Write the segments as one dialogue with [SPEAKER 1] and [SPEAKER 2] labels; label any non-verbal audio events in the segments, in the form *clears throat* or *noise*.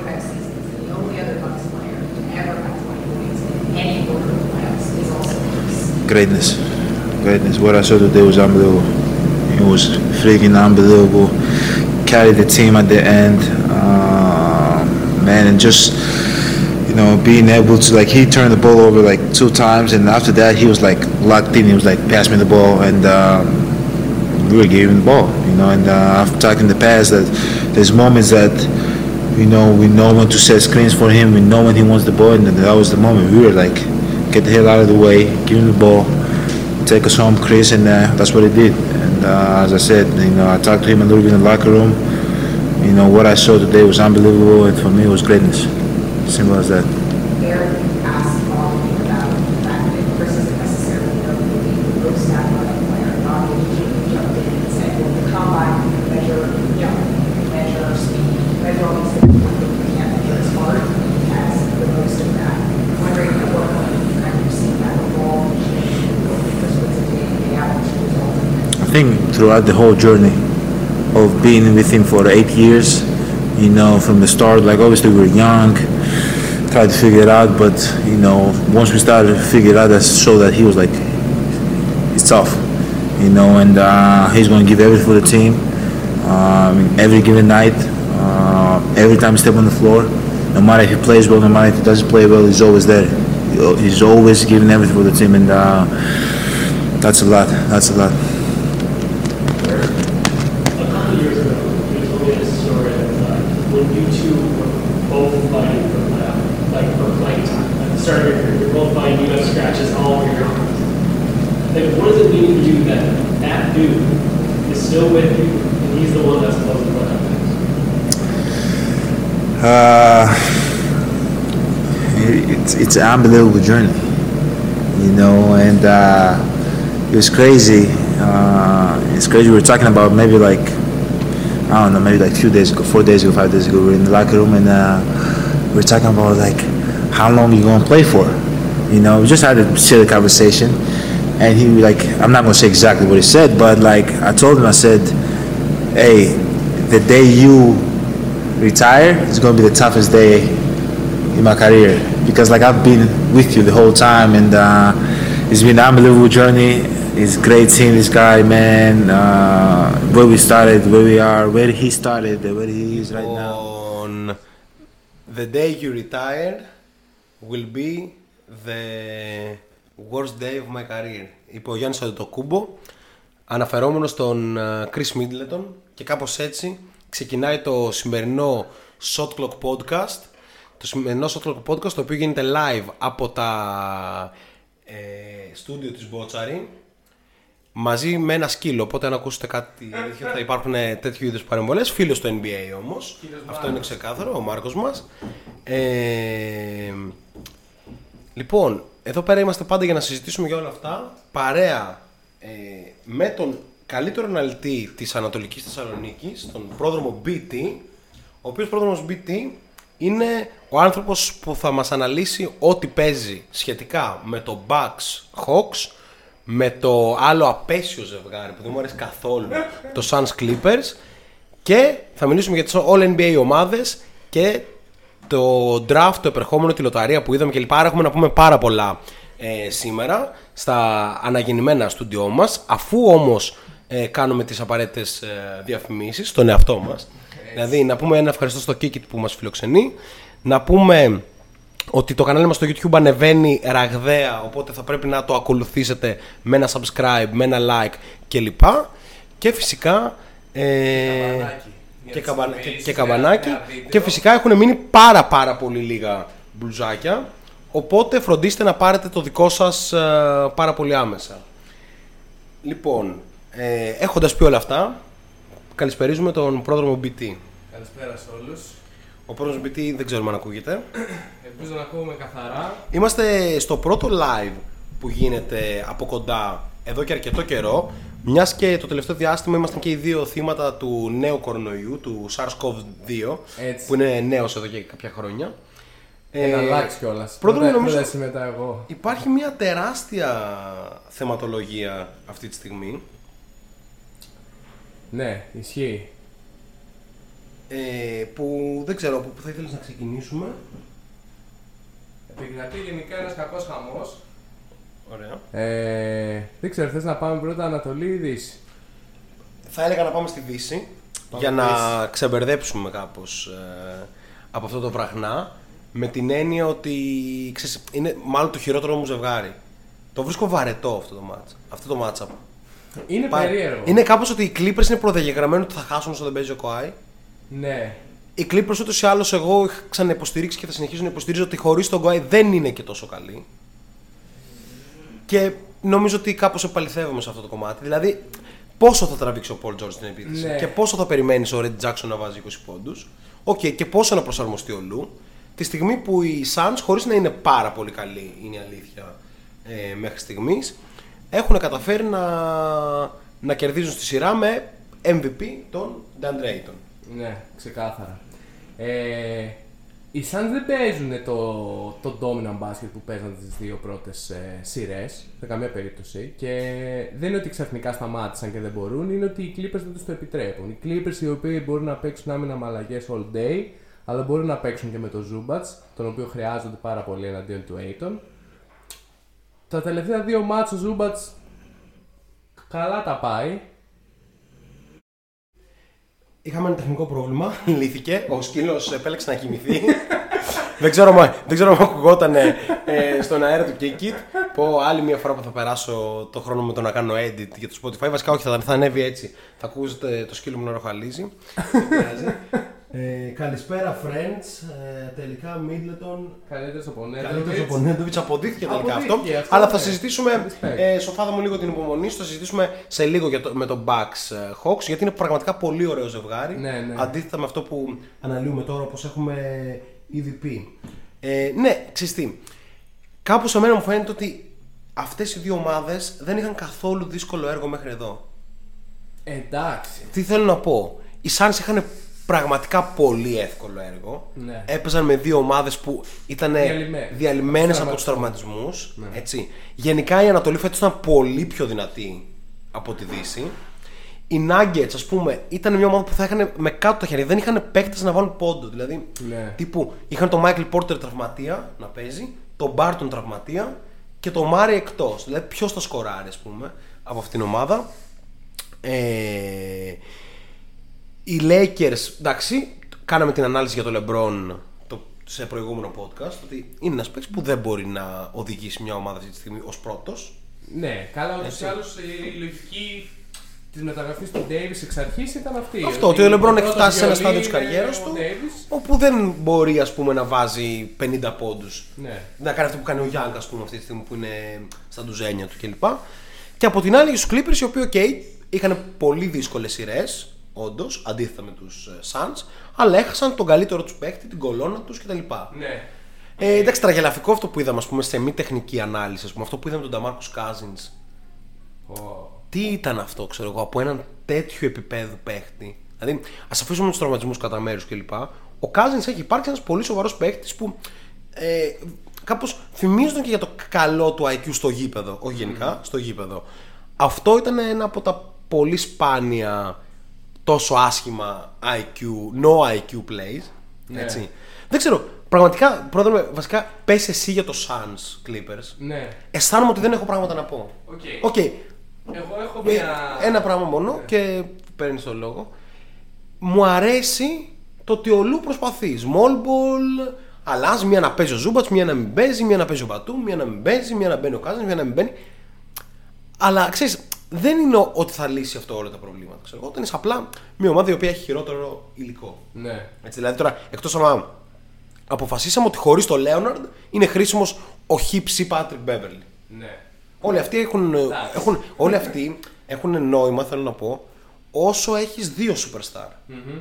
[SPEAKER 1] 45 seasons, the only other Bucks player to ever have 20 points in any quarter of the playoffs is also
[SPEAKER 2] greatness. Greatness. What I saw today was unbelievable. It was freaking unbelievable. Carried the team at the end. Uh, man, and just, you know, being able to, like, he turned the ball over like two times, and after that, he was like locked in. He was like, pass me the ball, and um, we were giving the ball, you know. And uh, I've talked in the past that there's moments that, you know, we know when to set screens for him, we know when he wants the ball, and that was the moment. We were like, get the hell out of the way, give him the ball, take us home, Chris, and uh, that's what he did. And uh, as I said, you know, I talked to him a little bit in the locker room. You know, what I saw today was unbelievable, and for me, it was greatness. Simple as that.
[SPEAKER 1] Aaron asked all of you about the fact that Chris isn't necessarily known to be the most athletic player. Obviously, he jumped in and said, well, the combine can measure jump, can measure speed, can measure all these things, but you can't measure his heart. He has the most of that. I'm wondering at what point you kind of see that evolve and change what Chris puts in day in, day out, which results in
[SPEAKER 2] I throughout the whole journey of being with him for eight years, you know, from the start, like obviously we were young, tried to figure it out, but you know, once we started to figure it out, that showed that he was like, he's tough, you know, and uh, he's going to give everything for the team, um, every given night, uh, every time he step on the floor, no matter if he plays well, no matter if he doesn't play well, he's always there. He's always giving everything for the team, and uh, that's a lot. That's a lot.
[SPEAKER 3] A couple of years ago, you told me this story of uh, when you two were both fighting for playoff, like for playing time. At the start of your career, you're both fighting, you have scratches all over your arms. Like, what does it mean for you that that dude is still with you and he's the one that's supposed to play out
[SPEAKER 2] Uh, it's an unbelievable journey, you know, and uh, it was crazy. Uh, it's crazy. We were talking about maybe like I don't know, maybe like a few days ago, four days ago, five days ago. We were in the locker room and uh, we were talking about like how long you gonna play for, you know. We just had a silly conversation, and he like I'm not gonna say exactly what he said, but like I told him, I said, hey, the day you retire is going to be the toughest day in my career because like I've been with you the whole time and uh, it's been an unbelievable journey. It's great seeing this guy, man. Uh, where we started, where we are, where he started, where he is right now.
[SPEAKER 4] On the day you retire will be the worst day of my career. Είπε ο Γιάννης Αντετοκούμπο, αναφερόμενος στον ε, Chris Middleton και κάπως έτσι ξεκινάει το σημερινό Shot Clock Podcast. Το σημερινό Shot Clock Podcast το οποίο γίνεται live από τα ε, στούντιο της Μπότσαρη μαζί με ένα σκύλο. Οπότε αν ακούσετε κάτι τέτοιο θα υπάρχουν ε, τέτοιου είδους παρεμβολές. Φίλος του NBA όμως. Αυτό είναι ξεκάθαρο, ο Μάρκος μας. Ε, λοιπόν, εδώ πέρα είμαστε πάντα για να συζητήσουμε για όλα αυτά. Παρέα ε, με τον καλύτερο αναλυτή της Ανατολικής Θεσσαλονίκης, τον πρόδρομο BT, ο οποίος πρόδρομος BT είναι ο άνθρωπος που θα μας αναλύσει ό,τι παίζει σχετικά με το Bucks Hawks, με το άλλο απέσιο ζευγάρι που δεν μου αρέσει καθόλου, το Suns Clippers και θα μιλήσουμε για τις All NBA ομάδες και το draft, το επερχόμενο, τη λοταρία που είδαμε κλπ. Άρα έχουμε να πούμε πάρα πολλά ε, σήμερα στα αναγεννημένα στούντιό μας. Αφού όμως ε, κάνουμε τις απαραίτητες ε, διαφημίσεις στον εαυτό μας. Δηλαδή να πούμε ένα ευχαριστώ στο Kikit που μας φιλοξενεί. Να πούμε ότι το κανάλι μας στο YouTube ανεβαίνει ραγδαία οπότε θα πρέπει να το ακολουθήσετε με ένα subscribe, με ένα like κλπ. Και φυσικά... Ε, και, καμπα... και, και καμπανάκι και φυσικά έχουν μείνει πάρα πάρα πολύ λίγα μπλουζάκια οπότε φροντίστε να πάρετε το δικό σας ε, πάρα πολύ άμεσα λοιπόν ε, έχοντας πει όλα αυτά καλησπερίζουμε τον πρόδρομο BT
[SPEAKER 5] Καλησπέρα σε όλους.
[SPEAKER 4] ο πρόδρομος BT δεν ξέρουμε αν ακούγεται
[SPEAKER 5] Ελπίζω να ακούμε καθαρά.
[SPEAKER 4] Είμαστε στο πρώτο live που γίνεται από κοντά εδώ και αρκετό καιρό. Μιας και το τελευταίο διάστημα ήμασταν και οι δύο θύματα του νέου κορονοϊού, του SARS-CoV-2,
[SPEAKER 5] Έτσι.
[SPEAKER 4] που είναι νέος εδώ και κάποια χρόνια.
[SPEAKER 5] Ένα
[SPEAKER 4] Ε,
[SPEAKER 5] αλλάξει κιόλας.
[SPEAKER 4] πρώτον,
[SPEAKER 5] Πρώτα
[SPEAKER 4] νομίζω-
[SPEAKER 5] εσύ μετά εγώ.
[SPEAKER 4] Υπάρχει μια τεράστια θεματολογία αυτή τη στιγμή.
[SPEAKER 5] Ναι, ισχύει.
[SPEAKER 4] ε, που δεν ξέρω από πού θα ήθελες να ξεκινήσουμε.
[SPEAKER 5] Επικρατεί γενικά ένας κακός χαμός.
[SPEAKER 4] Ωραία.
[SPEAKER 5] Ε, δεν ξέρω, θες να πάμε πρώτα Ανατολή ή Δύση;
[SPEAKER 4] Θα έλεγα να πάμε στη Δύση
[SPEAKER 5] Πάμε
[SPEAKER 4] για να
[SPEAKER 5] Δύση.
[SPEAKER 4] ξεμπερδέψουμε κάπως ε, από αυτό το βραχνά με την έννοια ότι ξέρεις, είναι μάλλον το χειρότερο μου ζευγάρι. Το βρίσκω βαρετό αυτό το μάτς, αυτό το matchup.
[SPEAKER 5] Είναι
[SPEAKER 4] Πά-
[SPEAKER 5] περίεργο.
[SPEAKER 4] Είναι κάπως ότι οι Clippers είναι προδιαγεγραμμένοι ότι θα χάσουν όσο δεν παίζει ο Kawhi.
[SPEAKER 5] Ναι.
[SPEAKER 4] Οι Clippers ούτως ή άλλως εγώ είχα ξαναυποστηρίξει και θα συνεχίσω να υποστηρίζω ότι χωρίς τον Kawhi δεν είναι και τόσο καλή. Και νομίζω ότι κάπως επαληθεύομαι σε αυτό το κομμάτι. Δηλαδή, πόσο θα τραβήξει ο Paul George στην επίθεση
[SPEAKER 5] Ναι.
[SPEAKER 4] και πόσο θα περιμένεις ο Reggie Jackson να βάζει 20 πόντους. Οκ, και πόσο να προσαρμοστεί ο Λου. Τη στιγμή που οι Suns, χωρίς να είναι πάρα πολύ καλοί, είναι η αλήθεια, ε, μέχρι στιγμής, έχουν καταφέρει να, να κερδίζουν στη σειρά με MVP τον DeAndre Ayton.
[SPEAKER 5] Ναι, ξεκάθαρα. Ε, οι Suns δεν παίζουν το, το dominant basket που παίζαν τις δύο πρώτες ε, σειρές, σε καμία περίπτωση. Και δεν είναι ότι ξαφνικά σταμάτησαν και δεν μπορούν, είναι ότι οι Clippers δεν τους το επιτρέπουν. Οι Clippers οι οποίοι μπορούν να παίξουν άμυνα με αλλαγές all day, αλλά μπορούν να παίξουν και με το Zubats, τον οποίο χρειάζονται πάρα πολύ εναντίον του Aiton. Τα τελευταία δύο μάτς ο Zubats καλά τα πάει.
[SPEAKER 4] Είχαμε ένα τεχνικό πρόβλημα, *laughs* λύθηκε. Ο σκύλος επέλεξε να κοιμηθεί. *laughs* δεν, ξέρω, μα- δεν ξέρω αν ακουγόταν ε, στον αέρα του Kikit. Πω άλλη μια φορά που θα περάσω το χρόνο με το να κάνω edit για το Spotify. Βασικά, όχι, θα, θα ανέβει έτσι. Θα ακούσετε το σκύλο μου να ροχαλίζει. Δεν πειράζει. ε, καλησπέρα, friends. Ε, τελικά, Middleton.
[SPEAKER 5] Καλύτερος από
[SPEAKER 4] Καλύτερος από Νέντοβιτς αποδείχθηκε τελικά αυτό.
[SPEAKER 5] Αποδείχθηκε αυτό,
[SPEAKER 4] Αλλά θα
[SPEAKER 5] ναι.
[SPEAKER 4] συζητήσουμε.
[SPEAKER 5] Respect.
[SPEAKER 4] Ε, σοφάδα μου λίγο την υπομονή σου. Θα συζητήσουμε σε λίγο για το, με τον Bucks ε, Hawks γιατί είναι πραγματικά πολύ ωραίο ζευγάρι.
[SPEAKER 5] Ναι, ναι.
[SPEAKER 4] Αντίθετα με αυτό που αναλύουμε τώρα όπως έχουμε ήδη πει. Ε, ναι, ξέρεις τι. Κάπου σε μένα μου φαίνεται ότι αυτές οι δύο ομάδες δεν είχαν καθόλου δύσκολο έργο μέχρι εδώ.
[SPEAKER 5] Εντάξει.
[SPEAKER 4] Τι θέλω να πω. Οι Suns είχαν πραγματικά πολύ εύκολο έργο.
[SPEAKER 5] Ναι.
[SPEAKER 4] Έπαιζαν με δύο ομάδες που ήταν
[SPEAKER 5] Διαλυμένες.
[SPEAKER 4] διαλυμένες
[SPEAKER 5] Από
[SPEAKER 4] από
[SPEAKER 5] τους
[SPEAKER 4] του τραυματισμούς.
[SPEAKER 5] Ναι.
[SPEAKER 4] Έτσι. Γενικά η Ανατολή φέτος ήταν πολύ πιο δυνατή από τη Δύση. Οι Nuggets, ας πούμε, ήταν μια ομάδα που θα είχαν με κάτω τα χέρια. Δεν είχαν παίκτες να βάλουν πόντο. Δηλαδή,
[SPEAKER 5] Ναι.
[SPEAKER 4] τύπου είχαν τον Michael Porter τραυματία να παίζει, τον Barton τραυματία και τον Murray εκτός. Δηλαδή, ποιος θα σκοράρει, ας πούμε, από αυτήν την ομάδα. Ε, οι Lakers, εντάξει, κάναμε την ανάλυση για το LeBron το, σε προηγούμενο podcast ότι είναι ένας παίκτης που δεν μπορεί να οδηγήσει μια ομάδα αυτή τη στιγμή ως πρώτος.
[SPEAKER 5] Ναι, καλά, ούτως
[SPEAKER 4] Έτσι.
[SPEAKER 5] ή άλλω η λογική της μεταγραφής του Davis εξ αρχής ήταν αυτή.
[SPEAKER 4] Αυτό, ότι ο LeBron έχει
[SPEAKER 5] πρώτος
[SPEAKER 4] φτάσει σε ένα
[SPEAKER 5] βιολί
[SPEAKER 4] στάδιο της
[SPEAKER 5] είναι
[SPEAKER 4] καριέρας
[SPEAKER 5] ο
[SPEAKER 4] του
[SPEAKER 5] Davis.
[SPEAKER 4] όπου δεν μπορεί ας πούμε, να βάζει 50 πόντους.
[SPEAKER 5] Ναι.
[SPEAKER 4] Να κάνει αυτό που κάνει ο Young, ας πούμε, αυτή τη στιγμή που είναι στα ντουζένια του κλπ. Και από την άλλη, οι Clippers, οι οποίοι, OK, είχαν πολύ δύσκολες σειρές, όντως, αντίθετα με τους Suns, αλλά έχασαν τον καλύτερο τους παίκτη, την κολόνα τους κτλ.
[SPEAKER 5] Ναι.
[SPEAKER 4] Ε, εντάξει, τραγελαφικό αυτό που είδαμε, ας πούμε, σε μη τεχνική ανάλυση, ας πούμε, αυτό που είδαμε τον Damarcus Cousins.
[SPEAKER 5] Ω,
[SPEAKER 4] Τι ήταν αυτό, ξέρω εγώ, από έναν τέτοιο επίπεδο παίχτη. Δηλαδή, ας αφήσουμε τους τραυματισμούς κατά μέρους κλπ. Ο Cousins έχει υπάρξει ένας πολύ σοβαρός παίχτη που ε, κάπως θυμίζονταν και για το καλό του IQ στο γήπεδο. Όχι γενικά, στο γήπεδο. Αυτό ήταν ένα από τα πολύ σπάνια τόσο άσχημα IQ, no IQ plays.
[SPEAKER 5] Ναι.
[SPEAKER 4] Έτσι. Δεν ξέρω, πραγματικά, πρόεδρε, βασικά πες εσύ για το Suns Clippers.
[SPEAKER 5] Ναι.
[SPEAKER 4] Αισθάνομαι ότι δεν έχω πράγματα να πω.
[SPEAKER 5] Οκ.
[SPEAKER 4] Οκ,
[SPEAKER 5] Εγώ έχω
[SPEAKER 4] ε,
[SPEAKER 5] μια.
[SPEAKER 4] Ένα πράγμα μόνο και παίρνεις το λόγο. Μου αρέσει το ότι ο Λου προσπαθεί. Small ball, αλλάζει μία να παίζει ο Ζούμπατς, μία να μην παίζει, μία να παίζει ο Μπατού, μία να μην παίζει, μία να μπαίνει ο Κάζαν, μία να μην μπαίνει. Αλλά ξέρεις, δεν είναι ότι θα λύσει αυτό όλα τα προβλήματα. Ξέρω. εγώ. Όταν είσαι απλά μια ομάδα η οποία έχει χειρότερο υλικό.
[SPEAKER 5] Ναι.
[SPEAKER 4] Έτσι, δηλαδή τώρα, εκτός αν αποφασίσαμε ότι χωρίς το Λέοναρντ είναι χρήσιμος ο Χίψη Πάτρικ Μπέβερλι.
[SPEAKER 5] Ναι.
[SPEAKER 4] Όλοι αυτοί έχουν,
[SPEAKER 5] Εντάξει.
[SPEAKER 4] έχουν, όλοι αυτοί έχουν νόημα, θέλω να πω, όσο έχεις δύο superstar.
[SPEAKER 5] Μμμ.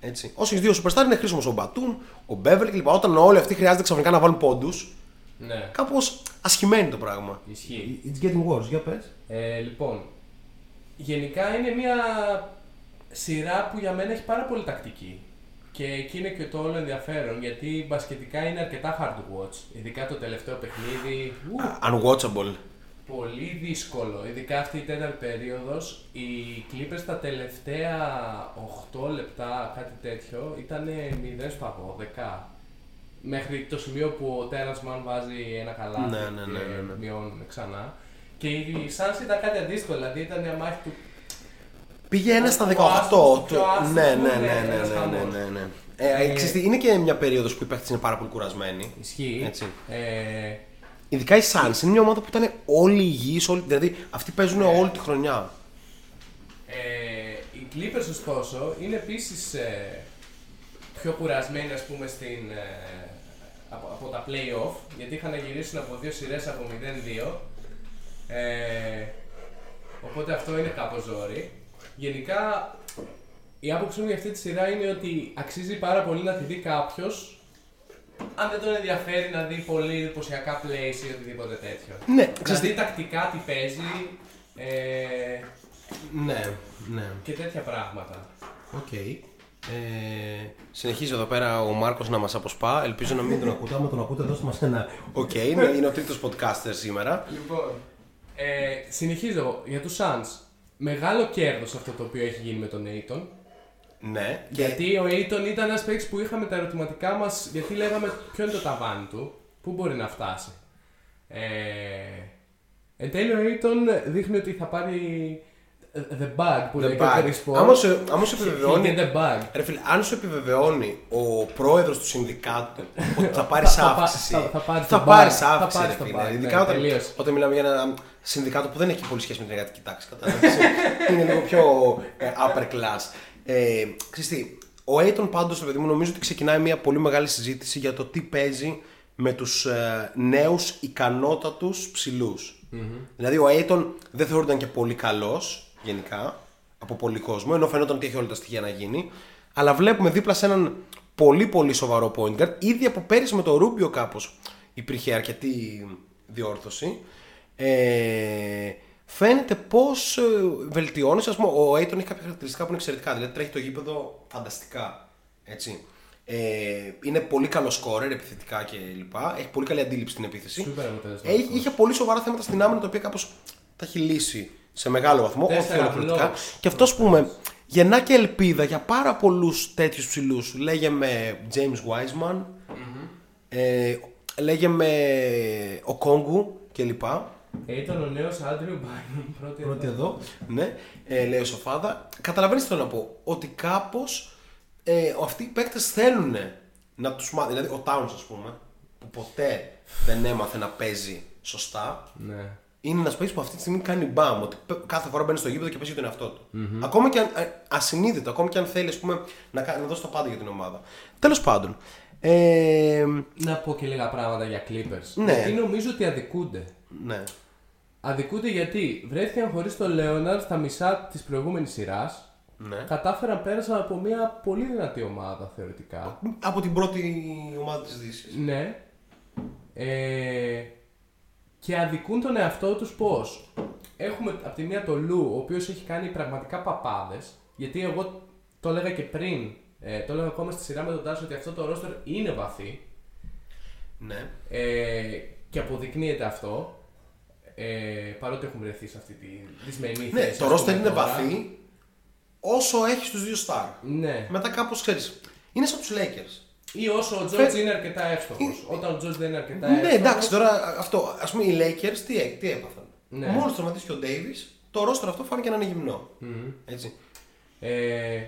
[SPEAKER 4] Έτσι. Όσο έχεις δύο superstar είναι χρήσιμος ο Μπατούμ, ο Μπέβερ κλπ. Όταν όλοι αυτοί χρειάζεται ξαφνικά να βάλουν πόντους,
[SPEAKER 5] Ναι.
[SPEAKER 4] κάπως ασχημένο το πράγμα.
[SPEAKER 5] Ισχύει.
[SPEAKER 4] It's getting worse, για πες.
[SPEAKER 5] Ε, λοιπόν, γενικά είναι μια σειρά που για μένα έχει πάρα πολύ τακτική. Και εκεί είναι και το όλο ενδιαφέρον, γιατί μπασκετικά είναι αρκετά hard to watch. Ειδικά το τελευταίο παιχνίδι. ου,
[SPEAKER 4] Unwatchable.
[SPEAKER 5] πολύ δύσκολο, ειδικά αυτή η τέταρτη περίοδος. Οι Clippers τα τελευταία 8 λεπτά, κάτι τέτοιο, ήταν 0 στο 12. Μέχρι το σημείο που ο Τέρασμαν βάζει ένα καλάθι
[SPEAKER 4] Ναι, ναι, ναι,
[SPEAKER 5] και
[SPEAKER 4] ναι, ναι.
[SPEAKER 5] μειώνουν ξανά. Και οι Suns ήταν κάτι αντίστοιχο, δηλαδή ήταν μια μάχη του
[SPEAKER 4] Πήγε ένα στα
[SPEAKER 5] Ο
[SPEAKER 4] 18.
[SPEAKER 5] άστος,
[SPEAKER 4] το-
[SPEAKER 5] πιο άστος
[SPEAKER 4] Ναι,
[SPEAKER 5] που
[SPEAKER 4] ναι,
[SPEAKER 5] είναι
[SPEAKER 4] ναι, ναι,
[SPEAKER 5] ένας
[SPEAKER 4] ναι,
[SPEAKER 5] χαμός.
[SPEAKER 4] ναι, ναι, ναι. Ε,
[SPEAKER 5] Ε,
[SPEAKER 4] ξέρεις τι, είναι και μια περίοδος που οι παίχτε είναι πάρα πολύ κουρασμένοι.
[SPEAKER 5] Ισχύει.
[SPEAKER 4] Έτσι.
[SPEAKER 5] Ε,
[SPEAKER 4] Ειδικά οι Suns είναι μια ομάδα που ήταν όλοι υγιείς, όλοι, δηλαδή αυτοί παίζουν όλη τη χρονιά.
[SPEAKER 5] ε, οι Clippers ωστόσο είναι επίσης ε, πιο κουρασμένοι ας πούμε στην, ε, από, από τα play-off γιατί είχαν γυρίσει από δύο σειρές από 0-2 ε, οπότε αυτό είναι κάπως ζόρι. Γενικά η άποψή μου για αυτή τη σειρά είναι ότι αξίζει πάρα πολύ να τη δει κάποιος αν δεν τον ενδιαφέρει να δει πολύ εντυπωσιακά plays ή οτιδήποτε τέτοιο.
[SPEAKER 4] Ναι,
[SPEAKER 5] Να
[SPEAKER 4] ξέρεις
[SPEAKER 5] δει
[SPEAKER 4] τι-
[SPEAKER 5] τακτικά τι παίζει ε,
[SPEAKER 4] Ναι, ναι.
[SPEAKER 5] και τέτοια πράγματα.
[SPEAKER 4] Οκ. Ε, συνεχίζει εδώ πέρα ο Μάρκος να μας αποσπά. Ελπίζω να μην τον ακούτε. Άμα τον ακούτε, δώστε μας ένα. Οκ, είναι, είναι ο τρίτος podcaster σήμερα.
[SPEAKER 5] Λοιπόν, ε, συνεχίζω για τους Suns. Μεγάλο κέρδος αυτό το οποίο έχει γίνει με τον Ayton.
[SPEAKER 4] Ναι. Και
[SPEAKER 5] Γιατί ο Aiton ήταν ένας παίκτης που είχαμε τα ερωτηματικά μας, γιατί λέγαμε ποιο είναι το ταβάνι του, πού μπορεί να φτάσει. Ε, εν τέλει ο Aiton δείχνει ότι θα πάρει the bag που
[SPEAKER 4] The
[SPEAKER 5] λέει και ο
[SPEAKER 4] bag.
[SPEAKER 5] Chris Paul.
[SPEAKER 4] Άμα σου, άμα σου
[SPEAKER 5] He
[SPEAKER 4] επιβεβαιώνει.
[SPEAKER 5] get the bag.
[SPEAKER 4] Ρε φίλε, αν σου επιβεβαιώνει ο πρόεδρος του συνδικάτου *laughs* ότι θα πάρεις
[SPEAKER 5] Θα- θα-
[SPEAKER 4] αύξηση.
[SPEAKER 5] θα- θα πάρεις
[SPEAKER 4] θα
[SPEAKER 5] το
[SPEAKER 4] πάρεις
[SPEAKER 5] bag. Θα
[SPEAKER 4] αύξηση,
[SPEAKER 5] πάρεις
[SPEAKER 4] ρε
[SPEAKER 5] το
[SPEAKER 4] φίλε.
[SPEAKER 5] bag,
[SPEAKER 4] Ειδικά
[SPEAKER 5] ναι,
[SPEAKER 4] όταν,
[SPEAKER 5] τελείως.
[SPEAKER 4] όταν μιλάμε για ένα συνδικάτο που δεν έχει πολύ σχέση με την εργατική τάξη. Κατάλαβες. *laughs* είναι λίγο πιο ε, upper class. Ε, ξέρεις τι, ο Aiton πάντως, ρε παιδί μου, νομίζω ότι ξεκινάει μια πολύ μεγάλη συζήτηση για το τι παίζει με τους ε, νέους ικανότατους ψηλούς. Δηλαδή ο Aiton δεν θεωρούνταν και πολύ καλός γενικά από πολύ κόσμο, ενώ φαινόταν ότι έχει όλα τα στοιχεία να γίνει. Αλλά βλέπουμε δίπλα σε έναν πολύ πολύ σοβαρό point guard. Ήδη από πέρυσι με το Ρούμπιο κάπως υπήρχε αρκετή διόρθωση. Ε, φαίνεται πως ε, βελτιώνεις. Ας πούμε, ο Aiton έχει κάποια χαρακτηριστικά που είναι εξαιρετικά. Δηλαδή τρέχει το γήπεδο φανταστικά. Έτσι. Ε, είναι πολύ καλό σκόρερ επιθετικά κλπ. Έχει πολύ καλή αντίληψη στην επίθεση.
[SPEAKER 5] Σούπερ αποτέλεσμα.
[SPEAKER 4] Έχει, είχε πολύ σοβαρά θέματα στην άμυνα τα οποία κάπως τα έχει λύσει σε μεγάλο βαθμό. Όχι
[SPEAKER 5] Τέσσερα
[SPEAKER 4] ολοκληρωτικά.
[SPEAKER 5] blocks.
[SPEAKER 4] Και αυτός πούμε γεννά και ελπίδα για πάρα πολλούς τέτοιους ψηλούς. Λέγε με James Wiseman, ε, λέγε με ο Κόγκου κλπ.
[SPEAKER 5] Ήταν ο νέος Άντριου Μπάινον πρώτη,
[SPEAKER 4] Πρώτη εδώ. Ναι, ε, λέει ο Σοφάδα. Καταλαβαίνεις τι θέλω να πω. Ότι κάπως ε, αυτοί οι παίκτες θέλουν να τους μάθει. Δηλαδή ο Towns, ας πούμε, που ποτέ δεν έμαθε να παίζει σωστά.
[SPEAKER 5] Ναι.
[SPEAKER 4] Είναι ένας παίκτης που αυτή τη στιγμή κάνει μπαμ. Ότι πε- κάθε φορά μπαίνει στο γήπεδο και παίζει για τον εαυτό του. Ακόμα και αν, ε, ασυνείδητο, ακόμα και αν θέλεις ας πούμε, να, κα- να δώσει το πάντα για την ομάδα. Τέλος πάντων. Ε,
[SPEAKER 5] Να πω και λίγα πράγματα για Clippers.
[SPEAKER 4] Ναι.
[SPEAKER 5] Γιατί νομίζω ότι αδικούνται.
[SPEAKER 4] ναι.
[SPEAKER 5] Αδικούνται γιατί βρέθηκαν χωρίς τον Λέοναρ στα μισά της προηγούμενης σειράς.
[SPEAKER 4] ναι.
[SPEAKER 5] Κατάφεραν πέρασαν από μια πολύ δυνατή ομάδα θεωρητικά.
[SPEAKER 4] Από την πρώτη ομάδα της Δύσης.
[SPEAKER 5] Ναι. Ε, και αδικούν τον εαυτό τους πώς; Έχουμε από τη μία τον Λου, ο οποίος έχει κάνει πραγματικά παπάδες, γιατί εγώ το έλεγα και πριν, ε, το έλεγα ακόμα στη σειρά με τον Τάσο ότι αυτό το ρόστερ είναι βαθύ
[SPEAKER 4] Ναι.
[SPEAKER 5] ε, και αποδεικνύεται αυτό, ε, παρότι έχουμε βρεθεί σε αυτή τη δυσμενή
[SPEAKER 4] Ναι,
[SPEAKER 5] θέση.
[SPEAKER 4] το
[SPEAKER 5] ας
[SPEAKER 4] ρόστερ
[SPEAKER 5] πούμε,
[SPEAKER 4] είναι
[SPEAKER 5] τώρα.
[SPEAKER 4] βαθύ όσο έχει του δύο star.
[SPEAKER 5] Ναι.
[SPEAKER 4] Μετά κάπως ξέρεις. Είναι σαν τους Lakers.
[SPEAKER 5] Ή όσο ο
[SPEAKER 4] Φε-
[SPEAKER 5] Τζορτζ είναι αρκετά εύστοχος. Όταν ο Τζορτζ δεν είναι αρκετά
[SPEAKER 4] Ναι,
[SPEAKER 5] εύστοχος.
[SPEAKER 4] εντάξει, τώρα αυτό. Α πούμε οι Lakers τι, έ- τι έπαθαν.
[SPEAKER 5] Ναι.
[SPEAKER 4] Μόλις τραυματίστηκε ο Davis, το ρόστερ αυτό φάνηκε να είναι γυμνό. Έτσι.
[SPEAKER 5] Ε,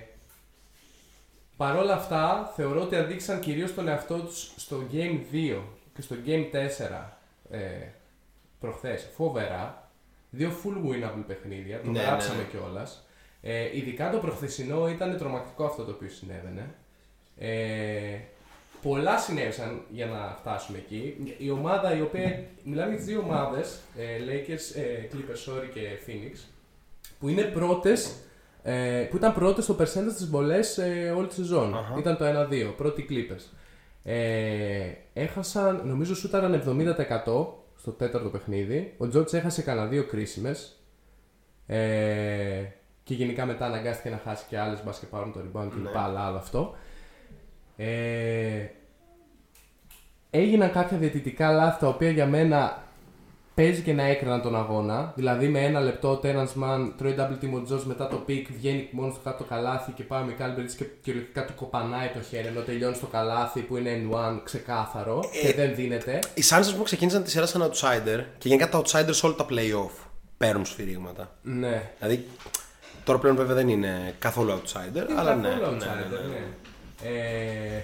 [SPEAKER 5] Παρ' όλα αυτά, θεωρώ ότι αδείξαν κυρίως τον εαυτό τους στο Game 2 και στο Game 4 ε, προχθές φοβερά. Δύο full winnable παιχνίδια, το
[SPEAKER 4] Ναι, ναι,
[SPEAKER 5] γράψαμε
[SPEAKER 4] ναι.
[SPEAKER 5] κιόλας. Ε, ειδικά το προχθεσινό ήταν τρομακτικό αυτό το οποίο συνέβαινε. Ε, πολλά συνέβησαν για να φτάσουμε εκεί. Η ομάδα η οποία. Μιλάμε για τις δύο ομάδες, ε, Lakers, ε, Clippers, sorry και Phoenix, που είναι πρώτες, ε, που ήταν πρώτες στο percentage στις βολές ε, όλη τη σεζόν.
[SPEAKER 4] Αχα.
[SPEAKER 5] Ήταν το 1-2, πρώτοι Clippers. Ε, έχασαν, νομίζω σούταραν 70% στο τέταρτο παιχνίδι. Ο Τζόρτς έχασε κανένα δύο κρίσιμες. Ε, και γενικά μετά αναγκάστηκε να χάσει και άλλες μπας και πάρουν το rebound και
[SPEAKER 4] Ναι.
[SPEAKER 5] λοιπά, αλλά άλλο αυτό. Ε, έγιναν κάποια διαιτητικά λάθη τα οποία για μένα παίζει και να έκριναν τον αγώνα. Δηλαδή με ένα λεπτό ο Τέναν Μαν τρώει double team ο Τζορτζ μετά το pick, βγαίνει μόνος στο κάτω το καλάθι και πάει ο Μικάλ Μπρίτς και κυριολεκτικά του κοπανάει το χέρι ενώ τελειώνει στο καλάθι που είναι N1 ξεκάθαρο
[SPEAKER 4] Ε,
[SPEAKER 5] και δεν δίνεται.
[SPEAKER 4] Οι Suns που ξεκίνησαν τη σειρά σαν outsider και γενικά τα outsiders σε όλα τα playoff παίρνουν σφυρίγματα.
[SPEAKER 5] Ναι.
[SPEAKER 4] Δηλαδή, τώρα πλέον βέβαια δεν είναι καθόλου outsider,
[SPEAKER 5] Είναι
[SPEAKER 4] αλλά ναι.
[SPEAKER 5] καθόλου
[SPEAKER 4] ναι,
[SPEAKER 5] outsider,
[SPEAKER 4] ναι, ναι.
[SPEAKER 5] ναι. Ε,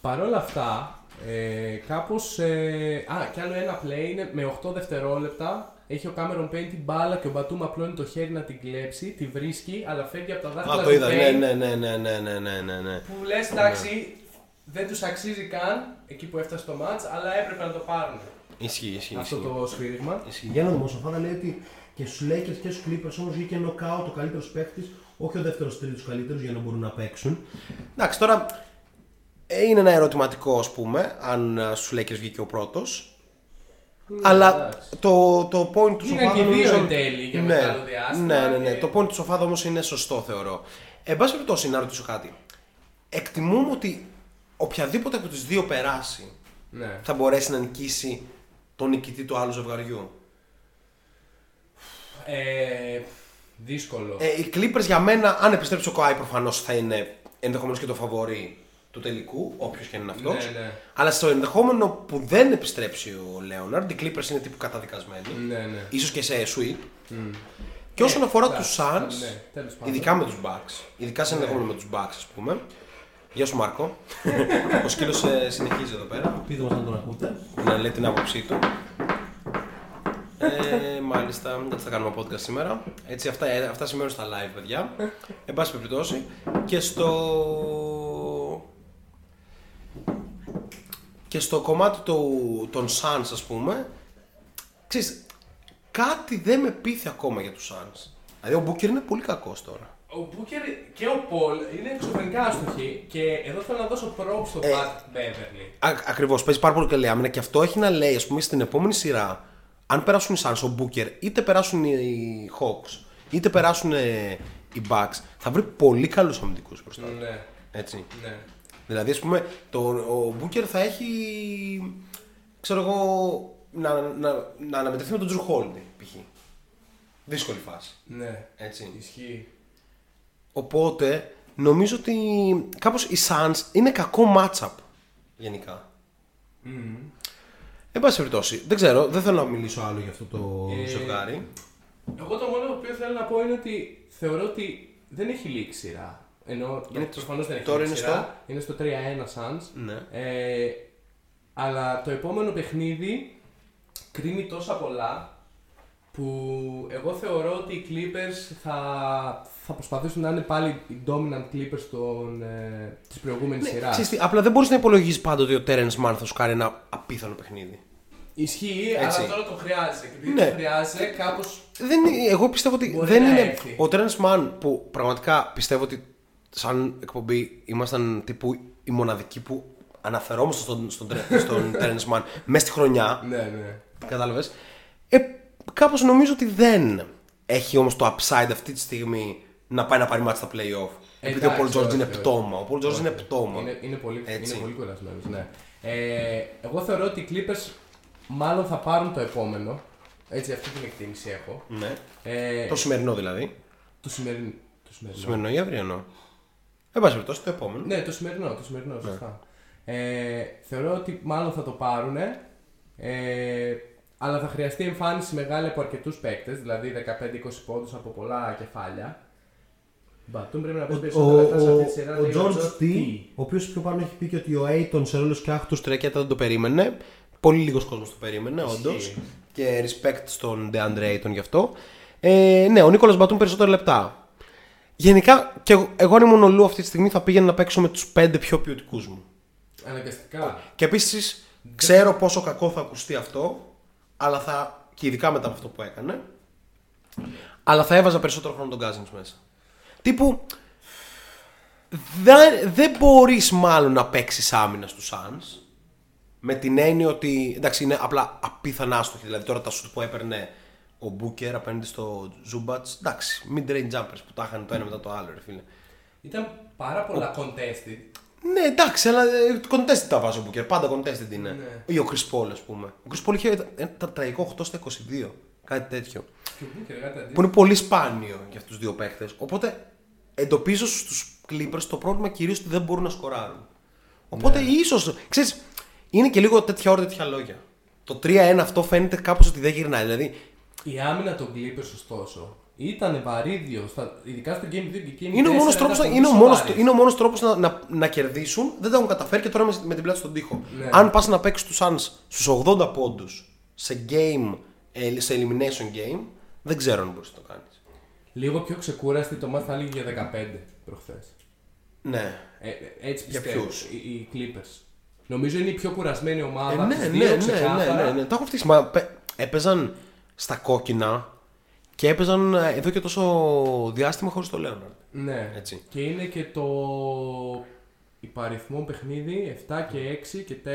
[SPEAKER 5] Παρ' όλα αυτά, ε, κάπως... Ε, α, κι άλλο ένα play είναι με 8 δευτερόλεπτα. Έχει ο Cameron Payne την μπάλα και ο Μπατούμ απλώνει το χέρι να την κλέψει, τη βρίσκει, αλλά φεύγει από τα δάχτυλα
[SPEAKER 4] Α, το
[SPEAKER 5] του
[SPEAKER 4] είδα. Ναι,
[SPEAKER 5] Payne,
[SPEAKER 4] ναι, ναι, ναι, ναι, ναι, ναι, ναι, ναι.
[SPEAKER 5] Που λες, εντάξει, δεν τους αξίζει καν εκεί που έφτασε το match, αλλά έπρεπε να το πάρουν.
[SPEAKER 4] Ισχύει, ισχύει.
[SPEAKER 5] Αυτό
[SPEAKER 4] ισχύει.
[SPEAKER 5] το σφύριγμα.
[SPEAKER 4] Ισχύει.
[SPEAKER 6] Για να δούμε, ο Σαφάδα λέει ότι και στους Lakers και στους Clippers όμως βγήκε νοκάουτ ο καλύτερος παίκτης, όχι ο δεύτερος τρίτος καλύτερο για να μπορούν να παίξουν.
[SPEAKER 4] Εντάξει, τώρα ε, είναι ένα ερωτηματικό, ας πούμε, αν ε, στου Lakers βγήκε ο πρώτος. Αλλά
[SPEAKER 5] Ναι, εντάξει.
[SPEAKER 4] το, το point τους
[SPEAKER 5] Γίναν
[SPEAKER 4] Σοφάδα.
[SPEAKER 5] και δύο
[SPEAKER 4] νομίζω-
[SPEAKER 5] εν τέλει για
[SPEAKER 4] ναι,
[SPEAKER 5] μεγάλο διάστημα
[SPEAKER 4] Ναι, ναι, ναι.
[SPEAKER 5] και-
[SPEAKER 4] Το point του Σοφάδα όμως είναι σωστό, θεωρώ. Εν πάση περιπτώσει, να ρωτήσω κάτι. Εκτιμούμε ότι οποιαδήποτε από τις δύο περάσει
[SPEAKER 5] Ναι.
[SPEAKER 4] θα μπορέσει να νικήσει τον νικητή του άλλου ζευγαριού;
[SPEAKER 5] Ε, δύσκολο.
[SPEAKER 4] Ε, οι Clippers για μένα, αν επιστρέψει ο Kawhi προφανώς θα είναι ενδεχομένως και το φαβορή του τελικού, όποιος και αν είναι αυτός.
[SPEAKER 5] Ναι, ναι.
[SPEAKER 4] Αλλά στο ενδεχόμενο που δεν επιστρέψει ο Λέοναρντ, οι Clippers είναι τύπου καταδικασμένοι.
[SPEAKER 5] Ναι, ναι.
[SPEAKER 4] ίσως και σε sweep. Και όσον αφορά τους
[SPEAKER 5] εντάξει,
[SPEAKER 4] Suns,
[SPEAKER 5] ναι, τέλος πάντων.
[SPEAKER 4] ειδικά με τους Bucks, ειδικά σε ενδεχόμενο με τους Bucks, ας πούμε. Γεια σου Μάρκο. *laughs* ο σκύλος συνεχίζει εδώ πέρα.
[SPEAKER 6] Πείτε μας αν τον ακούτε.
[SPEAKER 4] να λέει την άποψή του. Ε, μάλιστα, δεν θα κάνουμε podcast σήμερα. Έτσι, αυτά, ε, αυτά σημαίνουν στα live, παιδιά. Εν πάση περιπτώσει. Και στο. Και στο κομμάτι του, των Suns, ας πούμε, ξέρεις, κάτι δεν με πείθει ακόμα για τους Suns. Δηλαδή, ο Booker είναι πολύ κακός τώρα.
[SPEAKER 5] Ο Μπούκερ και ο Πολ είναι εξωφρενικά άστοχοι και εδώ θέλω να δώσω props στον
[SPEAKER 4] Ε,
[SPEAKER 5] Πατ Μπέβερλι.
[SPEAKER 4] Ακριβώς, παίζει πάρα πολύ καλή άμυνα και αυτό έχει να λέει, ας πούμε, στην επόμενη σειρά, αν περάσουν οι Suns, ο Booker, είτε περάσουν οι Hawks, είτε περάσουν ε, οι Bucks, θα βρει πολύ καλούς αμυντικούς μπροστά. του.
[SPEAKER 5] Ναι,
[SPEAKER 4] Έτσι.
[SPEAKER 5] ναι.
[SPEAKER 4] Δηλαδή, ας πούμε, το, ο Booker θα έχει. ξέρω εγώ. να, να, να αναμετρηθεί με τον Drew Holiday, π.χ. Δύσκολη φάση.
[SPEAKER 5] Ναι,
[SPEAKER 4] Έτσι.
[SPEAKER 5] ισχύει.
[SPEAKER 4] Οπότε, νομίζω ότι κάπως οι Suns είναι κακό matchup γενικά. Εν πάση περιπτώσει, δεν ξέρω, δεν θέλω να μιλήσω άλλο για αυτό το
[SPEAKER 5] Ε,
[SPEAKER 4] ζευγάρι.
[SPEAKER 5] Εγώ το μόνο το οποίο θέλω να πω είναι ότι θεωρώ ότι δεν έχει λήξει σειρά. Ενώ
[SPEAKER 4] Είναι
[SPEAKER 5] προφανώς δεν έχει
[SPEAKER 4] τώρα
[SPEAKER 5] λήξει
[SPEAKER 4] είναι
[SPEAKER 5] σειρά. Είναι στο 3-1 Suns.
[SPEAKER 4] Ναι.
[SPEAKER 5] Ε, αλλά το επόμενο παιχνίδι κρίνει τόσα πολλά που εγώ θεωρώ ότι οι Clippers θα, θα προσπαθήσουν να είναι πάλι οι dominant Clippers των, ε, της προηγούμενης
[SPEAKER 4] Ναι,
[SPEAKER 5] σειράς.
[SPEAKER 4] ξέρεις τι, απλά δεν μπορείς να υπολογίσεις πάντοτε ότι ο Terence Mann θα σου κάνει ένα απίθανο παιχνίδι.
[SPEAKER 5] Ισχύει,
[SPEAKER 4] Έτσι.
[SPEAKER 5] αλλά τώρα το χρειάζεται. Και επειδή
[SPEAKER 4] Ναι.
[SPEAKER 5] το χρειάζεται, κάπως
[SPEAKER 4] Δεν, είναι- εγώ πιστεύω ότι
[SPEAKER 5] Μπορεί
[SPEAKER 4] δεν
[SPEAKER 5] να
[SPEAKER 4] είναι.
[SPEAKER 5] έρθει.
[SPEAKER 4] Ο Terence Mann που πραγματικά πιστεύω ότι σαν εκπομπή ήμασταν τύπου οι μοναδικοί που αναφερόμαστε στον, στον, Tere- στον Terence Mann *laughs* μέσα στη χρονιά.
[SPEAKER 5] Ναι, ναι.
[SPEAKER 4] Κατάλαβες. Ε, κάπως νομίζω ότι δεν έχει όμως το upside αυτή τη στιγμή να πάει να πάρει μάτς στα play-off. Επειδή ο
[SPEAKER 5] Εντάξει,
[SPEAKER 4] Paul George
[SPEAKER 5] όχι,
[SPEAKER 4] είναι
[SPEAKER 5] όχι.
[SPEAKER 4] πτώμα. Ο Paul George
[SPEAKER 5] Όχι.
[SPEAKER 4] είναι πτώμα.
[SPEAKER 5] Είναι, είναι πολύ,
[SPEAKER 4] Έτσι.
[SPEAKER 5] είναι πολύ κουρασμένος, ναι. Ε, εγώ θεωρώ ότι οι Clippers μάλλον θα πάρουν το επόμενο. Έτσι, αυτή την εκτίμηση έχω.
[SPEAKER 4] Ναι.
[SPEAKER 5] Ε,
[SPEAKER 4] Το σημερινό δηλαδή.
[SPEAKER 5] το σημερινό. Το σημερινό.
[SPEAKER 4] Το σημερινό ή αυριανό. Εν πάση περιπτώσει, το επόμενο.
[SPEAKER 5] Ναι, το σημερινό, το σημερινό, σωστά. Ε, θεωρώ ότι μάλλον θα το πάρουν. Ε, αλλά θα χρειαστεί εμφάνιση μεγάλη από αρκετούς παίκτες, δηλαδή 15-20 πόντους από πολλά κεφάλια. Μπατούν πρέπει να πει
[SPEAKER 6] Ο, ο,
[SPEAKER 5] περισσότερα λεφτά σε αυτή τη
[SPEAKER 6] ο,
[SPEAKER 5] σειρά.
[SPEAKER 6] ο
[SPEAKER 5] λέει
[SPEAKER 6] George
[SPEAKER 5] George
[SPEAKER 6] T,
[SPEAKER 5] T.
[SPEAKER 6] ο οποίος πιο πάνω έχει πει και ότι ο Aiton σε ρόλο σκιάχτου
[SPEAKER 4] Του τρέκια δεν το περίμενε. Πολύ λίγος κόσμος το περίμενε, όντως. Και respect στον DeAndre Ayton γι' αυτό. Ε, ναι, ο Νίκολας Μπατούν περισσότερα λεπτά. Γενικά, και εγώ, εγώ αν ήμουν ο Λου αυτή τη στιγμή θα πήγαινα να παίξω με τους πέντε πιο ποιοτικούς μου.
[SPEAKER 5] Αναγκαστικά.
[SPEAKER 4] Και επίσης ξέρω πόσο κακό θα ακουστεί αυτό, αλλά θα. και ειδικά μετά από αυτό που έκανε. Αλλά θα έβαζα περισσότερο χρόνο τον Cousins μέσα. Τύπου. Δεν, δεν μπορείς μάλλον να παίξεις άμυνα στους Suns. Με την έννοια ότι. εντάξει, είναι απλά απίθανα άστοχη. Δηλαδή τώρα τα σουτ που έπαιρνε ο Booker απέναντι στο Zubats. Εντάξει, mid-range jumpers που τα είχαν το ένα μετά το άλλο, ρε φίλε.
[SPEAKER 5] Ήταν πάρα πολλά contested.
[SPEAKER 4] Ναι, εντάξει, αλλά ε, contested τα βάζω Booker. Πάντα contested είναι.
[SPEAKER 5] Ναι.
[SPEAKER 4] Ή ο Chris Paul, ας πούμε. Ο Chris Paul είχε ένα τραγικό 8 στα 22. Κάτι τέτοιο.
[SPEAKER 5] Και ο Booker, κάτι αντίστοιχο.
[SPEAKER 4] Που είναι πολύ σπάνιο για αυτούς τους δύο παίχτες. Οπότε εντοπίζω στους Clippers το πρόβλημα κυρίως ότι δεν μπορούν να σκοράρουν. Οπότε
[SPEAKER 5] Ναι.
[SPEAKER 4] ίσως. ξέρεις, είναι και λίγο τέτοια ώρα τέτοια λόγια. Το 3-1 αυτό φαίνεται κάπως ότι δεν γυρνάει. Δηλαδή,
[SPEAKER 5] Η άμυνα των Clippers, ωστόσο, ήταν βαρύδιο, στα, ειδικά στο Game 2 και Game
[SPEAKER 4] είναι ο
[SPEAKER 5] 4
[SPEAKER 4] μόνος
[SPEAKER 5] ήταν
[SPEAKER 4] τρόπος
[SPEAKER 5] πολύ
[SPEAKER 4] είναι ο μόνος,
[SPEAKER 5] σοβαρές.
[SPEAKER 4] είναι ο μόνος τρόπος να, να, να κερδίσουν. Δεν τα έχουν καταφέρει και τώρα με, με την πλάτη στον τοίχο.
[SPEAKER 5] Ναι.
[SPEAKER 4] Αν πας να παίξεις τους Suns στους 80 πόντους σε game, ε, σε elimination game, δεν ξέρω αν μπορείς να το κάνεις.
[SPEAKER 5] Λίγο πιο ξεκούραστη το μάθημα έλεγε για 15 προχθές.
[SPEAKER 4] Ναι.
[SPEAKER 5] Ε, ε, έτσι
[SPEAKER 4] Για
[SPEAKER 5] πιστεύω.
[SPEAKER 4] ποιους;
[SPEAKER 5] Οι, οι Clippers. Νομίζω είναι η πιο κουρασμένη
[SPEAKER 4] Ε,
[SPEAKER 5] ομάδα.
[SPEAKER 4] ναι,
[SPEAKER 5] τις
[SPEAKER 4] ναι,
[SPEAKER 5] δύο
[SPEAKER 4] ναι, ναι,
[SPEAKER 5] ξεκάθαρα.
[SPEAKER 4] ναι, ναι, Το έχω φτύσει. Μα πε- έπαιζαν στα κόκκινα και έπαιζαν ε, εδώ και τόσο διάστημα χωρίς το Λέοναρντ.
[SPEAKER 5] Ναι.
[SPEAKER 4] Έτσι.
[SPEAKER 5] Και είναι και το υπαριθμό παιχνίδι 7 και 6 και 4,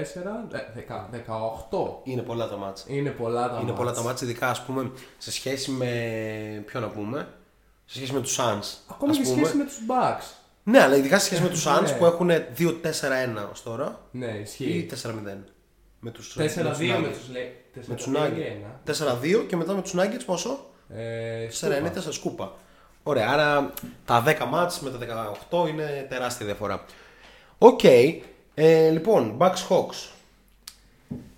[SPEAKER 5] ε, δεκα- 18.
[SPEAKER 4] Είναι πολλά τα μάτσα.
[SPEAKER 5] Είναι πολλά τα
[SPEAKER 4] Είναι
[SPEAKER 5] μάτς.
[SPEAKER 4] πολλά τα μάτσα, ειδικά ας πούμε σε σχέση με. Ποιο να πούμε. Σε σχέση με τους Suns.
[SPEAKER 5] Ακόμα
[SPEAKER 4] ας
[SPEAKER 5] και
[SPEAKER 4] πούμε.
[SPEAKER 5] σχέση με τους Bucks.
[SPEAKER 4] Ναι, αλλά ειδικά σε σχέση με τους Suns
[SPEAKER 5] Ναι.
[SPEAKER 4] που έχουν 2-4-1 ως τώρα.
[SPEAKER 5] Ναι,
[SPEAKER 4] Ή
[SPEAKER 5] ισχύει.
[SPEAKER 4] 4-0. Με τους
[SPEAKER 5] 4-2 με τους λέει.
[SPEAKER 4] Με τους
[SPEAKER 5] 4-2
[SPEAKER 4] Nuggets.
[SPEAKER 5] ή ένα.
[SPEAKER 4] 4-2 και μετά με τους Nuggets πόσο;
[SPEAKER 5] Ε,
[SPEAKER 4] 4-1 4 σκούπα. Ωραία, άρα τα 10 μάτς με τα 18 είναι τεράστια διαφορά. Οκ, ε, λοιπόν, Bucks Hawks.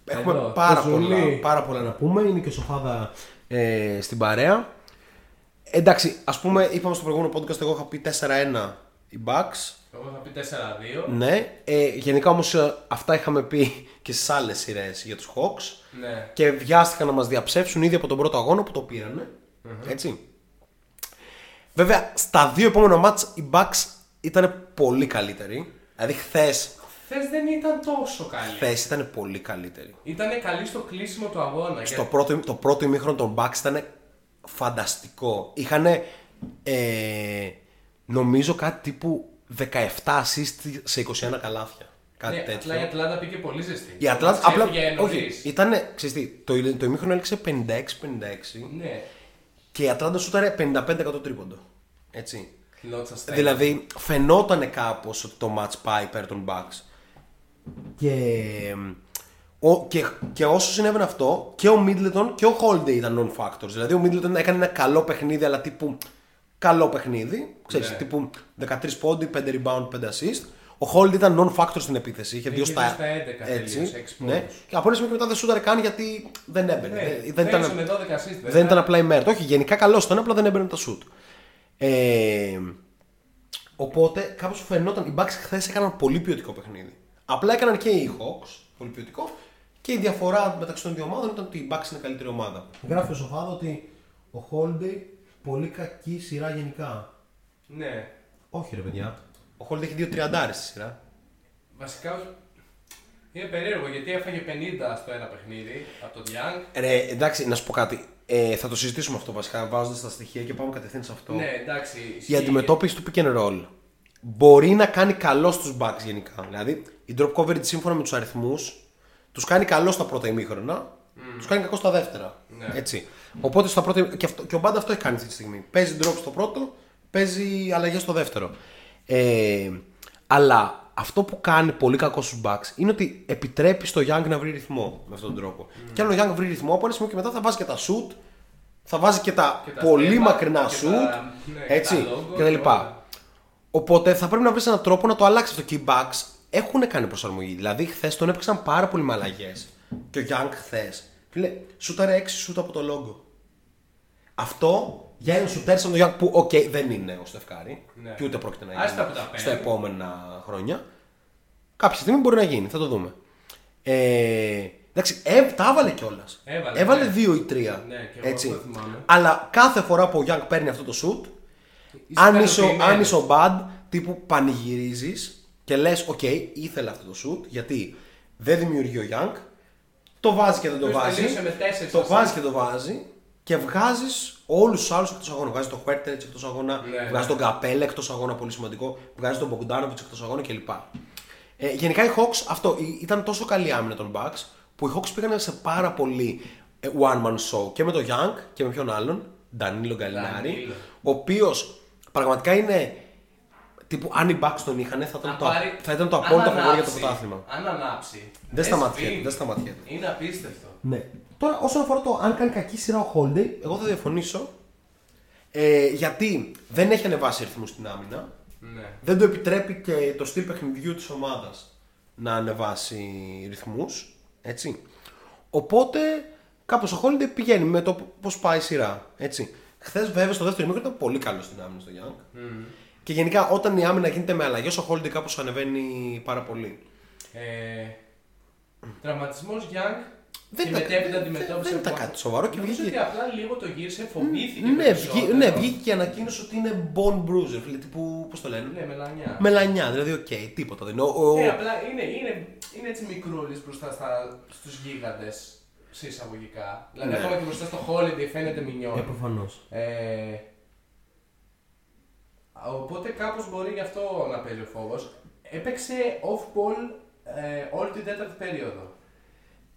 [SPEAKER 4] Έχουμε
[SPEAKER 5] Εδώ,
[SPEAKER 4] πάρα
[SPEAKER 5] το
[SPEAKER 4] πολλά,
[SPEAKER 5] ζουλί.
[SPEAKER 4] πάρα πολλά να πούμε. Είναι και σοφάδα ε, στην παρέα. Εντάξει, ας πούμε, είπαμε στο προηγούμενο podcast, εγώ είχα πει 4-1 οι Bucks.
[SPEAKER 5] Εγώ θα πει 4-2.
[SPEAKER 4] Ναι, ε, γενικά όμως ε, αυτά είχαμε πει και στις άλλες σειρές για τους Hawks.
[SPEAKER 5] Ναι.
[SPEAKER 4] Και βιάστηκαν να μας διαψεύσουν ήδη από τον πρώτο αγώνα που το πηρανε Έτσι. Βέβαια, στα δύο επόμενα μάτς οι Bucks ήταν πολύ καλύτεροι. Δηλαδή, χθε
[SPEAKER 5] Χθες δεν ήταν τόσο καλή.
[SPEAKER 4] χθες ήταν πολύ καλύτεροι.
[SPEAKER 5] Ήταν καλή στο κλείσιμο του αγώνα.
[SPEAKER 4] Στο
[SPEAKER 5] γιατί-
[SPEAKER 4] πρώτο, το πρώτο ημίχρονο των Bucks ήταν φανταστικό. Είχαν ε, νομίζω κάτι τύπου 17 assist σε 21 καλάθια. Κάτι
[SPEAKER 5] Ναι,
[SPEAKER 4] τέτοιο.
[SPEAKER 5] απλά η Ατλάντα πήγε πολύ ζεστή.
[SPEAKER 4] Η Ατλάντα
[SPEAKER 5] Μας
[SPEAKER 4] απλά.
[SPEAKER 5] έφυγε νωρίς.
[SPEAKER 4] Όχι, ήταν. Ξέρεις τι, το, το ημίχρονο έλεξε 56-56
[SPEAKER 5] Ναι,
[SPEAKER 4] και η Ατλάντα σου ήταν 55% τρίποντο. Έτσι.
[SPEAKER 5] not sustainable.
[SPEAKER 4] Δηλαδή φαινόταν κάπως ότι το match πάει υπέρ των Bucks. Και, ο, και, και όσο συνέβαινε αυτό, και ο Middleton και ο Holiday ήταν non-factors. Δηλαδή ο Middleton έκανε ένα καλό παιχνίδι, αλλά τύπου καλό παιχνίδι. Ξέρεις,
[SPEAKER 5] Ναι.
[SPEAKER 4] τύπου 13 πόντι, 5 rebound, 5 assist. Ο Holiday ήταν non-factor στην επίθεση. Είχε 2
[SPEAKER 5] Είχε
[SPEAKER 4] στα,
[SPEAKER 5] δύο στα 11 τελείωσε, έξι
[SPEAKER 4] ναι.
[SPEAKER 5] πόντους.
[SPEAKER 4] Και από ένα σημείο και μετά δεν σούταρε καν γιατί δεν έμπαινε.
[SPEAKER 5] Ναι,
[SPEAKER 4] δεν, δεν
[SPEAKER 5] παίξε
[SPEAKER 4] ήταν,
[SPEAKER 5] με 12 assist, βέβαια.
[SPEAKER 4] δεν ήταν απλά η μέρα. Όχι, γενικά καλό ήταν, απλά δεν έμπαινε τα σουτ. Ε, οπότε κάπως φαινόταν. Οι Bucks χθες έκαναν πολύ ποιοτικό παιχνίδι. Απλά έκαναν και οι Hawks πολύ ποιοτικό. Και η διαφορά μεταξύ των δύο ομάδων ήταν ότι η Bucks είναι καλύτερη ομάδα.
[SPEAKER 6] Γράφει ο Σοφάδο ότι ο Holiday πολύ κακή σειρά γενικά.
[SPEAKER 5] Ναι.
[SPEAKER 6] Όχι ρε παιδιά.
[SPEAKER 4] Ο Holiday έχει δύο τριαντάρες στη σειρά.
[SPEAKER 5] Βασικά όχι. Είναι περίεργο γιατί έφαγε 50 στο ένα παιχνίδι από τον Young.
[SPEAKER 4] Ρε, εντάξει, να σου πω κάτι. Ε, θα το συζητήσουμε αυτό βασικά βάζοντας τα στοιχεία και πάμε κατευθείαν σε αυτό.
[SPEAKER 5] Ναι, εντάξει.
[SPEAKER 4] η
[SPEAKER 5] ισχύει.
[SPEAKER 4] αντιμετώπιση του pick and roll μπορεί να κάνει καλό στους Bucks γενικά. Δηλαδή, η drop coverage σύμφωνα με τους αριθμούς τους κάνει καλό στα πρώτα ημίχρονα, τους κάνει κακό στα δεύτερα.
[SPEAKER 5] Ναι.
[SPEAKER 4] Έτσι. Οπότε στα πρώτα, και, αυτό, και ο Μπάντα αυτό έχει κάνει αυτή τη στιγμή. Παίζει drop στο πρώτο, παίζει αλλαγές στο δεύτερο. Ε, αλλά αυτό που κάνει πολύ κακό στους Bucks είναι ότι επιτρέπει στο Young να βρει ρυθμό με αυτόν τον τρόπο. Και αν ο Young βρει ρυθμό, από ένα σημείο και μετά θα βάζει και τα shoot, θα βάζει και τα,
[SPEAKER 5] Και τα
[SPEAKER 4] πολύ
[SPEAKER 5] step up
[SPEAKER 4] μακρινά
[SPEAKER 5] και
[SPEAKER 4] shoot,
[SPEAKER 5] τα- ναι, και
[SPEAKER 4] έτσι,
[SPEAKER 5] τα logo
[SPEAKER 4] και τα
[SPEAKER 5] και
[SPEAKER 4] λοιπά.
[SPEAKER 5] όλα.
[SPEAKER 4] Οπότε θα πρέπει να βρεις έναν τρόπο να το αλλάξεις αυτό. Και οι Bucks έχουν κάνει προσαρμογή. Δηλαδή, χθες τον έπαιξαν πάρα πολύ με αλλαγές. Και ο Young χθες. Φίλε, σούταρε 6 σούτ από το logo. Αυτό για έναν σουτέρ σαν τον Young που, οκ, δεν είναι ο Steph Curry.
[SPEAKER 5] Ναι.
[SPEAKER 4] Και ούτε πρόκειται να
[SPEAKER 5] Άστα
[SPEAKER 4] γίνει
[SPEAKER 5] που τα παίρνει.
[SPEAKER 4] στα επόμενα χρόνια. Κάποια στιγμή μπορεί να γίνει, θα το δούμε. Ε, εντάξει, ε, τα έβαλε κιόλας.
[SPEAKER 5] Έβαλε,
[SPEAKER 4] Έβαλε
[SPEAKER 5] ναι.
[SPEAKER 4] δύο ή τρία.
[SPEAKER 5] Ναι, και εγώ
[SPEAKER 4] έτσι.
[SPEAKER 5] αυτό θυμάμαι.
[SPEAKER 4] Αλλά κάθε φορά που ο Young παίρνει αυτό το σουτ,
[SPEAKER 5] Είσαι
[SPEAKER 4] αν είσαι, ο-
[SPEAKER 5] ικανοποιημένος.
[SPEAKER 4] αν είσαι ο Bud, τύπου πανηγυρίζεις και λες: Οκ, ήθελα αυτό το shoot γιατί δεν δημιουργεί ο Young, το βάζει και δεν το
[SPEAKER 5] Ποιος
[SPEAKER 4] βάζει.
[SPEAKER 5] τελείωσε με τέσσερις
[SPEAKER 4] Το
[SPEAKER 5] assists.
[SPEAKER 4] βάζει και το βάζει και βγάζεις όλους τους άλλους εκτός αγώνα. Βγάζεις τον Huerter εκτός αγώνα,
[SPEAKER 5] Ναι,
[SPEAKER 4] βγάζεις
[SPEAKER 5] ναι.
[SPEAKER 4] τον Capela εκτός αγώνα, πολύ σημαντικό, βγάζεις τον Μπογκδάνοβιτς εκτός αγώνα κλπ. Ε, γενικά οι Hawks αυτό η- ήταν τόσο καλή άμυνα των Bucks που οι Hawks πήγαν σε πάρα πολύ ε, one man show και με τον Young και με ποιον άλλον, Ντανίλο Γκαλινάρη,
[SPEAKER 5] Danilo.
[SPEAKER 4] ο οποίος πραγματικά είναι Τύπου αν οι Bucks τον είχαν, θα ήταν,
[SPEAKER 5] Να
[SPEAKER 4] το,
[SPEAKER 5] πάρει-
[SPEAKER 4] θα ήταν το
[SPEAKER 5] αν
[SPEAKER 4] απόλυτο φαβόρι για το
[SPEAKER 5] ανάψει-
[SPEAKER 4] πρωτάθλημα.
[SPEAKER 5] Αν ανάψει.
[SPEAKER 4] Δεν
[SPEAKER 5] ε,
[SPEAKER 4] σταματιέται,
[SPEAKER 5] σβήνει.
[SPEAKER 4] δεν σταματιέται.
[SPEAKER 5] Είναι απίστευτο.
[SPEAKER 6] Ναι. Τώρα, όσον αφορά το αν κάνει κακή σειρά ο Holiday,
[SPEAKER 4] Εγώ θα διαφωνήσω. Ε, γιατί δεν έχει ανεβάσει ρυθμού στην άμυνα.
[SPEAKER 5] Ναι.
[SPEAKER 4] Δεν το επιτρέπει και το στυλ παιχνιδιού της ομάδας να ανεβάσει ρυθμούς, έτσι. Οπότε κάπως ο Holiday πηγαίνει με το πώς πάει η σειρά, έτσι. Χθες βέβαια στο δεύτερο ημίχρονο ήταν πολύ καλό στην άμυνα στο Young. Και γενικά όταν η άμυνα γίνεται με αλλαγές ο Holiday κάπως ανεβαίνει πάρα πολύ.
[SPEAKER 5] Ε, Τραυματισμός Young.
[SPEAKER 4] Δεν
[SPEAKER 5] και
[SPEAKER 4] ήταν-
[SPEAKER 5] μετέπειτα
[SPEAKER 4] δεν-
[SPEAKER 5] αντιμετώπισε.
[SPEAKER 4] δεν ήταν
[SPEAKER 5] πα-
[SPEAKER 4] κάτι σοβαρό και
[SPEAKER 5] Νομίζω
[SPEAKER 4] βγήκε-
[SPEAKER 5] ότι απλά λίγο το γύρισε, φοβήθηκε.
[SPEAKER 4] Ναι,
[SPEAKER 5] περισσότερο.
[SPEAKER 4] βγή, ναι, βγήκε και ανακοίνωσε ότι είναι bone bruise ρε, φίλε, τύπου, πώς το λένε;
[SPEAKER 5] Ναι, μελανιά.
[SPEAKER 4] Μελανιά, δηλαδή οκ, τίποτα δεν είναι. Ο- ο-
[SPEAKER 5] Ναι, απλά είναι, είναι, είναι έτσι μικρούλης μπροστά στα, στους γίγαντες, συσσαγωγικά. Δηλαδή
[SPEAKER 4] Ναι.
[SPEAKER 5] ακόμα και μπροστά στο Holiday φαίνεται μηνιόν.
[SPEAKER 6] ε, προφανώς.
[SPEAKER 5] Ε, οπότε κάπως μπορεί γι' αυτό να παίζει ο φόβος. Έπαιξε off-ball ε, όλη την τέταρτη περίοδο.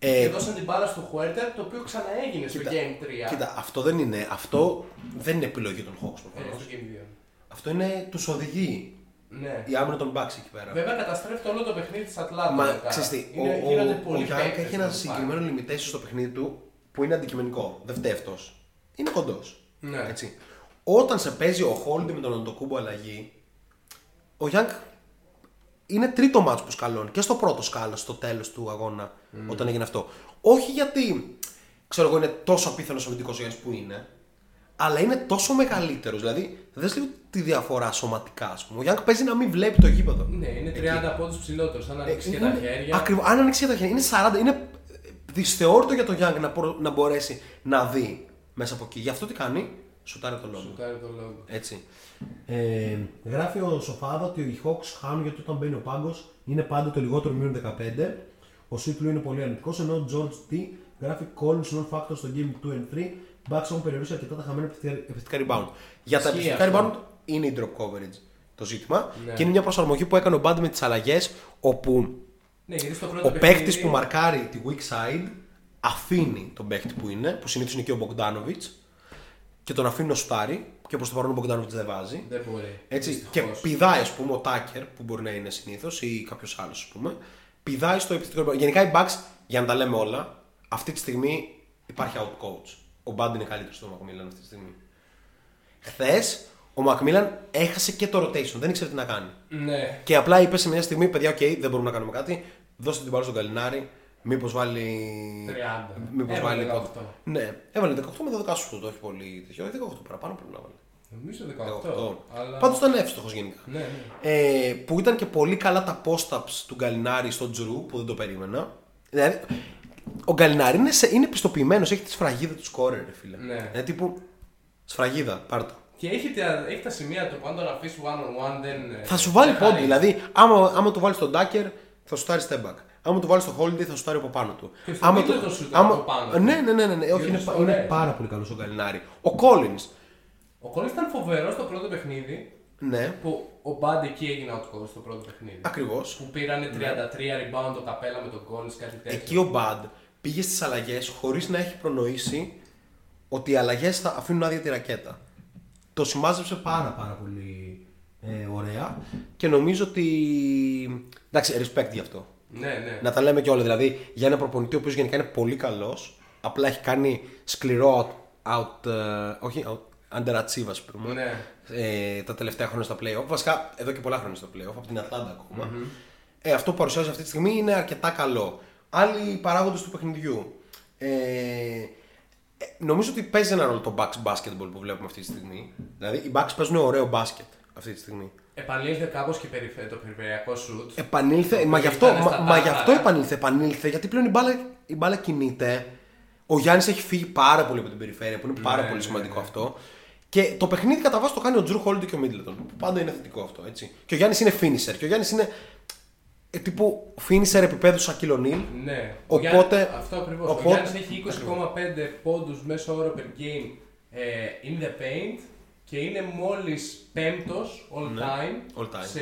[SPEAKER 4] Ε,
[SPEAKER 5] και δώσαν την μπάλα στο Huerter, το οποίο ξαναέγινε στο
[SPEAKER 4] Κοίτα,
[SPEAKER 5] Game 3.
[SPEAKER 4] Κοίτα, αυτό δεν είναι. Αυτό δεν είναι επιλογή των Hawks
[SPEAKER 5] Ε,
[SPEAKER 4] προφανώς.
[SPEAKER 5] στο Game 2.
[SPEAKER 4] Αυτό είναι τους οδηγεί
[SPEAKER 5] Ναι.
[SPEAKER 4] η άμυνα των Bucks εκεί πέρα.
[SPEAKER 5] Βέβαια καταστρέφει όλο το παιχνίδι της Ατλάντα.
[SPEAKER 4] Μα
[SPEAKER 5] μετά.
[SPEAKER 4] ξέρεις τι,
[SPEAKER 5] Είναι-
[SPEAKER 4] ο, ο,
[SPEAKER 5] γίνονται
[SPEAKER 4] ο,
[SPEAKER 5] πολλοί
[SPEAKER 4] Young
[SPEAKER 5] παίκτες
[SPEAKER 4] έχει ένα
[SPEAKER 5] να
[SPEAKER 4] συγκεκριμένο limitation στο παιχνίδι του που είναι αντικειμενικό. Δεν φταίει αυτός. Είναι κοντός.
[SPEAKER 5] Ναι.
[SPEAKER 4] Έτσι. Όταν σε παίζει ο Holiday με τον Αντοκούμπο αλλαγή, ο Young είναι τρίτο μάτς που σκαλώνει και στο πρώτο σκάλα στο τέλος του αγώνα όταν έγινε αυτό. Όχι γιατί ξέρω εγώ είναι τόσο απίθανος αμυντικός ο Γιάννης που είναι, αλλά είναι τόσο μεγαλύτερος. Δηλαδή, δες λίγο τη διαφορά σωματικά, ας πούμε. Ο Young παίζει να μην βλέπει το γήπεδο.
[SPEAKER 5] Ναι, είναι 30 πόντους ψηλότερος. Αν ανοίξει και
[SPEAKER 4] Είναι-
[SPEAKER 5] τα χέρια.
[SPEAKER 4] Ακριβώς, αν ανοίξει και τα χέρια. Είναι 40. Είναι δυσθεώρητο για τον Young να, μπο- να μπορέσει να δει μέσα από εκεί. Γι' αυτό τι κάνει, σουτάρει το λόγο.
[SPEAKER 5] Σουτάρει το λόγο.
[SPEAKER 4] Έτσι.
[SPEAKER 6] Ε, γράφει ο Σοφάδα ότι οι Hawks χάνουν γιατί όταν μπαίνει ο πάγκος είναι πάντα το λιγότερο μείον 15. Ο Σίτλου είναι πολύ αρνητικό ενώ ο George T γράφει Collins non-factor στο Game 2 and 3. Bucks έχουν περιορίσει αρκετά τα χαμένα επιθετικά-
[SPEAKER 4] Επιθετικά rebound. Για τα
[SPEAKER 5] Ισχύει
[SPEAKER 4] επιθετικά
[SPEAKER 5] αυτό.
[SPEAKER 4] rebound είναι η drop coverage το ζήτημα.
[SPEAKER 5] Ναι.
[SPEAKER 4] Και είναι μια προσαρμογή που έκανε ο Band με τις αλλαγές όπου
[SPEAKER 5] Ναι, γιατί στο πρώτο
[SPEAKER 4] ο παίκτης
[SPEAKER 5] παιχνίδι-
[SPEAKER 4] που μαρκάρει τη weak side αφήνει τον παίκτη που είναι, που συνήθως είναι και ο Bogdanovic, και τον αφήνει να σουτάρει. Και προς το παρόν ο Bogdanovic δεν βάζει.
[SPEAKER 5] Δεν μπορεί.
[SPEAKER 4] Έτσι,
[SPEAKER 5] Δυστυχώς.
[SPEAKER 4] και πηδάει, ας πούμε, ο Τάκερ που μπορεί να είναι συνήθως ή κάποιος άλλος, ας πούμε. Πηδάει στο επιθετικό rebound. Γενικά οι Bucks, για να τα λέμε όλα, αυτή τη στιγμή υπάρχει outcoach. Ο Bud είναι καλύτερος του McMillan αυτή τη στιγμή. Χθες ο McMillan έχασε και το rotation, δεν ήξερε τι να κάνει.
[SPEAKER 5] Ναι.
[SPEAKER 4] Και απλά είπε σε μια στιγμή, παιδιά, οκ, δεν μπορούμε να κάνουμε κάτι. Δώστε την μπάλα στον Γκαλινάρι. Μήπως βάλει.
[SPEAKER 5] 30.
[SPEAKER 4] Μήπως
[SPEAKER 5] Έβαλε
[SPEAKER 4] βάλει.
[SPEAKER 5] 18.
[SPEAKER 4] Ναι, έβαλε 18 με 12 σου το έχει πολύ τέτοιο. Όχι 18 παραπάνω πρέπει να βάλει.
[SPEAKER 5] Νομίζω
[SPEAKER 4] 18.
[SPEAKER 5] 18. Αλλά...
[SPEAKER 4] Πάντως ήταν εύστοχος γενικά.
[SPEAKER 5] Ναι, ναι.
[SPEAKER 4] Ε, που ήταν και πολύ καλά τα post-ups του Γκαλινάρη στο Τζρου που δεν το περίμενα. Δηλαδή, ο Γκαλινάρη είναι, σε- είναι πιστοποιημένος, έχει τη σφραγίδα του σκόρερ, ρε φίλε.
[SPEAKER 5] Ναι.
[SPEAKER 4] Ε, τύπου σφραγίδα, πάρτα.
[SPEAKER 5] Και έχει τα, έχει τα σημεία του που αν τον αφήσει one on one δεν. ε,
[SPEAKER 4] Θα σου βάλει
[SPEAKER 5] δεν
[SPEAKER 4] πόντι.
[SPEAKER 5] χαρίζει.
[SPEAKER 4] Δηλαδή, άμα, άμα του βάλεις τον Ντάκερ, θα σου στάρει step back. Άμα του βάλεις το holiday, θα σου στάρει από πάνω του.
[SPEAKER 5] Και στο
[SPEAKER 4] άμα
[SPEAKER 5] Middleton σου ήταν από πάνω του.
[SPEAKER 4] Ναι, ναι, ναι, ναι, ναι. Όχι,
[SPEAKER 5] Διότι
[SPEAKER 4] είναι,
[SPEAKER 5] στο
[SPEAKER 4] είναι
[SPEAKER 5] ωραίο.
[SPEAKER 4] πάρα πολύ καλός ο Γκαλινάρη. Ο Collins,
[SPEAKER 5] Ο Κόλλη ήταν φοβερός στο πρώτο παιχνίδι
[SPEAKER 4] ναι,
[SPEAKER 5] που ο Μπάντι εκεί έγινε out coach στο πρώτο παιχνίδι.
[SPEAKER 4] ακριβώς.
[SPEAKER 5] Που πήρανε 33 rebound το καπέλα με τον Κόλλη, κάτι τέτοιο.
[SPEAKER 4] Εκεί ο Μπαντ πήγε στις αλλαγές χωρίς να έχει προνοήσει ότι οι αλλαγές θα αφήνουν άδεια τη ρακέτα. Το σημάζεψε πάρα πάρα πολύ ε, ωραία και νομίζω ότι. Εντάξει, respect γι' αυτό.
[SPEAKER 5] Ναι, ναι.
[SPEAKER 4] Να τα λέμε και όλα. Δηλαδή για ένα προπονητή ο οποίος γενικά είναι πολύ καλός, απλά έχει κάνει σκληρό out. out ε, όχι, out, underachieve, ας πούμε.
[SPEAKER 5] Ναι.
[SPEAKER 4] Ε, τα τελευταία χρόνια στα playoff. Βασικά εδώ και πολλά χρόνια στα playoff, από την Ατλάντα ακόμα. Ε, αυτό που παρουσιάζει αυτή τη στιγμή είναι αρκετά καλό. Άλλοι παράγοντες του παιχνιδιού. Ε, ε, νομίζω ότι παίζει ένα ρόλο το Bucks basketball που βλέπουμε αυτή τη στιγμή. Δηλαδή οι Bucks παίζουν ωραίο μπάσκετ αυτή τη στιγμή.
[SPEAKER 5] Επανήλθε κάπως και περιφε- το περιφερειακό σουτ.
[SPEAKER 4] Επανήλθε, μα γι' αυτό,
[SPEAKER 5] ήταν
[SPEAKER 4] μα,
[SPEAKER 5] στα
[SPEAKER 4] μα γι'
[SPEAKER 5] τάχα,
[SPEAKER 4] αυτό
[SPEAKER 5] ε.
[SPEAKER 4] επανήλθε, επανήλθε, γιατί πλέον η μπάλα, η μπάλα κινείται. Ο Γιάννης έχει φύγει πάρα πολύ από την περιφέρεια, που είναι πάρα
[SPEAKER 5] Ναι,
[SPEAKER 4] πολύ
[SPEAKER 5] ναι,
[SPEAKER 4] σημαντικό
[SPEAKER 5] ναι.
[SPEAKER 4] αυτό. Και το παιχνίδι κατά βάση το κάνει ο Τζρου Χόλντι και ο Μίτλετον. Που πάντα είναι θετικό αυτό, έτσι. Και ο Γιάννης είναι finisher. Και ο Γιάννης είναι ε, τύπου finisher επίπεδου Σακύλο Νίλ.
[SPEAKER 5] Ναι.
[SPEAKER 4] Οπότε-
[SPEAKER 5] Ο Γιάννης- αυτό ακριβώς.
[SPEAKER 4] οπότε-
[SPEAKER 5] Ο Γιάννης έχει 20,5 πόντους μέσω όρο per game ε, in the paint και είναι μόλις πέμπτος all,
[SPEAKER 4] Ναι,
[SPEAKER 5] time
[SPEAKER 4] all time.
[SPEAKER 5] σε,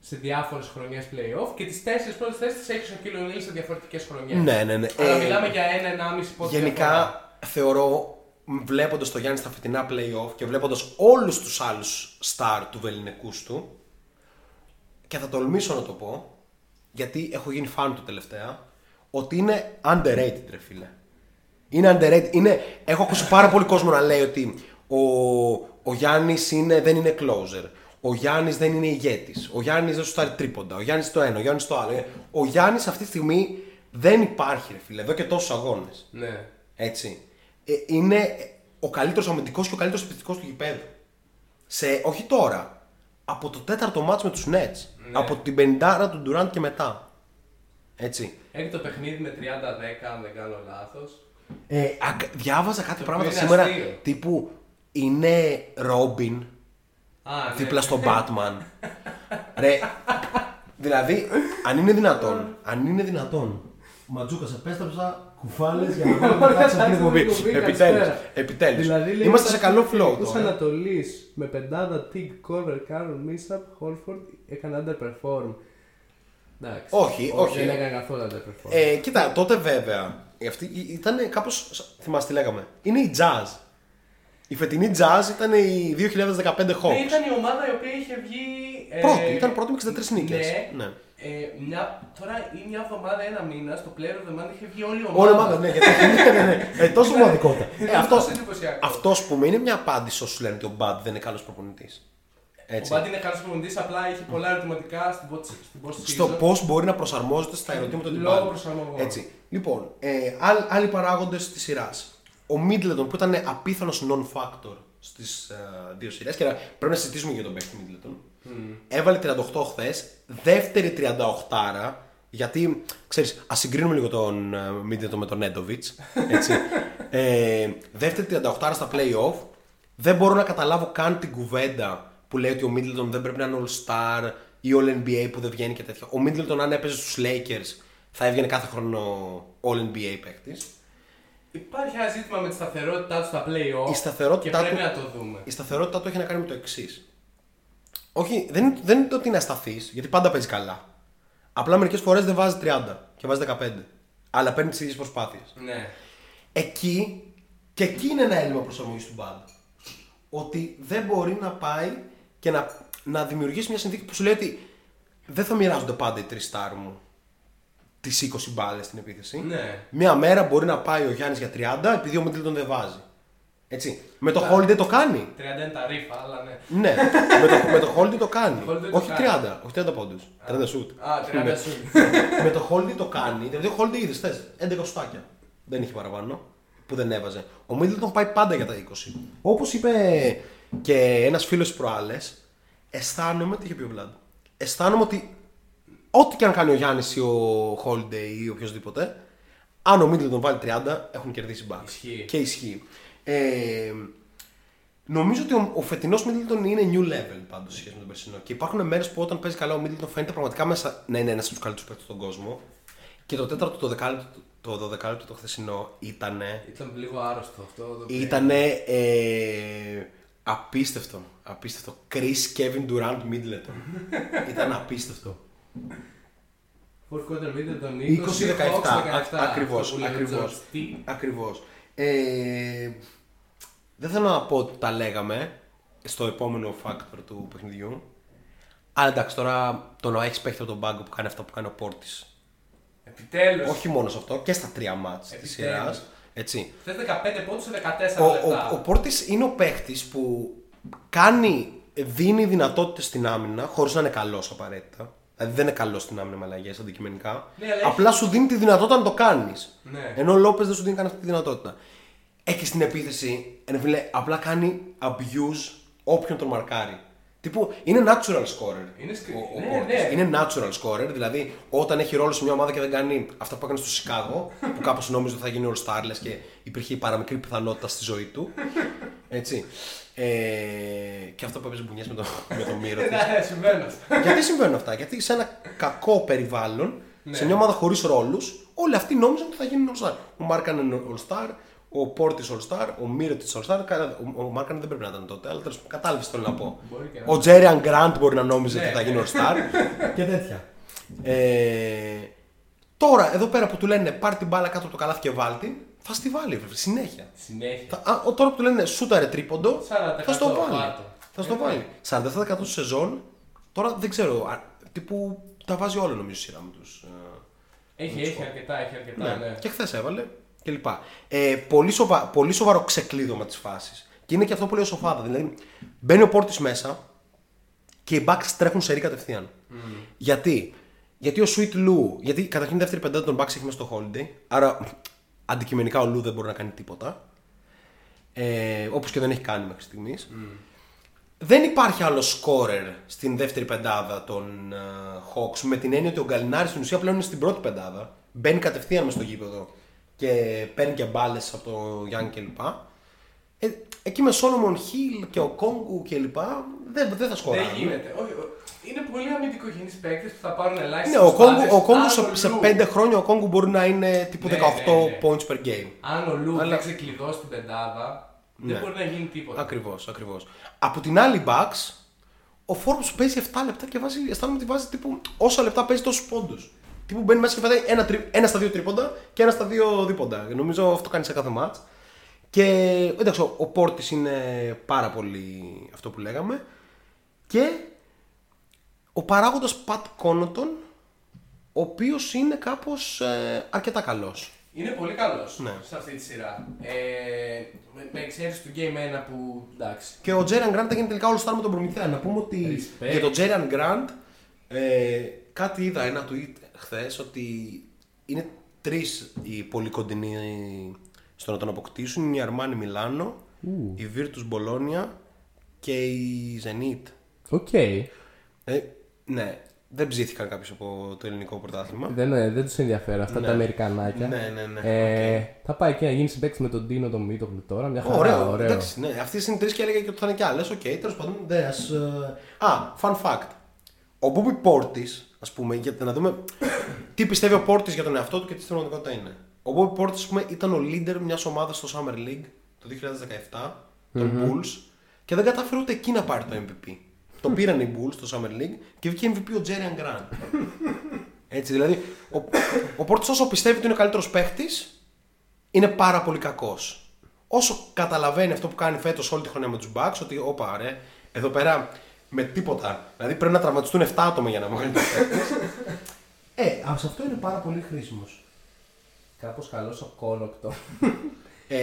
[SPEAKER 5] σε διάφορες χρονιές playoff και τις τέσσερις πρώτες θέσεις τις έχεις ο Κίλο Νίλ σε διαφορετικές χρονιές.
[SPEAKER 4] Ναι, ναι, ναι.
[SPEAKER 5] Αλλά
[SPEAKER 4] Ε,
[SPEAKER 5] μιλάμε για ένα-ενάμιση πόντο.
[SPEAKER 4] Γενικά θεωρώ βλέποντας το Γιάννη στα φετινά playoff και βλέποντας όλους τους άλλους star του βεληνικού του, και θα τολμήσω να το πω, γιατί έχω γίνει fan του τελευταία, ότι είναι underrated, ρε φίλε. Είναι underrated. Είναι, έχω ακούσει πάρα πολύ κόσμο να λέει ότι ο, ο Γιάννης δεν είναι closer. Ο Γιάννης δεν είναι ηγέτης. Ο Γιάννης δεν σου στάρει τρίποντα. Ο Γιάννης το ένα, ο Γιάννης το άλλο. Ο Γιάννης αυτή τη στιγμή δεν υπάρχει, ρε φίλε, εδώ και τόσους αγώνες.
[SPEAKER 5] Ναι.
[SPEAKER 4] Έτσι. Ε, είναι ο καλύτερος αμυντικός και ο καλύτερος επιθετικός του γηπέδου. Σε, όχι τώρα. Από το τέταρτο μάτς με τους Nets.
[SPEAKER 5] Ναι.
[SPEAKER 4] Από την 50 του Durant και μετά. Έτσι.
[SPEAKER 5] Έχει το παιχνίδι με 30-10, αν δεν κάνω λάθος.
[SPEAKER 4] Ε, ακ- διάβαζα κάτι πράγματα
[SPEAKER 5] είναι
[SPEAKER 4] σήμερα
[SPEAKER 5] αστείο.
[SPEAKER 4] τύπου είναι Ρόμπιν
[SPEAKER 5] Α, ναι.
[SPEAKER 4] δίπλα στον Batman. Ρε, δηλαδή, αν είναι δυνατόν, αν είναι δυνατόν.
[SPEAKER 6] Ματζούκας, επέστρεψα κουφάλες για να βάλω μετά σε αυτήν την εκπομπή.
[SPEAKER 4] Επιτέλους,
[SPEAKER 5] καλησπέρα.
[SPEAKER 4] επιτέλους.
[SPEAKER 5] Δηλαδή, λέει,
[SPEAKER 4] Είμαστε σε καλό flow
[SPEAKER 5] Του
[SPEAKER 4] τώρα.
[SPEAKER 5] Ανατολής με πεντάδα Tig, Cover, Κάρον, Μίσαπ, Χόλφορντ έκανε underperform. Εντάξει.
[SPEAKER 4] Όχι, όχι.
[SPEAKER 5] Δεν έκανε καθόλου underperform.
[SPEAKER 4] Ε, κοίτα, τότε βέβαια, αυτή ήταν κάπως. Θυμάστε τι λέγαμε. Είναι η jazz. Η φετινή jazz ήταν η 2015 Hawks.
[SPEAKER 5] Ναι, ήταν η ομάδα η οποία είχε βγει. ε,
[SPEAKER 4] Πρώτη, ήταν πρώτη με 63 νίκες.
[SPEAKER 5] Ναι.
[SPEAKER 4] Ναι.
[SPEAKER 5] Ε, μια, τώρα ή μια εβδομάδα, ένα μήνα, στο Player of the Month είχε βγει όλη η
[SPEAKER 4] Όλη
[SPEAKER 5] ομάδα.
[SPEAKER 4] η ομάδα, ναι, γιατί. *laughs* ναι, ναι, ναι. Ε, τόσο
[SPEAKER 6] Σημαντικότητα.
[SPEAKER 4] Ε, αυτό,
[SPEAKER 5] τόσο εντυπωσιακό.
[SPEAKER 4] αυτός, ας πούμε, είναι μια απάντηση όσους λένε ότι ο Μπαντ δεν είναι καλός προπονητής.
[SPEAKER 5] Ο Μπάντι είναι καλός προπονητής, απλά είχε πολλά ερωτηματικά στην post στην post
[SPEAKER 4] Στο
[SPEAKER 5] season.
[SPEAKER 4] πώς μπορεί να προσαρμόζεται στα ερωτήματα του
[SPEAKER 5] Λόγω
[SPEAKER 4] Μπαντ.
[SPEAKER 5] προσαρμογών.
[SPEAKER 4] Έτσι. Λοιπόν, ε, άλλ- άλλοι παράγοντες της σειράς. Ο Μίτλετον που ήταν απίθανος non-factor στις δύο σειρές και να- πρέπει να συζητήσουμε για τον παίκτη Μίτλετον. Έβαλε 38 χθες, δεύτερη 38 γιατί ξέρεις, ας συγκρίνουμε λίγο τον Μίτλετον με τον Νέντοβιτ. *laughs* ε, δεύτερη 38 στα playoff. Δεν μπορώ να καταλάβω καν την κουβέντα που λέει ότι ο Μίτλετον δεν πρέπει να είναι All-Star ή All-NBA που δεν βγαίνει και τέτοια. Ο Μίτλετον, αν έπαιζε στους Lakers, θα έβγαινε κάθε χρόνο All-NBA παίκτης.
[SPEAKER 5] Υπάρχει ένα ζήτημα με τη σταθερότητά του στα play-off
[SPEAKER 4] Η σταθερότητά
[SPEAKER 5] και πρέπει
[SPEAKER 4] του-
[SPEAKER 5] να το δούμε.
[SPEAKER 4] Η σταθερότητά του έχει να κάνει με το εξής. Όχι, δεν, είναι- δεν είναι το ότι είναι ασταθής, γιατί πάντα παίζει καλά. Απλά μερικές φορές δεν βάζει 30 και βάζει 15. Αλλά παίρνει τις ίδιες προσπάθειες.
[SPEAKER 5] Ναι.
[SPEAKER 4] Εκεί και εκεί είναι ένα έλλειμμα προσαρμογής του Μπαντ. Ότι δεν μπορεί να πάει και να, να δημιουργήσει μια συνθήκη που σου λέει ότι δεν θα μοιράζονται πάντα οι τρεις στάρ μου τις 20 μπάλες στην επίθεση.
[SPEAKER 5] Ναι.
[SPEAKER 4] Μια μέρα μπορεί να πάει ο Γιάννης για 30 επειδή ο Μίτλετον δεν βάζει. Έτσι. Με το Holiday το κάνει.
[SPEAKER 5] 30 είναι τα ρήφα, αλλά ναι.
[SPEAKER 4] Ναι, με το, με το Holiday το κάνει. *laughs*
[SPEAKER 5] Holiday το
[SPEAKER 4] όχι
[SPEAKER 5] κάνει.
[SPEAKER 4] 30, όχι 30 πόντους. 30 σουτ.
[SPEAKER 5] Α, 30 σου. *laughs*
[SPEAKER 4] με το Holiday το κάνει. Δηλαδή ο Holiday είδες θες 11 σουτάκια. Δεν είχε παραπάνω που δεν έβαζε. Ο Middleton πάει πάντα για τα 20. Όπως είπε και ένας φίλος της προάλλες, αισθάνομαι. Τι είχε πει ο Βλάντ. Αισθάνομαι ότι ό,τι και αν κάνει ο Γιάννης ή ο Holiday ή οποιοδήποτε, αν ο Middleton βάλει 30, έχουν κερδίσει μπακ.
[SPEAKER 5] Ισχύει.
[SPEAKER 4] Και ισχύει. Ε, νομίζω ότι ο, ο φετινός Middleton είναι new level πάντως σχέση με τον περσινό. Και υπάρχουν μέρες που όταν παίζει καλά ο Middleton φαίνεται πραγματικά μέσα να είναι ένας από τους καλύτερους παίκτες στον κόσμο. Και το τέταρτο, το δεκάλεπτο, το δωδεκάλεπτο το χθεσινό ήταν.
[SPEAKER 5] Ήταν λίγο άρρωστο αυτό. το οποίο-
[SPEAKER 4] Ήταν ε, απίστευτο. Απίστευτο. Chris Kevin Durant Middleton. *laughs* ήταν απίστευτο.
[SPEAKER 5] Fourth quarter middle των
[SPEAKER 4] 20-17.
[SPEAKER 5] 20-17.
[SPEAKER 4] Ακριβώ.
[SPEAKER 5] Αυτό που λέμε
[SPEAKER 4] Ακριβώς.
[SPEAKER 5] George T.
[SPEAKER 4] Ακριβώς. Ε, δεν θέλω να πω ότι τα λέγαμε στο επόμενο factor του παιχνιδιού. Αλλά εντάξει, τώρα το να έχεις παίχτη από τον πάγκο που κάνει αυτό που κάνει ο Πόρτης.
[SPEAKER 5] Επιτέλους.
[SPEAKER 4] Όχι μόνος σε αυτό, και στα τρία μάτς της
[SPEAKER 5] Επιτέλους.
[SPEAKER 4] σειράς. Έτσι.
[SPEAKER 5] Θες 15 πόντους σε 14
[SPEAKER 4] Ο,
[SPEAKER 5] λεπτά.
[SPEAKER 4] ο, ο Πόρτης είναι ο παίχτης που κάνει, δίνει δυνατότητες στην άμυνα χωρίς να είναι καλός απαραίτητα. Δηλαδή δεν είναι καλό στην άμυνα με αλλαγές αντικειμενικά.
[SPEAKER 5] Ναι, αλλά
[SPEAKER 4] Απλά σου δίνει τη δυνατότητα να το κάνεις.
[SPEAKER 5] Ναι.
[SPEAKER 4] Ενώ ο Λόπες δεν σου δίνει καν αυτή τη δυνατότητα. Έχει στην επίθεση, ρε φίλε, απλά κάνει abuse όποιον τον μαρκάρει. Τύπου είναι natural scorer.
[SPEAKER 5] Είναι σκρι-
[SPEAKER 4] ο, ο
[SPEAKER 5] ναι,
[SPEAKER 4] Portis.
[SPEAKER 5] ναι.
[SPEAKER 4] Είναι natural scorer, δηλαδή όταν έχει ρόλο σε μια ομάδα και δεν κάνει αυτά που έκανε στο Σικάγο, που κάπως νόμιζε ότι θα γίνει all star λες και υπήρχε η παραμικρή πιθανότητα στη ζωή του. *laughs* Έτσι. Ε, και αυτό που έπαιζε μπουνιές με το, με το μύρο της. *laughs*
[SPEAKER 5] Ναι, συμβαίνουν αυτά.
[SPEAKER 4] Γιατί συμβαίνουν αυτά, Γιατί σε ένα κακό περιβάλλον,
[SPEAKER 5] Ναι.
[SPEAKER 4] σε μια ομάδα χωρίς ρόλους, όλοι αυτοί νόμιζαν ότι θα γίνουν All Star. Ο Μάρκαν είναι All Star, ο Πόρτη All Star, ο Μύρο της All Star. Καλά, Ο, ο Μάρκαν δεν πρέπει να ήταν τότε, αλλά τέλος πάντων κατάλαβες τι θέλω να πω.
[SPEAKER 5] Μπορεί και να
[SPEAKER 4] Ο Τζέριαν Γκραντ μπορεί να νόμιζε
[SPEAKER 5] Ναι.
[SPEAKER 4] ότι θα γίνει All Star. *laughs*
[SPEAKER 6] και τέτοια.
[SPEAKER 4] ε, τώρα, εδώ πέρα που του λένε πάρ την μπάλα κάτω από το καλάθι και βάλ την, θα στη βάλει βρε, συνέχεια.
[SPEAKER 5] Συνέχεια.
[SPEAKER 4] Θα, α, ο- τώρα που του λένε σούταρε τρίποντο,
[SPEAKER 5] 40%
[SPEAKER 4] θα στο βάλει.
[SPEAKER 5] βάτο.
[SPEAKER 4] Θα στο
[SPEAKER 5] Ε,
[SPEAKER 4] βάλει. 47% του σεζόν, τώρα δεν ξέρω, α, τύπου τα βάζει όλα νομίζω σειρά με τους. ε,
[SPEAKER 5] Έχει, έχει αρκετά, έχει αρκετά, ναι.
[SPEAKER 4] Και χθες έβαλε κλπ. Ε, πολύ, σοβα, πολύ σοβαρό ξεκλείδωμα της φάσης. Και είναι και αυτό που λέει ο Σοφάδα. Δηλαδή, μπαίνει ο Πόρτης μέσα και οι Bucks τρέχουν σε ρί κατευθείαν. Γιατί; Γιατί ο Sweet Lou, γιατί καταρχήν η δεύτερη πεντάδα των Bucks έχει μέσα στο Holiday, άρα αντικειμενικά ο Lou δεν μπορεί να κάνει τίποτα. Ε, Όπως και δεν έχει κάνει μέχρι στιγμής. Δεν υπάρχει άλλο scorer στην δεύτερη πεντάδα των ε, Hawks με την έννοια ότι ο Γκαλινάρης στην ουσία πλέον είναι στην πρώτη πεντάδα. Μπαίνει κατευθείαν μες στο γήπεδο και παίρνει και μπάλες από το Young κλπ. Ε, εκεί με Solomon Hill και ο Κόγκου κλπ. Δεν, δεν θα σκοράρουν.
[SPEAKER 5] Δεν γίνεται. Όχι, ο- είναι πολύ αμυντικογενείς παίκτες που θα πάρουν ελάχιστα.
[SPEAKER 4] Ναι, ο Κόγκου, ο Κόγκου σε, σε πέντε χρόνια ο Κόγκου μπορεί να είναι τύπου
[SPEAKER 5] Ναι,
[SPEAKER 4] 18
[SPEAKER 5] ναι, ναι.
[SPEAKER 4] points per game.
[SPEAKER 5] Αν ο Λου
[SPEAKER 4] Αλλά-
[SPEAKER 5] δεν ξεκλειδώσει την πεντάδα, δεν
[SPEAKER 4] Ναι.
[SPEAKER 5] μπορεί να γίνει τίποτα.
[SPEAKER 4] Ακριβώς, ακριβώς. Από την άλλη, Bucks, ο Forbes παίζει 7 λεπτά και βάζει, αισθάνομαι ότι βάζει τύπου όσα λεπτά παίζει τόσους πόντους. Τύπου μπαίνει μέσα και πατάει ένα, τρι- ένα στα δύο τρίποντα και ένα στα δύο δίποντα. Νομίζω αυτό κάνει σε κάθε match. Και εντάξει, ο, ο Πόρτη είναι πάρα πολύ αυτό που λέγαμε. Και ο παράγοντας Πατ Κόνοτον, ο οποίος είναι κάπως ε, αρκετά καλός.
[SPEAKER 5] Είναι πολύ καλός
[SPEAKER 4] Ναι.
[SPEAKER 5] σε αυτή τη σειρά. Ε, με, με εξαίρεση του Game 1 που εντάξει.
[SPEAKER 4] Και ο Τζέριαν Γκραντ έγινε τελικά όλο με τον Προμηθέα. Να πούμε ότι
[SPEAKER 5] Respect.
[SPEAKER 4] για τον Τζέριαν Γκραντ ε, κάτι είδα ένα tweet χθες ότι είναι τρεις οι πολύ κοντινοί στο να τον αποκτήσουν. Είναι η Αρμάνι Μιλάνο, η Virtus Bologna και η Zenit.
[SPEAKER 5] OK.
[SPEAKER 4] Ε, ναι, δεν ψήθηκαν κάποιος από το ελληνικό πρωτάθλημα.
[SPEAKER 5] Δεν, ε, δεν τους ενδιαφέρει αυτά τα Αμερικανάκια.
[SPEAKER 4] Ναι, ναι, ναι.
[SPEAKER 5] Ε, Θα πάει εκεί να γίνει συμπαίκτη με τον Ντίνο τον Μήτογλου τώρα. Μια χαρά,
[SPEAKER 4] Ωραίο,
[SPEAKER 5] ωραίο.
[SPEAKER 4] Εντάξει, ναι. Αυτές είναι τρεις και έλεγα και ότι θα είναι κι άλλες. Οκ, τέλος πάντων. Δε, ας, ε, Α, fun fact. Ο Μπούμπι Πόρτης, ας πούμε, για να δούμε τι πιστεύει ο Πόρτης για τον εαυτό του και τι στην πραγματικότητα είναι. Ο Μπούμπι Πόρτης, ας πούμε, ήταν ο leader μιας ομάδας στο Summer League το 2017, των Bulls, και δεν κατάφερε ούτε εκεί να πάρει το MVP. Το πήραν οι Bulls στο Summer League και βγήκε MVP ο Τζέριαν Grant. Έτσι, δηλαδή, ο, ο Πόρτη όσο πιστεύει ότι είναι ο καλύτερος παίχτης, είναι πάρα πολύ κακός. Όσο καταλαβαίνει αυτό που κάνει φέτος όλη τη χρονιά με τους Bucks, ότι όπα ρε, εδώ πέρα με τίποτα. Δηλαδή πρέπει να τραυματιστούν 7 άτομα για να βγάλει το
[SPEAKER 6] Ε, ας, σε αυτό είναι πάρα πολύ χρήσιμος.
[SPEAKER 5] Κάπως καλός ο Connaughton.
[SPEAKER 4] Ε,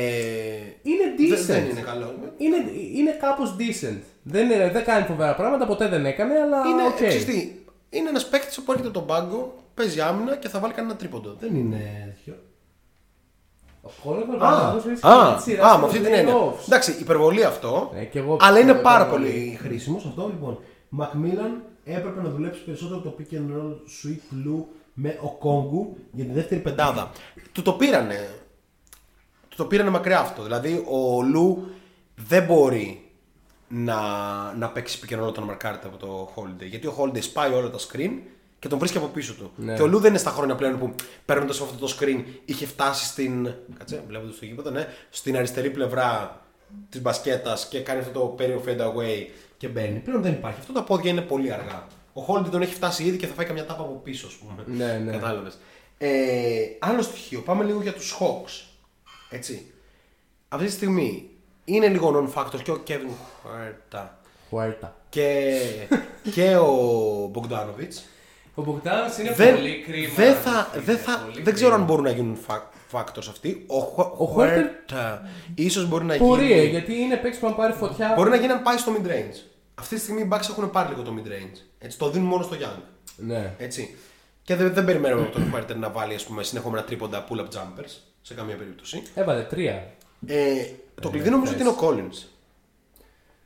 [SPEAKER 5] είναι
[SPEAKER 4] δεν-
[SPEAKER 5] decent.
[SPEAKER 4] Δεν είναι καλό.
[SPEAKER 5] Είναι, είναι κάπως decent. Δεν, είναι, δεν κάνει φοβερά πράγματα, ποτέ δεν έκανε, αλλά
[SPEAKER 4] Είναι,
[SPEAKER 5] οκ.
[SPEAKER 4] ξέρεις τι, είναι ένας παίκτης που έρχεται από τον πάγκο, παίζει άμυνα και θα βάλει κανένα τρίποντο.
[SPEAKER 6] Δεν είναι τέτοιο.
[SPEAKER 5] Ο Connaughton
[SPEAKER 4] Α, α, α, με αυτή την έννοια. Εντάξει, υπερβολή αυτό,
[SPEAKER 5] Ναι, και εγώ
[SPEAKER 4] αλλά είναι
[SPEAKER 5] πιστεύω
[SPEAKER 4] πάρα
[SPEAKER 5] υπερβολή.
[SPEAKER 4] πολύ χρήσιμο.
[SPEAKER 6] Χρήσιμο σε αυτό λοιπόν. Μακμίλαν έπρεπε να δουλέψει περισσότερο το pick and roll sweet Lou με ο Κόγκου για τη δεύτερη πεντάδα.
[SPEAKER 4] πεντάδα. Του το πήρανε. Του το πήρανε μακριά αυτό. Δηλαδή ο Λου δεν μπορεί να, να παίξει pick and roll όταν μαρκάρεται από το Holiday. Γιατί ο Holiday σπάει όλα τα screen και τον βρίσκει από πίσω του.
[SPEAKER 5] Ναι.
[SPEAKER 4] Και ο Λου δεν είναι στα χρόνια πλέον που παίρνοντας αυτό το screen είχε φτάσει στην. Κάτσε, βλέποντας το γήπεδο, ναι. Στην αριστερή πλευρά της μπασκέτας και κάνει αυτό το περίοδο fade away και μπαίνει. Πλέον δεν υπάρχει. Αυτό τα πόδια είναι πολύ αργά. Ο Holiday τον έχει φτάσει ήδη και θα φάει καμιά τάπα από πίσω, ας πούμε.
[SPEAKER 5] Ναι, ναι.
[SPEAKER 4] Κατάλαβες. Ε, άλλο στοιχείο, πάμε λίγο για τους Hawks. Έτσι. Αυτή τη στιγμή είναι λίγο non-factor και ο Kevin Huerta
[SPEAKER 5] Χουέρτα.
[SPEAKER 4] και, και ο Bogdanovic.
[SPEAKER 5] Ο Μπογκδάνο είναι
[SPEAKER 4] Δεν,
[SPEAKER 5] πολύ κρίμα.
[SPEAKER 4] δεν, θα,
[SPEAKER 5] είναι
[SPEAKER 4] δεν, θα,
[SPEAKER 5] πολύ
[SPEAKER 4] δεν ξέρω αν
[SPEAKER 5] κρίμα.
[SPEAKER 4] μπορούν να γίνουν fa- factors αυτοί. Ο, Χου-
[SPEAKER 5] Ο Huerta-
[SPEAKER 4] Huerta ίσως μπορεί να
[SPEAKER 5] Μπορεί, ε,
[SPEAKER 4] γίνει.
[SPEAKER 5] γιατί είναι παίκτης που αν πάρει φωτιά.
[SPEAKER 4] Μπορεί να γίνει αν πάει στο mid range. Αυτή τη στιγμή οι Bucks έχουν πάρει λίγο το mid range. Έτσι, το δίνουν μόνο στο Young.
[SPEAKER 5] Ναι.
[SPEAKER 4] Έτσι. Και δεν, δεν περιμένουμε από τον Huerta να βάλει ας πούμε, συνεχόμενα τρίποντα pull-up jumpers σε καμία περίπτωση.
[SPEAKER 5] Έβαλε τρία.
[SPEAKER 4] Ε, το κλειδί νομίζω ότι είναι ο Collins.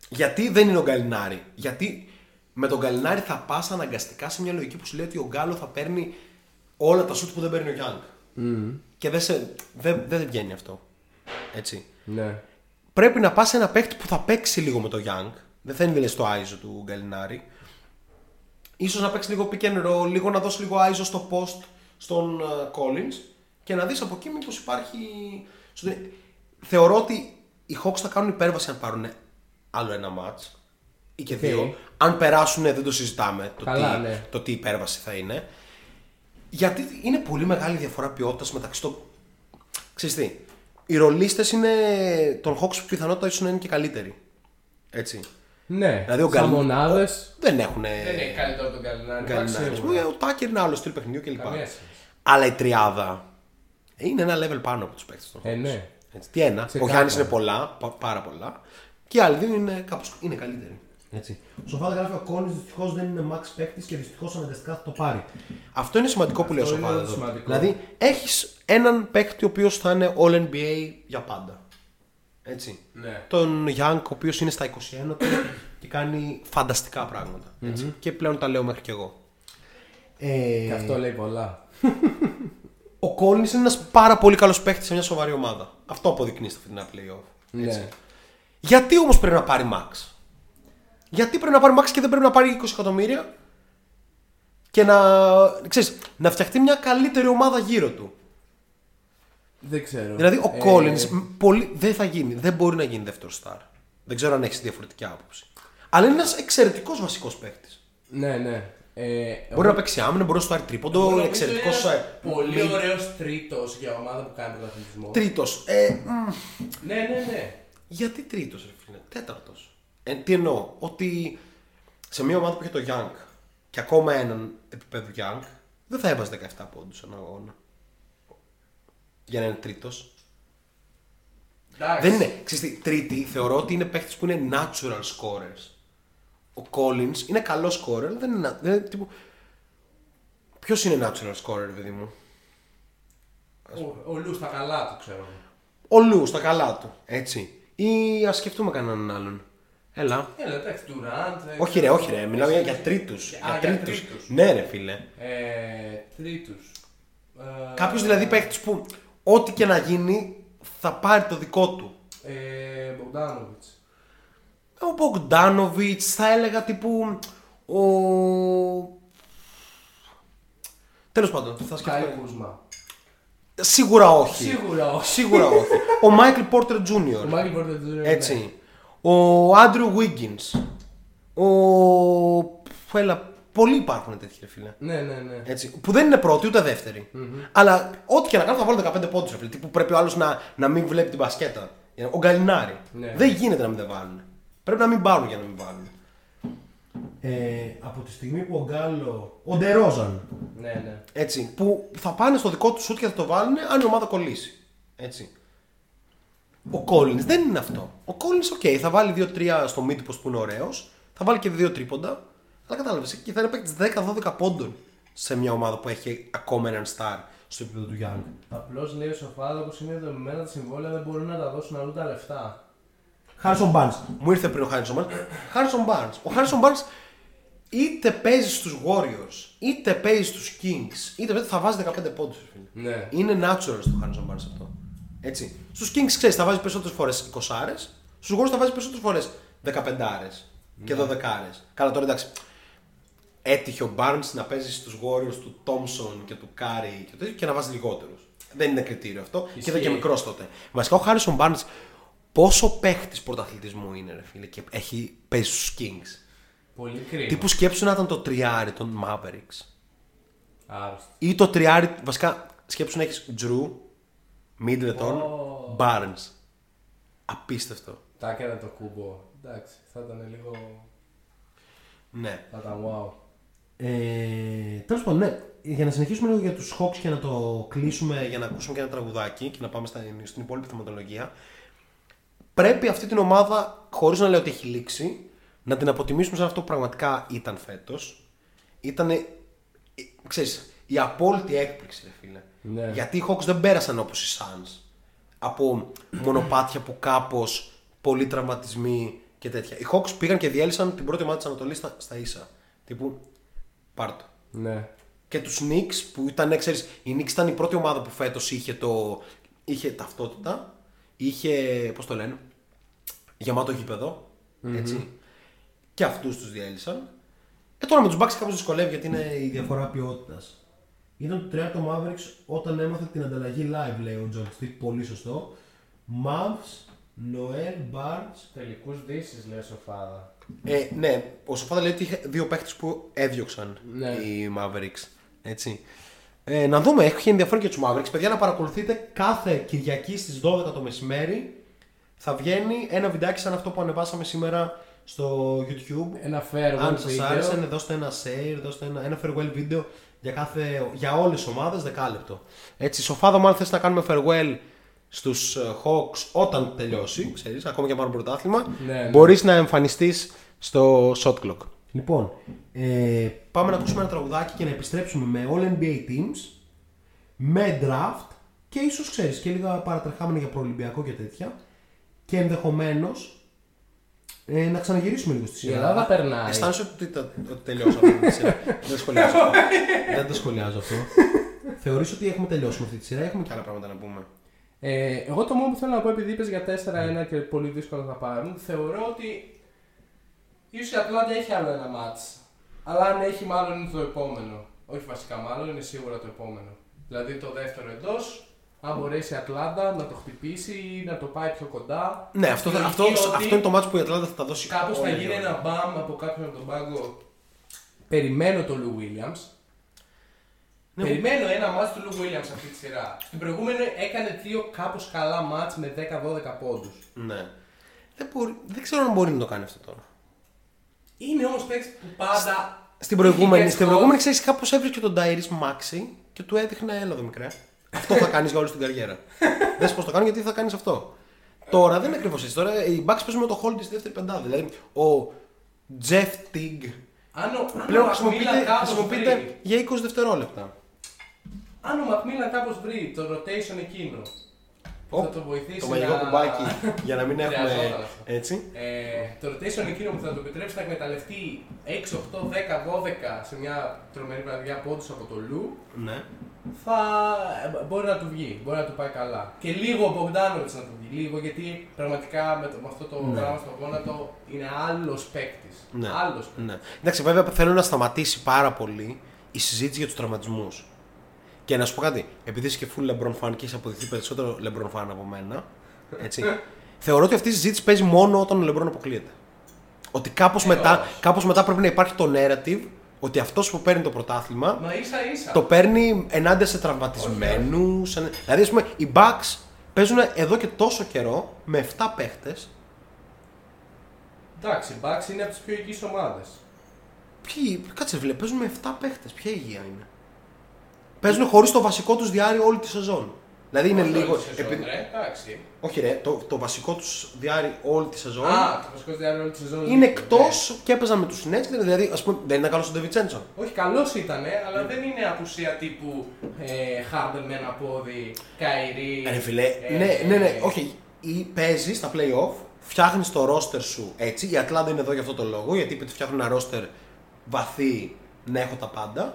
[SPEAKER 4] Γιατί δεν είναι ο Γκαλινάρη; Γιατί με τον Γκαλινάρη θα πας αναγκαστικά σε μια λογική που σου λέει ότι ο Γκάλο θα παίρνει όλα τα σουτ που δεν παίρνει ο Γιάνγκ. Και δεν, σε, δεν, δεν βγαίνει αυτό. Έτσι.
[SPEAKER 5] Ναι.
[SPEAKER 4] Πρέπει να πας σε ένα παίκτη που θα παίξει λίγο με το Young. Δεν θα είναι δηλαδή στο άιζο του Γκαλινάρη. Ίσως να παίξει λίγο pick and roll, λίγο να δώσει λίγο άιζο στο post στον ε, Collins και να δεις από εκεί μήπως υπάρχει... σου λέει- Θεωρώ ότι οι Hawks θα κάνουν υπέρβαση αν πάρουν άλλο ένα match ή και
[SPEAKER 5] Οκ.
[SPEAKER 4] δύο. Αν περάσουν δεν το συζητάμε το,
[SPEAKER 5] Καλά,
[SPEAKER 4] τι,
[SPEAKER 5] ναι.
[SPEAKER 4] το τι υπέρβαση θα είναι. Γιατί είναι πολύ μεγάλη διαφορά ποιότητας μεταξύ των... Ξέρεις τι, οι ρολίστες είναι. Των Hawks πιθανότητα ίσως να είναι και καλύτεροι. Έτσι.
[SPEAKER 5] Ναι,
[SPEAKER 4] Δηλαδή, ο
[SPEAKER 5] σαν
[SPEAKER 4] Γκαλ-
[SPEAKER 5] μονάδες,
[SPEAKER 4] Δεν έχουν.
[SPEAKER 5] Δεν είναι καλύτερο από τον Γκαλινάρι.
[SPEAKER 4] Γκαλινάρι.
[SPEAKER 5] σίγουρα.
[SPEAKER 4] Ο Τάκερ είναι άλλος στυλ παιχνιδιού κλπ.
[SPEAKER 5] Καμία σχέση.
[SPEAKER 4] Αλλά η τριάδα είναι ένα level πάνω από τους παίκτες των
[SPEAKER 5] Ε,
[SPEAKER 4] Hawks.
[SPEAKER 5] ναι.
[SPEAKER 4] Έτσι, τι ένα. Ο
[SPEAKER 5] Ξεκάθαρα.
[SPEAKER 4] Γιάννη είναι πολλά, πα- πάρα πολλά. Και οι άλλοι δύο είναι, κάπως, είναι καλύτεροι.
[SPEAKER 6] Έτσι. Ο Σοφάδα γράφει ο Κόνης δυστυχώς δεν είναι max παίκτης και δυστυχώς αναγκαστικά θα το πάρει.
[SPEAKER 4] Αυτό είναι σημαντικό που λέει ο
[SPEAKER 5] Αυτό είναι
[SPEAKER 4] Σοφάδα.
[SPEAKER 5] το
[SPEAKER 4] εδώ.
[SPEAKER 5] σημαντικό.
[SPEAKER 4] Δηλαδή, έχεις έναν παίκτη ο οποίος θα είναι All NBA για πάντα. Έτσι.
[SPEAKER 5] Ναι.
[SPEAKER 4] Τον Young, ο οποίος είναι στα 21 του *coughs* και κάνει φανταστικά πράγματα. έτσι. Και πλέον τα λέω μέχρι κι εγώ. Ε,
[SPEAKER 5] Και αυτό λέει πολλά. *laughs*
[SPEAKER 4] Ο Collins είναι ένας πάρα πολύ καλός παίκτη σε μια σοβαρή ομάδα. Αυτό αποδεικνύει στα φετινά playoff. Έτσι.
[SPEAKER 5] Ναι.
[SPEAKER 4] Γιατί όμως πρέπει να πάρει Max; Γιατί πρέπει να πάρει Max και δεν πρέπει να πάρει 20 εκατομμύρια; Και να, ξέρεις, να φτιαχτεί μια καλύτερη ομάδα γύρω του.
[SPEAKER 5] Δεν ξέρω.
[SPEAKER 4] Δηλαδή ο
[SPEAKER 5] Ε,
[SPEAKER 4] Collins μ, πολύ, δεν θα γίνει, δεν μπορεί να γίνει δεύτερο star. Δεν ξέρω αν έχεις διαφορετική άποψη. Αλλά είναι ένας εξαιρετικός βασικός παίκτη.
[SPEAKER 5] Ναι, ναι. Ε,
[SPEAKER 4] Μπορεί να παίξει άμυνα, μπορεί να σου πάρει τρίποντο,
[SPEAKER 5] εγώ
[SPEAKER 4] είναι
[SPEAKER 5] νομίζω
[SPEAKER 4] εξαιρετικός.
[SPEAKER 5] είναι ένας Πολύ ωραίος τρίτος για ομάδα που κάνει πρωταθλητισμό.
[SPEAKER 4] Τρίτος. Ε, μ,
[SPEAKER 5] Ναι, ναι, ναι.
[SPEAKER 4] Γιατί τρίτος, ρε φίλε, τέταρτος. Ε, τι εννοώ, ότι σε μια ομάδα που έχει το Young και ακόμα έναν επίπεδο Young, δεν θα έβαζε 17 πόντους ένα αγώνα. Για να είναι τρίτος.
[SPEAKER 5] Εντάξει.
[SPEAKER 4] Δεν είναι. Ξέρεις τι, τρίτη θεωρώ ότι είναι παίχτη που είναι natural scorers. Ο Collins είναι καλός scorer, αλλά δεν είναι. Δεν είναι τύπου... Ποιος είναι natural scorer, παιδί μου;
[SPEAKER 5] Ο, ο Λου στα καλά του ξέρω.
[SPEAKER 4] Ο Λου στα καλά του. Έτσι. Ή ας σκεφτούμε κανέναν άλλον. Έλα.
[SPEAKER 5] Έλα, εντάξει, Durant. ε,
[SPEAKER 4] Όχι ρε, όχι ρε, μιλάω για, για τρίτους.
[SPEAKER 5] Α,
[SPEAKER 4] για
[SPEAKER 5] για
[SPEAKER 4] τρίτους.
[SPEAKER 5] τρίτους.
[SPEAKER 4] Ναι ρε φίλε.
[SPEAKER 5] Ε, τρίτους. Ε,
[SPEAKER 4] Κάποιος δηλαδή παίκτης που ό,τι και να γίνει θα πάρει το δικό του.
[SPEAKER 5] Ε, Μπογκντάνοβιτς.
[SPEAKER 4] Ο Μπογκντάνοβιτς θα έλεγα τύπου ο... Τέλος πάντων, θα
[SPEAKER 5] Σκάι
[SPEAKER 4] σκεφτώ.
[SPEAKER 5] Κούσμα.
[SPEAKER 4] Σίγουρα όχι.
[SPEAKER 5] Σίγουρα όχι.
[SPEAKER 4] Σίγουρα όχι. *laughs* ο Μάικλ Πόρτερ
[SPEAKER 5] Ο
[SPEAKER 4] Jr.
[SPEAKER 5] Μάικλ Πόρτερ Τζούνιορ, ναι.
[SPEAKER 4] Έτσι. Ο Άντριου Wiggins. Ο... Έλα, πολλοί υπάρχουν τέτοιοι ρε φίλε.
[SPEAKER 5] Ναι, ναι, ναι.
[SPEAKER 4] Έτσι, που δεν είναι πρώτη ούτε δεύτερη. Αλλά ό,τι και να κάνω θα βάλω 15 πόντους. Που πρέπει ο άλλος να, να μην βλέπει την μπασκέτα. Ο Γκαλινάρι.
[SPEAKER 5] Ναι.
[SPEAKER 4] Δεν γίνεται να μην τα βάλουν. Πρέπει να μην πάρουν για να μην βάλουν.
[SPEAKER 6] Ε, από τη στιγμή που ο Γκάλο. Ο Ντερόζαν.
[SPEAKER 5] Ναι, ναι.
[SPEAKER 4] Έτσι, που θα πάνε στο δικό του σουτ και θα το βάλουν αν η ομάδα κολλήσει. Έτσι. Ο Collins δεν είναι αυτό. Ο Collins, OK, θα βάλει 2-3 στο mid post που είναι ωραίος. Θα βάλει και 2 τρίποντα. Αλλά κατάλαβες, και θα είναι παίκτης 10-12 πόντων σε μια ομάδα που έχει ακόμα έναν star στο επίπεδο του Young.
[SPEAKER 5] Απλώς λέει ο Σοφάδα όπως είναι δομημένα τα συμβόλαια δεν μπορούν να τα δώσουν αλλού τα λεφτά.
[SPEAKER 6] Χάρισον Μπάρνς.
[SPEAKER 4] Μου ήρθε πριν ο Harrison Barnes. Harrison Barnes. Ο Harrison Barnes είτε παίζει στους Warriors, είτε παίζει στους Kings, είτε παίζει, θα βάζει 15 πόντους. ρε φίλε.
[SPEAKER 5] Ναι.
[SPEAKER 4] Είναι natural στο Harrison Barnes αυτό. Έτσι. Στους Kings ξέρεις θα βάζει περισσότερες φορές 20 άρες, στους Warriors θα βάζει περισσότερες φορές 15 άρες και 12 άρες. Καλά τώρα εντάξει. Έτυχε ο Barnes να παίζει στους Warriors του Thompson και του Curry και, τέτοιο και να βάζει λιγότερους. Δεν είναι κριτήριο αυτό και ήταν και
[SPEAKER 5] Ισχύει.
[SPEAKER 4] μικρός τότε. Βασικά ο Harrison Barnes πόσο παίχτης πρωταθλητισμού είναι, ρε φίλε, και έχει παίζει στους Kings;
[SPEAKER 5] Πολύ κρίμα.
[SPEAKER 4] Τύπου σκέψου να ήταν το τριάρι των Mavericks.
[SPEAKER 5] Άρρωστο.
[SPEAKER 4] Ή το τριάρι, βασικά σκέψου να έχεις Drew, Middleton,
[SPEAKER 5] Ω.
[SPEAKER 4] Barnes. Απίστευτο.
[SPEAKER 5] Τα έκανα το κούμπο. Εντάξει, θα ήταν λίγο.
[SPEAKER 4] Ναι.
[SPEAKER 5] Θα ήταν wow.
[SPEAKER 6] Ε, Τέλος πάντων, ναι. Για να συνεχίσουμε λίγο για τους Hawks και να το κλείσουμε.
[SPEAKER 4] Για να ακούσουμε και ένα τραγουδάκι και να πάμε στα- στην υπόλοιπη θεματολογία. Πρέπει αυτή την ομάδα, χωρίς να λέω ότι έχει λήξει, να την αποτιμήσουμε σαν αυτό που πραγματικά ήταν φέτος. Ήταν. Ξέρεις, η απόλυτη έκπληξη, ρε φίλε.
[SPEAKER 5] Ναι.
[SPEAKER 4] Γιατί οι Hawks δεν πέρασαν όπως οι Suns. Από μονοπάτια που κάπως πολλοί τραυματισμοί και τέτοια. Οι Hawks πήγαν και διέλυσαν την πρώτη ομάδα της Ανατολής στα, στα ίσα. Τύπου, πάρτο.
[SPEAKER 5] Ναι.
[SPEAKER 4] Και τους Knicks που ήταν, ξέρεις, η Knicks ήταν η πρώτη ομάδα που φέτος είχε, το, είχε ταυτότητα. Είχε, πώς το λένε, γεμάτο γήπεδο, Έτσι. Και αυτούς τους διέλυσαν. Ε, τώρα με τους Bucks κάπως δυσκολεύει γιατί είναι η διαφορά.
[SPEAKER 6] Διαφορά ποιότητας. Ήταν το τριάρι το Mavericks όταν έμαθε την ανταλλαγή live, λέει ο George Street. Πολύ σωστό. Mavs, Noel, Barnes.
[SPEAKER 5] Τελικούς δύσεις λέει ο Σοφάδα.
[SPEAKER 4] Ε, ναι, ο Σοφάδα λέει ότι είχε δύο παίχτε που έδιωξαν
[SPEAKER 5] Ναι.
[SPEAKER 4] οι Mavericks. Έτσι. Ε, να δούμε, έχει ενδιαφέρον και του Mavericks. Παιδιά, να παρακολουθείτε κάθε Κυριακή στις 12 το μεσημέρι. Θα βγαίνει ένα βιντεάκι σαν αυτό που ανεβάσαμε σήμερα στο YouTube.
[SPEAKER 5] Ένα farewell
[SPEAKER 4] Αν σας
[SPEAKER 5] video.
[SPEAKER 4] άρεσε, ναι, δώστε ένα share, δώστε ένα, ένα farewell video για, κάθε, για όλες τις ομάδες, δεκάλεπτο. Έτσι, σοφάδο μάλλον θες να κάνουμε farewell στους ε, Hawks όταν τελειώσει, ξέρεις, ακόμα και αν πάρουν πρωτάθλημα,
[SPEAKER 5] Ναι, ναι.
[SPEAKER 4] μπορείς να εμφανιστείς στο shot clock.
[SPEAKER 6] Λοιπόν, ε, πάμε να ακούσουμε ένα τραγουδάκι και να επιστρέψουμε με All NBA Teams, με draft και ίσως ξέρεις και λίγα παρατρεχάμενα για προολυμπιακό και τέτοια και ενδεχομένως ε, να ξαναγυρίσουμε λίγο στη
[SPEAKER 5] Η
[SPEAKER 6] σειρά.
[SPEAKER 5] Ελλάδα περνάει.
[SPEAKER 4] Αισθάνεσαι ότι, τα- ότι τελειώσαμε αυτή τη σειρά. Δεν σχολιάζω αυτό. *laughs*
[SPEAKER 6] Δεν το σχολιάζω αυτό. Θεωρείς ότι έχουμε τελειώσει με αυτή τη σειρά, έχουμε
[SPEAKER 4] Και άλλα πράγματα να πούμε;
[SPEAKER 5] Ε, εγώ το μόνο που θέλω να πω, επειδή είπες για 4-1 και πολύ δύσκολο θα πάρουν, θεωρώ ότι ίσως η Ατλάντα έχει άλλο ένα ματς. Αλλά αν έχει, μάλλον είναι το επόμενο. Όχι βασικά, μάλλον είναι σίγουρα το επόμενο. Δηλαδή το δεύτερο εντός, αν μπορέσει η Ατλάντα να το χτυπήσει ή να το πάει πιο κοντά.
[SPEAKER 4] Ναι, αυτό, θα- αυτό,
[SPEAKER 5] Λογική ότι
[SPEAKER 4] αυτό είναι το ματς που η Ατλάντα θα τα δώσει.
[SPEAKER 5] Κάπως θα
[SPEAKER 4] όλη
[SPEAKER 5] γίνει
[SPEAKER 4] η ώρα.
[SPEAKER 5] ένα μπαμ από κάποιον από τον πάγκο. Περιμένω τον Λου Williams.
[SPEAKER 4] Ναι,
[SPEAKER 5] Περιμένω ένα ματς του Λου Williams αυτή τη σειρά. Στην προηγούμενη έκανε δύο κάπως καλά ματς με 10-12 πόντους.
[SPEAKER 4] Ναι. Δεν, μπορεί, δεν ξέρω αν μπορεί να το κάνει αυτό τώρα.
[SPEAKER 5] Είναι όμως παίκτης που πάντα...
[SPEAKER 4] Στην προηγούμενη,
[SPEAKER 5] είχε
[SPEAKER 4] στην
[SPEAKER 5] guest
[SPEAKER 4] προηγούμενη
[SPEAKER 5] coach.
[SPEAKER 4] ξέρεις, κάπως έβρισκε τον Τάιρι Μάξι και του έδειχνε έλα εδώ μικρέ. αυτό θα κάνεις για όλη την καριέρα. *laughs* Δεν πώς το κάνω γιατί θα κάνεις αυτό. Τώρα δεν είναι ακριβώς έτσι. Τώρα οι Bucks παίζουν με το hold της δεύτερη πεντάδα. Δηλαδή ο Jeff Tigg
[SPEAKER 5] Αν ο, αν
[SPEAKER 4] πλέον
[SPEAKER 5] ο
[SPEAKER 4] χρησιμοποιείται,
[SPEAKER 5] Μακμίλαν κάπως
[SPEAKER 4] χρησιμοποιείται
[SPEAKER 5] βρει,
[SPEAKER 4] για 20 δευτερόλεπτα.
[SPEAKER 5] αν ο Μακμίλαν κάπως βρει το rotation εκείνο, που θα
[SPEAKER 4] Οπ,
[SPEAKER 5] το βοηθήσει
[SPEAKER 4] Το μαγικό
[SPEAKER 5] να...
[SPEAKER 4] κουμπάκι για να μην έχουμε
[SPEAKER 5] Χρειαζόταν αυτό.
[SPEAKER 4] έτσι.
[SPEAKER 5] Ε, το rotation εκείνο που θα το επιτρέψει να εκμεταλλευτεί 6, 8, 10, 12 σε μια τρομερή βραδιά πόντους από το Λου,
[SPEAKER 4] Ναι.
[SPEAKER 5] θα ε, μπορεί να του βγει, μπορεί να του πάει καλά. Και λίγο ο Μπογκδάνοβιτ να του βγει, λίγο γιατί πραγματικά με, το, με αυτό το πράγμα στο γόνατο είναι άλλος παίκτης.
[SPEAKER 4] Ναι.
[SPEAKER 5] Άλλος
[SPEAKER 4] Ναι. Εντάξει, βέβαια θέλω να σταματήσει πάρα πολύ η συζήτηση για τους τραυματισμούς. Και να σου πω κάτι, επειδή είσαι και full LeBron fan και έχεις αποδειχθεί περισσότερο LeBron fan από μένα, έτσι, *laughs* θεωρώ ότι αυτή η συζήτηση παίζει μόνο όταν ο LeBron αποκλείεται. Ότι κάπως,
[SPEAKER 5] Ε,
[SPEAKER 4] μετά,
[SPEAKER 5] όχι.
[SPEAKER 4] κάπως μετά πρέπει να υπάρχει το narrative ότι αυτός που παίρνει το πρωτάθλημα
[SPEAKER 5] Μα ίσα ίσα.
[SPEAKER 4] το παίρνει ενάντια σε τραυματισμένους. εν- Δηλαδή, ας πούμε, οι Bucks παίζουν εδώ και τόσο καιρό με 7 παίχτες.
[SPEAKER 5] Εντάξει, η Bucks είναι από τις πιο υγιεί ομάδες.
[SPEAKER 4] Ποιοι, κάτσε βλέπει, παίζουν με 7 παίχτες. Ποια υγεία είναι. Παίζουν χωρίς το βασικό τους διάρρη όλη τη σεζόν. Δηλαδή είναι λίγο. επει-
[SPEAKER 5] εντάξει.
[SPEAKER 4] Όχι, ρε, το, το βασικό τους διάρρη όλη τη σεζόν
[SPEAKER 5] Α, το βασικό διάρκεια όλη τη σεζόν.
[SPEAKER 4] είναι εκτός και έπαιζαν με τους Nets. Δηλαδή, ας πούμε, δεν ήταν καλός ο Ντεβιτσέντσο.
[SPEAKER 5] Όχι, καλός ήταν, αλλά δεν είναι απουσία τύπου ε, Harden με ένα πόδι, Καϊρή.
[SPEAKER 4] Ε, φίλε, ναι, ναι, ναι, όχι. Ή παίζεις στα playoff, φτιάχνεις το ρόστερ σου έτσι. Η Ατλάντα είναι εδώ για αυτό το λόγο, γιατί είπε ότι φτιάχνουν ένα ρόστερ βαθύ να έχω τα πάντα.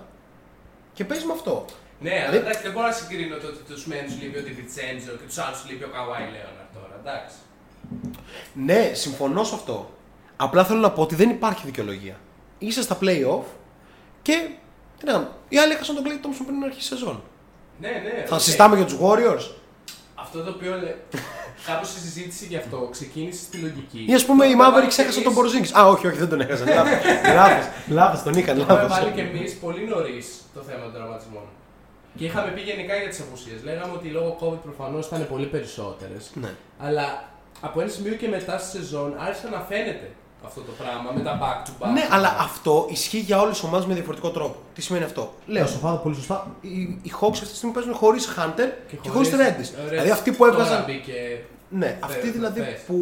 [SPEAKER 4] Και παίζει με αυτό.
[SPEAKER 5] Ναι, αλλά
[SPEAKER 4] Δηλαδή-
[SPEAKER 5] εντάξει, δεν μπορώ να συγκρίνω το ότι τους μεν λείπει ο Ντιβιτσέντζο και τους άλλους λείπει ο Καουάι Λέοναρντ τώρα. Εντάξει.
[SPEAKER 4] Ναι, συμφωνώ σε αυτό. Απλά θέλω να πω ότι δεν υπάρχει δικαιολογία. Είσαι στα playoff και. Τι να κάνω, οι άλλοι έχασαν τον Klay Thompson πριν αρχίσει η σεζόν.
[SPEAKER 5] Ναι, ναι.
[SPEAKER 4] Θα
[SPEAKER 5] οκ.
[SPEAKER 4] συζητάμε για τους Warriors.
[SPEAKER 5] Αυτό το οποίο λέει. *laughs* Κάπω η συζήτηση γι' αυτό ξεκίνησε στη λογική.
[SPEAKER 4] Ή ας πούμε οι
[SPEAKER 5] Το έχουμε
[SPEAKER 4] Mavericks
[SPEAKER 5] βάλει κι
[SPEAKER 4] έχασαν τον
[SPEAKER 5] εμείς-
[SPEAKER 4] Porzingis. Α, όχι, όχι, δεν τον έχασαν. *laughs* Λάθος. Λάθος, τον είχαν.
[SPEAKER 5] Το είχαμε
[SPEAKER 4] Λάθος.
[SPEAKER 5] βάλει κι εμείς πολύ νωρίς το θέμα των τραυματισμών. Και είχαμε πει γενικά για τις απουσίες. Λέγαμε ότι λόγω COVID προφανώς ήταν πολύ περισσότερες.
[SPEAKER 4] Ναι.
[SPEAKER 5] Αλλά από ένα σημείο και μετά στη σεζόν άρχισε να φαίνεται αυτό το πράγμα με τα back to back.
[SPEAKER 4] Ναι, αλλά αυτό ισχύει για όλες τις ομάδες με διαφορετικό τρόπο. Τι σημαίνει αυτό;
[SPEAKER 6] Λέω
[SPEAKER 4] Λέω,
[SPEAKER 6] σοφάδα πολύ σωστά.
[SPEAKER 4] οι, οι Hawks αυτή τη στιγμή παίζουν χωρίς Hunter και, χωρίς
[SPEAKER 5] χωρίς-
[SPEAKER 4] Reddish.
[SPEAKER 5] Reddish
[SPEAKER 4] Δηλαδή αυτοί που
[SPEAKER 5] τώρα
[SPEAKER 4] έβγαζαν.
[SPEAKER 5] μπήκε-
[SPEAKER 4] Ναι, αυτοί
[SPEAKER 5] Θε-
[SPEAKER 4] δηλαδή
[SPEAKER 5] θες.
[SPEAKER 4] που,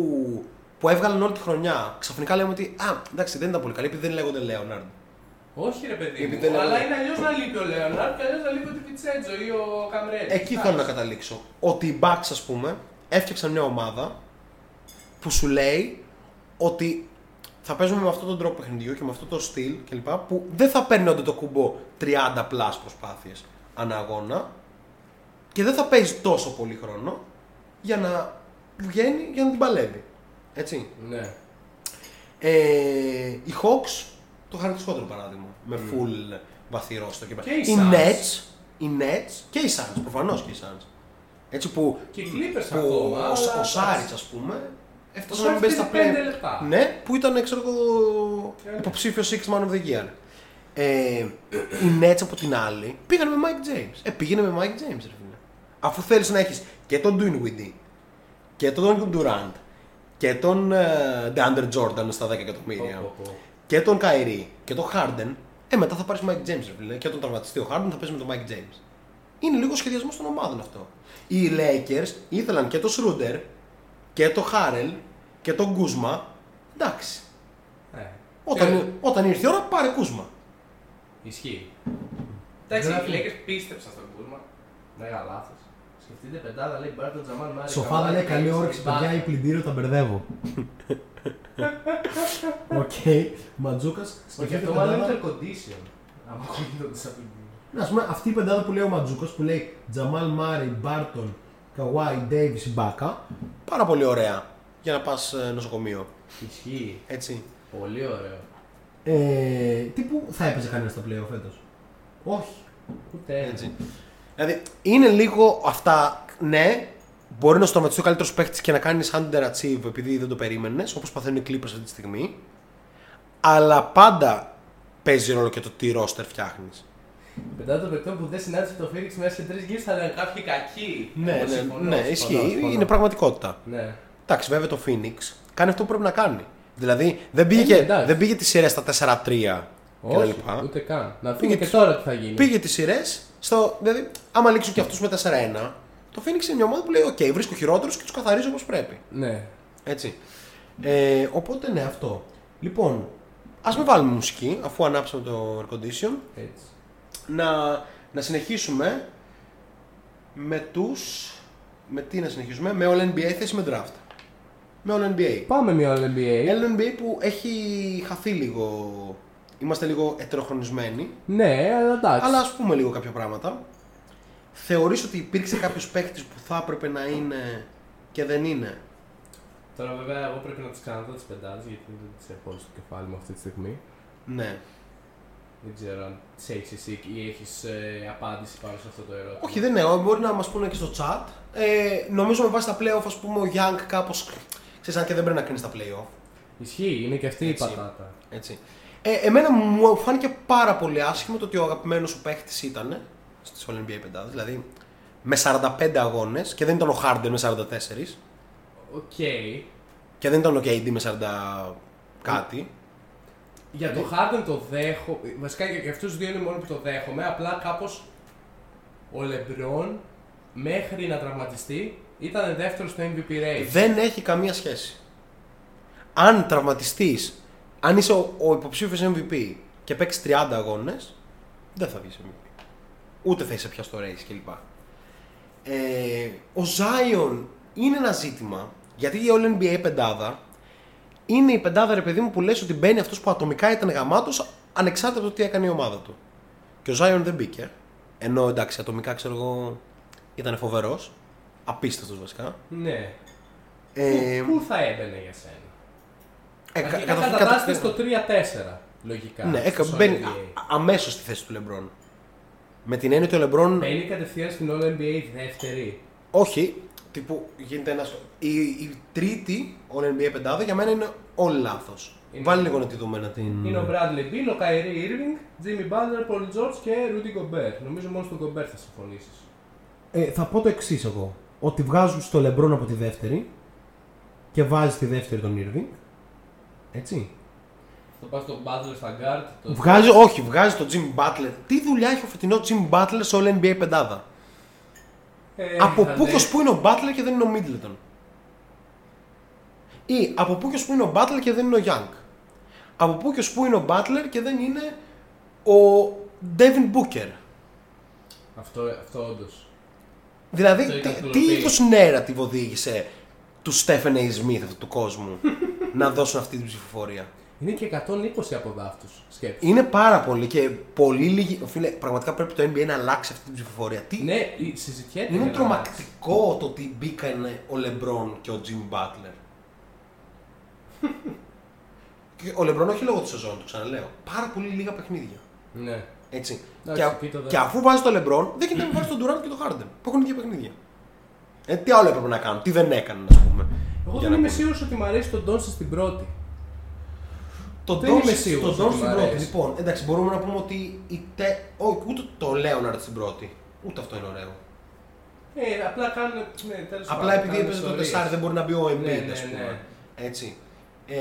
[SPEAKER 4] που έβγαλαν όλη τη χρονιά. Ξαφνικά λέμε ότι Α, εντάξει, δεν ήταν πολύ καλή επειδή δεν λέγονται Λέοναρντ.
[SPEAKER 5] Όχι ρε παιδί
[SPEAKER 4] Επειδή
[SPEAKER 5] μου,
[SPEAKER 4] δεν
[SPEAKER 5] αλλά
[SPEAKER 4] λέγονται.
[SPEAKER 5] είναι αλλιώς να λείπει ο Λέοναρντ και αλλιώς να λείπει ο Τιβιτσέντζο ή ο Καμρέλη.
[SPEAKER 4] Εκεί θέλω να καταλήξω. Ότι οι Bucks, ας πούμε, έφτιαξαν μια ομάδα που σου λέει ότι θα παίζουμε με αυτόν τον τρόπο παιχνιδιού και με αυτό το στυλ κλπ. που δεν θα παίρνει το κουμπό 30 πλάς προσπάθειες ανά αγώνα και δεν θα παίζει τόσο πολύ χρόνο για να βγαίνει για να την παλεύει. Έτσι.
[SPEAKER 5] Ναι.
[SPEAKER 4] Ε, οι Hawks, το χαρακτηριστικότερο παράδειγμα. Με full βαθύ ρόστο και,
[SPEAKER 5] Mm. Και οι
[SPEAKER 4] οι
[SPEAKER 5] Suns.
[SPEAKER 4] Nets, οι Nets και οι Suns, προφανώς και οι Suns. Έτσι που,
[SPEAKER 5] Και οι Clippers
[SPEAKER 4] που
[SPEAKER 5] ακόμα.
[SPEAKER 4] ο,
[SPEAKER 5] αλλά-
[SPEAKER 4] ο Σάριτς, ας πούμε, έφτασε
[SPEAKER 5] Ο
[SPEAKER 4] να μην
[SPEAKER 5] Σάριτς
[SPEAKER 4] παίζει στα
[SPEAKER 5] παίζει πέντε
[SPEAKER 4] play.
[SPEAKER 5] λεπτά.
[SPEAKER 4] Ναι, που ήταν ξέρω εγώ
[SPEAKER 5] Yeah.
[SPEAKER 4] υποψήφιο Six Man of the Year. Ε, οι Nets από την άλλη πήγαν με Mike James. Ε, πήγαινε με Mike James, ρε φίλε. Αφού θέλεις να έχεις και τον Dinwiddie και τον Durant και τον ε, DeAndre Jordan στα 10 εκατομμύρια
[SPEAKER 5] Πω, πω, πω.
[SPEAKER 4] και τον Kyrie και τον Harden, ε, μετά θα πάρεις Mike James, ρε φίλε. Και όταν τραυματιστεί ο Harden θα παίζει με τον Mike James. Είναι λίγο σχεδιασμός των ομάδων αυτό. Οι Lakers ήθελαν και τον Schroeder και τον Harrell και τον Kuzma. Εντάξει.
[SPEAKER 5] Ε,
[SPEAKER 4] Όταν,
[SPEAKER 5] και-
[SPEAKER 4] όταν ήρθε η ώρα, πάρε Kuzma.
[SPEAKER 5] Ισχύει. Εντάξει,
[SPEAKER 6] Γράφει.
[SPEAKER 5] οι Lakers πίστεψαν στον Κούρμα. Μεγάλα λάθος. Σκεφτείτε πεντάδα λέει Μπάρτον Τζαμάν Μάρι.
[SPEAKER 6] Σοφάδα λέει καλή όρεξη, παιδιά, η πλυντήριο τα μπερδεύω. Οκ, Ματζούκας.
[SPEAKER 5] Όχι, αυτό μάλλον είναι air condition. Αν ακούγεται σαν πλυντήριο.
[SPEAKER 6] Α πούμε, αυτή η πεντάδα που λέει ο Ματζούκας που λέει Τζαμάλ Μάρι, Μπάρτον, Καουάι, Ντέιβις, Μπάκα.
[SPEAKER 4] Πάρα πολύ ωραία για να πας νοσοκομείο.
[SPEAKER 5] Ισχύει.
[SPEAKER 4] Έτσι.
[SPEAKER 5] Πολύ ωραίο.
[SPEAKER 6] Ε, τι που θα έπαιζε κανένα στα playoff φέτος; Όχι.
[SPEAKER 5] Ούτε ένα.
[SPEAKER 4] Έτσι. Δηλαδή είναι λίγο αυτά, ναι, μπορεί να σου τραυματιστεί ο καλύτερος παίκτης και να κάνει underachieve επειδή δεν το περίμενες, όπως παθαίνουν οι Clippers αυτή τη στιγμή. Αλλά πάντα παίζει ρόλο και το τι roster φτιάχνεις.
[SPEAKER 5] Πεντάδα των παικτών που δεν συνάντησε το Phoenix μέσα σε τρεις γύρου θα ήταν κάποιοι κακοί.
[SPEAKER 4] Ναι,
[SPEAKER 5] Εγώ
[SPEAKER 4] ναι,
[SPEAKER 5] συμφωνώ,
[SPEAKER 4] ναι,
[SPEAKER 5] συμφωνώ,
[SPEAKER 4] ισχύει.
[SPEAKER 5] συμφωνώ.
[SPEAKER 4] Είναι πραγματικότητα.
[SPEAKER 5] Ναι.
[SPEAKER 4] Εντάξει, βέβαια το Phoenix κάνει αυτό που πρέπει να κάνει. Δηλαδή δεν πήγε,
[SPEAKER 5] Ε,
[SPEAKER 4] και-
[SPEAKER 5] εντάξει.
[SPEAKER 4] δεν πήγε τις σειρές στα 4-3
[SPEAKER 5] Όχι,
[SPEAKER 4] κτλ.
[SPEAKER 5] ούτε καν. Να δούμε
[SPEAKER 4] Πήγε
[SPEAKER 5] και
[SPEAKER 4] τις-
[SPEAKER 5] τώρα τι θα γίνει.
[SPEAKER 4] Πήγε τις σειρές. Δηλαδή, άμα λήξουν και αυτούς με 4-1, το Phoenix είναι μια ομάδα που λέει: Οκ, βρίσκω χειρότερους και τους καθαρίζω όπως πρέπει.
[SPEAKER 5] Ναι.
[SPEAKER 4] Έτσι. Ε, οπότε ναι, αυτό. Λοιπόν, ας μην βάλουμε μουσική αφού ανάψαμε το air condition.
[SPEAKER 5] Έτσι.
[SPEAKER 4] Να, να συνεχίσουμε με τους... Με τι να συνεχίσουμε, με All NBA θέση με draft. Με All NBA.
[SPEAKER 5] Πάμε μια All NBA.
[SPEAKER 4] All NBA που έχει χαθεί λίγο. Είμαστε λίγο ετεροχρονισμένοι.
[SPEAKER 5] Ναι, αλλά εντάξει.
[SPEAKER 4] Αλλά ας πούμε λίγο κάποια πράγματα. Θεωρείς ότι υπήρξε κάποιος παίκτης που θα έπρεπε να είναι και δεν είναι;
[SPEAKER 5] Τώρα βέβαια εγώ πρέπει να τι ξαναδώ τι πεντάδε γιατί δεν τι έχω όλες στο κεφάλι μου αυτή τη στιγμή.
[SPEAKER 4] Ναι.
[SPEAKER 5] Δεν ξέρω αν τις έχεις εσύ ή έχεις απάντηση πάνω σε αυτό το ερώτημα.
[SPEAKER 4] Όχι, δεν είναι. Μπορεί να μας πούνε και στο chat. Ε, νομίζω με βάση τα playoff, ας πούμε, ο Young κάπως. ξέρεις, αν και δεν πρέπει να κρίνεις τα playoff.
[SPEAKER 5] Ισχύει, είναι και αυτή η
[SPEAKER 4] Έτσι.
[SPEAKER 5] πατάτα.
[SPEAKER 4] Έτσι. Ε, εμένα μου φάνηκε πάρα πολύ άσχημο το ότι ο αγαπημένος σου παίχτης ήταν στις All NBA πεντάδες. Δηλαδή με 45 αγώνες και δεν ήταν ο Harden με 44
[SPEAKER 5] Οκ.
[SPEAKER 4] και δεν ήταν ο KD με 40 κάτι.
[SPEAKER 5] Για το Harden το δέχομαι. Βασικά και για αυτούς τους δύο είναι μόνο που το δέχομαι. Απλά κάπως ο LeBron μέχρι να τραυματιστεί ήταν δεύτερος στο MVP race.
[SPEAKER 4] Δεν έχει καμία σχέση. Αν τραυματιστείς, αν είσαι ο, ο υποψήφιος MVP και παίξεις 30 αγώνες, δεν θα βγεις MVP. Ούτε θα είσαι πια στο race κλπ. Ε, ο Zion είναι ένα ζήτημα γιατί η All NBA πεντάδα είναι η πεντάδα ρε παιδί μου που λες ότι μπαίνει αυτός που ατομικά ήταν γαμάτος ανεξάρτητα από το τι έκανε η ομάδα του. Και ο Zion δεν μπήκε. Ενώ εντάξει, ατομικά ξέρω εγώ ήταν φοβερός. Απίστευτος βασικά.
[SPEAKER 5] Ναι.
[SPEAKER 4] Ε,
[SPEAKER 5] Πού θα έμπαινε για σένα;
[SPEAKER 4] Ε, κα-
[SPEAKER 5] Αρχικά
[SPEAKER 4] κατα-
[SPEAKER 5] κατατάσσεται
[SPEAKER 4] κατα-
[SPEAKER 5] στο 3-4. Λογικά.
[SPEAKER 4] Ναι,
[SPEAKER 5] στο
[SPEAKER 4] έκα- μπαίνει
[SPEAKER 5] NBA.
[SPEAKER 4] αμέσως στη θέση του LeBron. Με την έννοια ότι ο LeBron.
[SPEAKER 5] Μπαίνει κατευθείαν στην All NBA δεύτερη.
[SPEAKER 4] Όχι, τύπου γίνεται ένα. Η, η τρίτη All NBA πεντάδα για μένα είναι όλοι λάθος.
[SPEAKER 5] Είναι-
[SPEAKER 4] Βάλει λίγο να τη δούμε να την.
[SPEAKER 5] Είναι ο Bradley Beal, ο Kyrie Irving, Jimmy Butler, Paul George και Rudy Gobert. Νομίζω μόνος στον Gobert θα συμφωνήσεις.
[SPEAKER 6] Ε, θα πω το εξής εγώ. Ότι βγάζουν στο Λεμπρόν από τη δεύτερη και βάζει τη δεύτερη τον Irving. Έτσι.
[SPEAKER 5] Θα πας στον Butler στα guard. Το...
[SPEAKER 4] Βγάζει, όχι, βγάζει τον Jimmy Butler. Τι δουλειά έχει ο φετινό Jimmy Butler σε All NBA πεντάδα;
[SPEAKER 5] Ε,
[SPEAKER 4] από
[SPEAKER 5] θα
[SPEAKER 4] πού και
[SPEAKER 5] δει-
[SPEAKER 4] ως πού είναι ο Butler και δεν είναι ο Middleton; Ή από πού και ως πού είναι ο Butler και δεν είναι ο Young; Από πού και ως πού είναι ο Butler και δεν είναι ο Devin Booker;
[SPEAKER 5] Αυτό, αυτό όντως.
[SPEAKER 4] Δηλαδή,
[SPEAKER 5] Το
[SPEAKER 4] τι,
[SPEAKER 5] ικανοποιεί.
[SPEAKER 4] τι είδους narrative οδήγησε του Stephen A. Smith αυτού του κόσμου; *laughs* να δώσουν αυτή την ψηφοφορία.
[SPEAKER 5] Είναι και 120 από δάφτου. Σκέψου.
[SPEAKER 4] Είναι πάρα πολύ και πολύ λίγοι. Φίλε, πραγματικά πρέπει το NBA να αλλάξει αυτή την ψηφοφορία. Τι,
[SPEAKER 5] Ναι, η- συζητιέται.
[SPEAKER 4] είναι
[SPEAKER 5] για να
[SPEAKER 4] τρομακτικό το ότι μπήκαν ο LeBron και ο Jimmy Butler. και ο LeBron όχι λόγω της σεζόν, το ξαναλέω. Πάρα πολύ λίγα παιχνίδια.
[SPEAKER 5] αλλάξει. Ναι.
[SPEAKER 4] Έτσι.
[SPEAKER 5] Εντάξει,
[SPEAKER 4] και, α-
[SPEAKER 5] εκεί το
[SPEAKER 4] και αφού βάζει το LeBron, δεν γίνεται να βάζει τον Durant και τον Harden που έχουν ίδια παιχνίδια. Ε, τι άλλο έπρεπε να κάνουν, τι δεν έκαναν, ας πούμε.
[SPEAKER 5] Εγώ
[SPEAKER 4] για
[SPEAKER 5] δεν
[SPEAKER 4] να
[SPEAKER 5] είμαι
[SPEAKER 4] πούμε.
[SPEAKER 5] σίγουρος ότι μου αρέσει τον Ντόνσι στην πρώτη.
[SPEAKER 4] Το
[SPEAKER 5] Δεν είμαι
[SPEAKER 4] Doncic-
[SPEAKER 5] σίγουρος
[SPEAKER 4] Το
[SPEAKER 5] ότι
[SPEAKER 4] Doncic
[SPEAKER 5] μ'
[SPEAKER 4] στην πρώτη.
[SPEAKER 5] αρέσει.
[SPEAKER 4] Λοιπόν, εντάξει, μπορούμε να πούμε ότι η τε... όχι, ούτε το Λέοναρτ στην πρώτη. Ούτε αυτό είναι ωραίο.
[SPEAKER 5] Ε, απλά κάνουν. Ναι, τέλος
[SPEAKER 4] Απλά
[SPEAKER 5] πάντων,
[SPEAKER 4] επειδή
[SPEAKER 5] κάνουν
[SPEAKER 4] έπαιζε το
[SPEAKER 5] ιστορίες.
[SPEAKER 4] τεσάρι δεν μπορεί να μπει ο Embiid,
[SPEAKER 5] Ναι, ναι,
[SPEAKER 4] ας πούμε.
[SPEAKER 5] ναι.
[SPEAKER 4] Έτσι. Ε,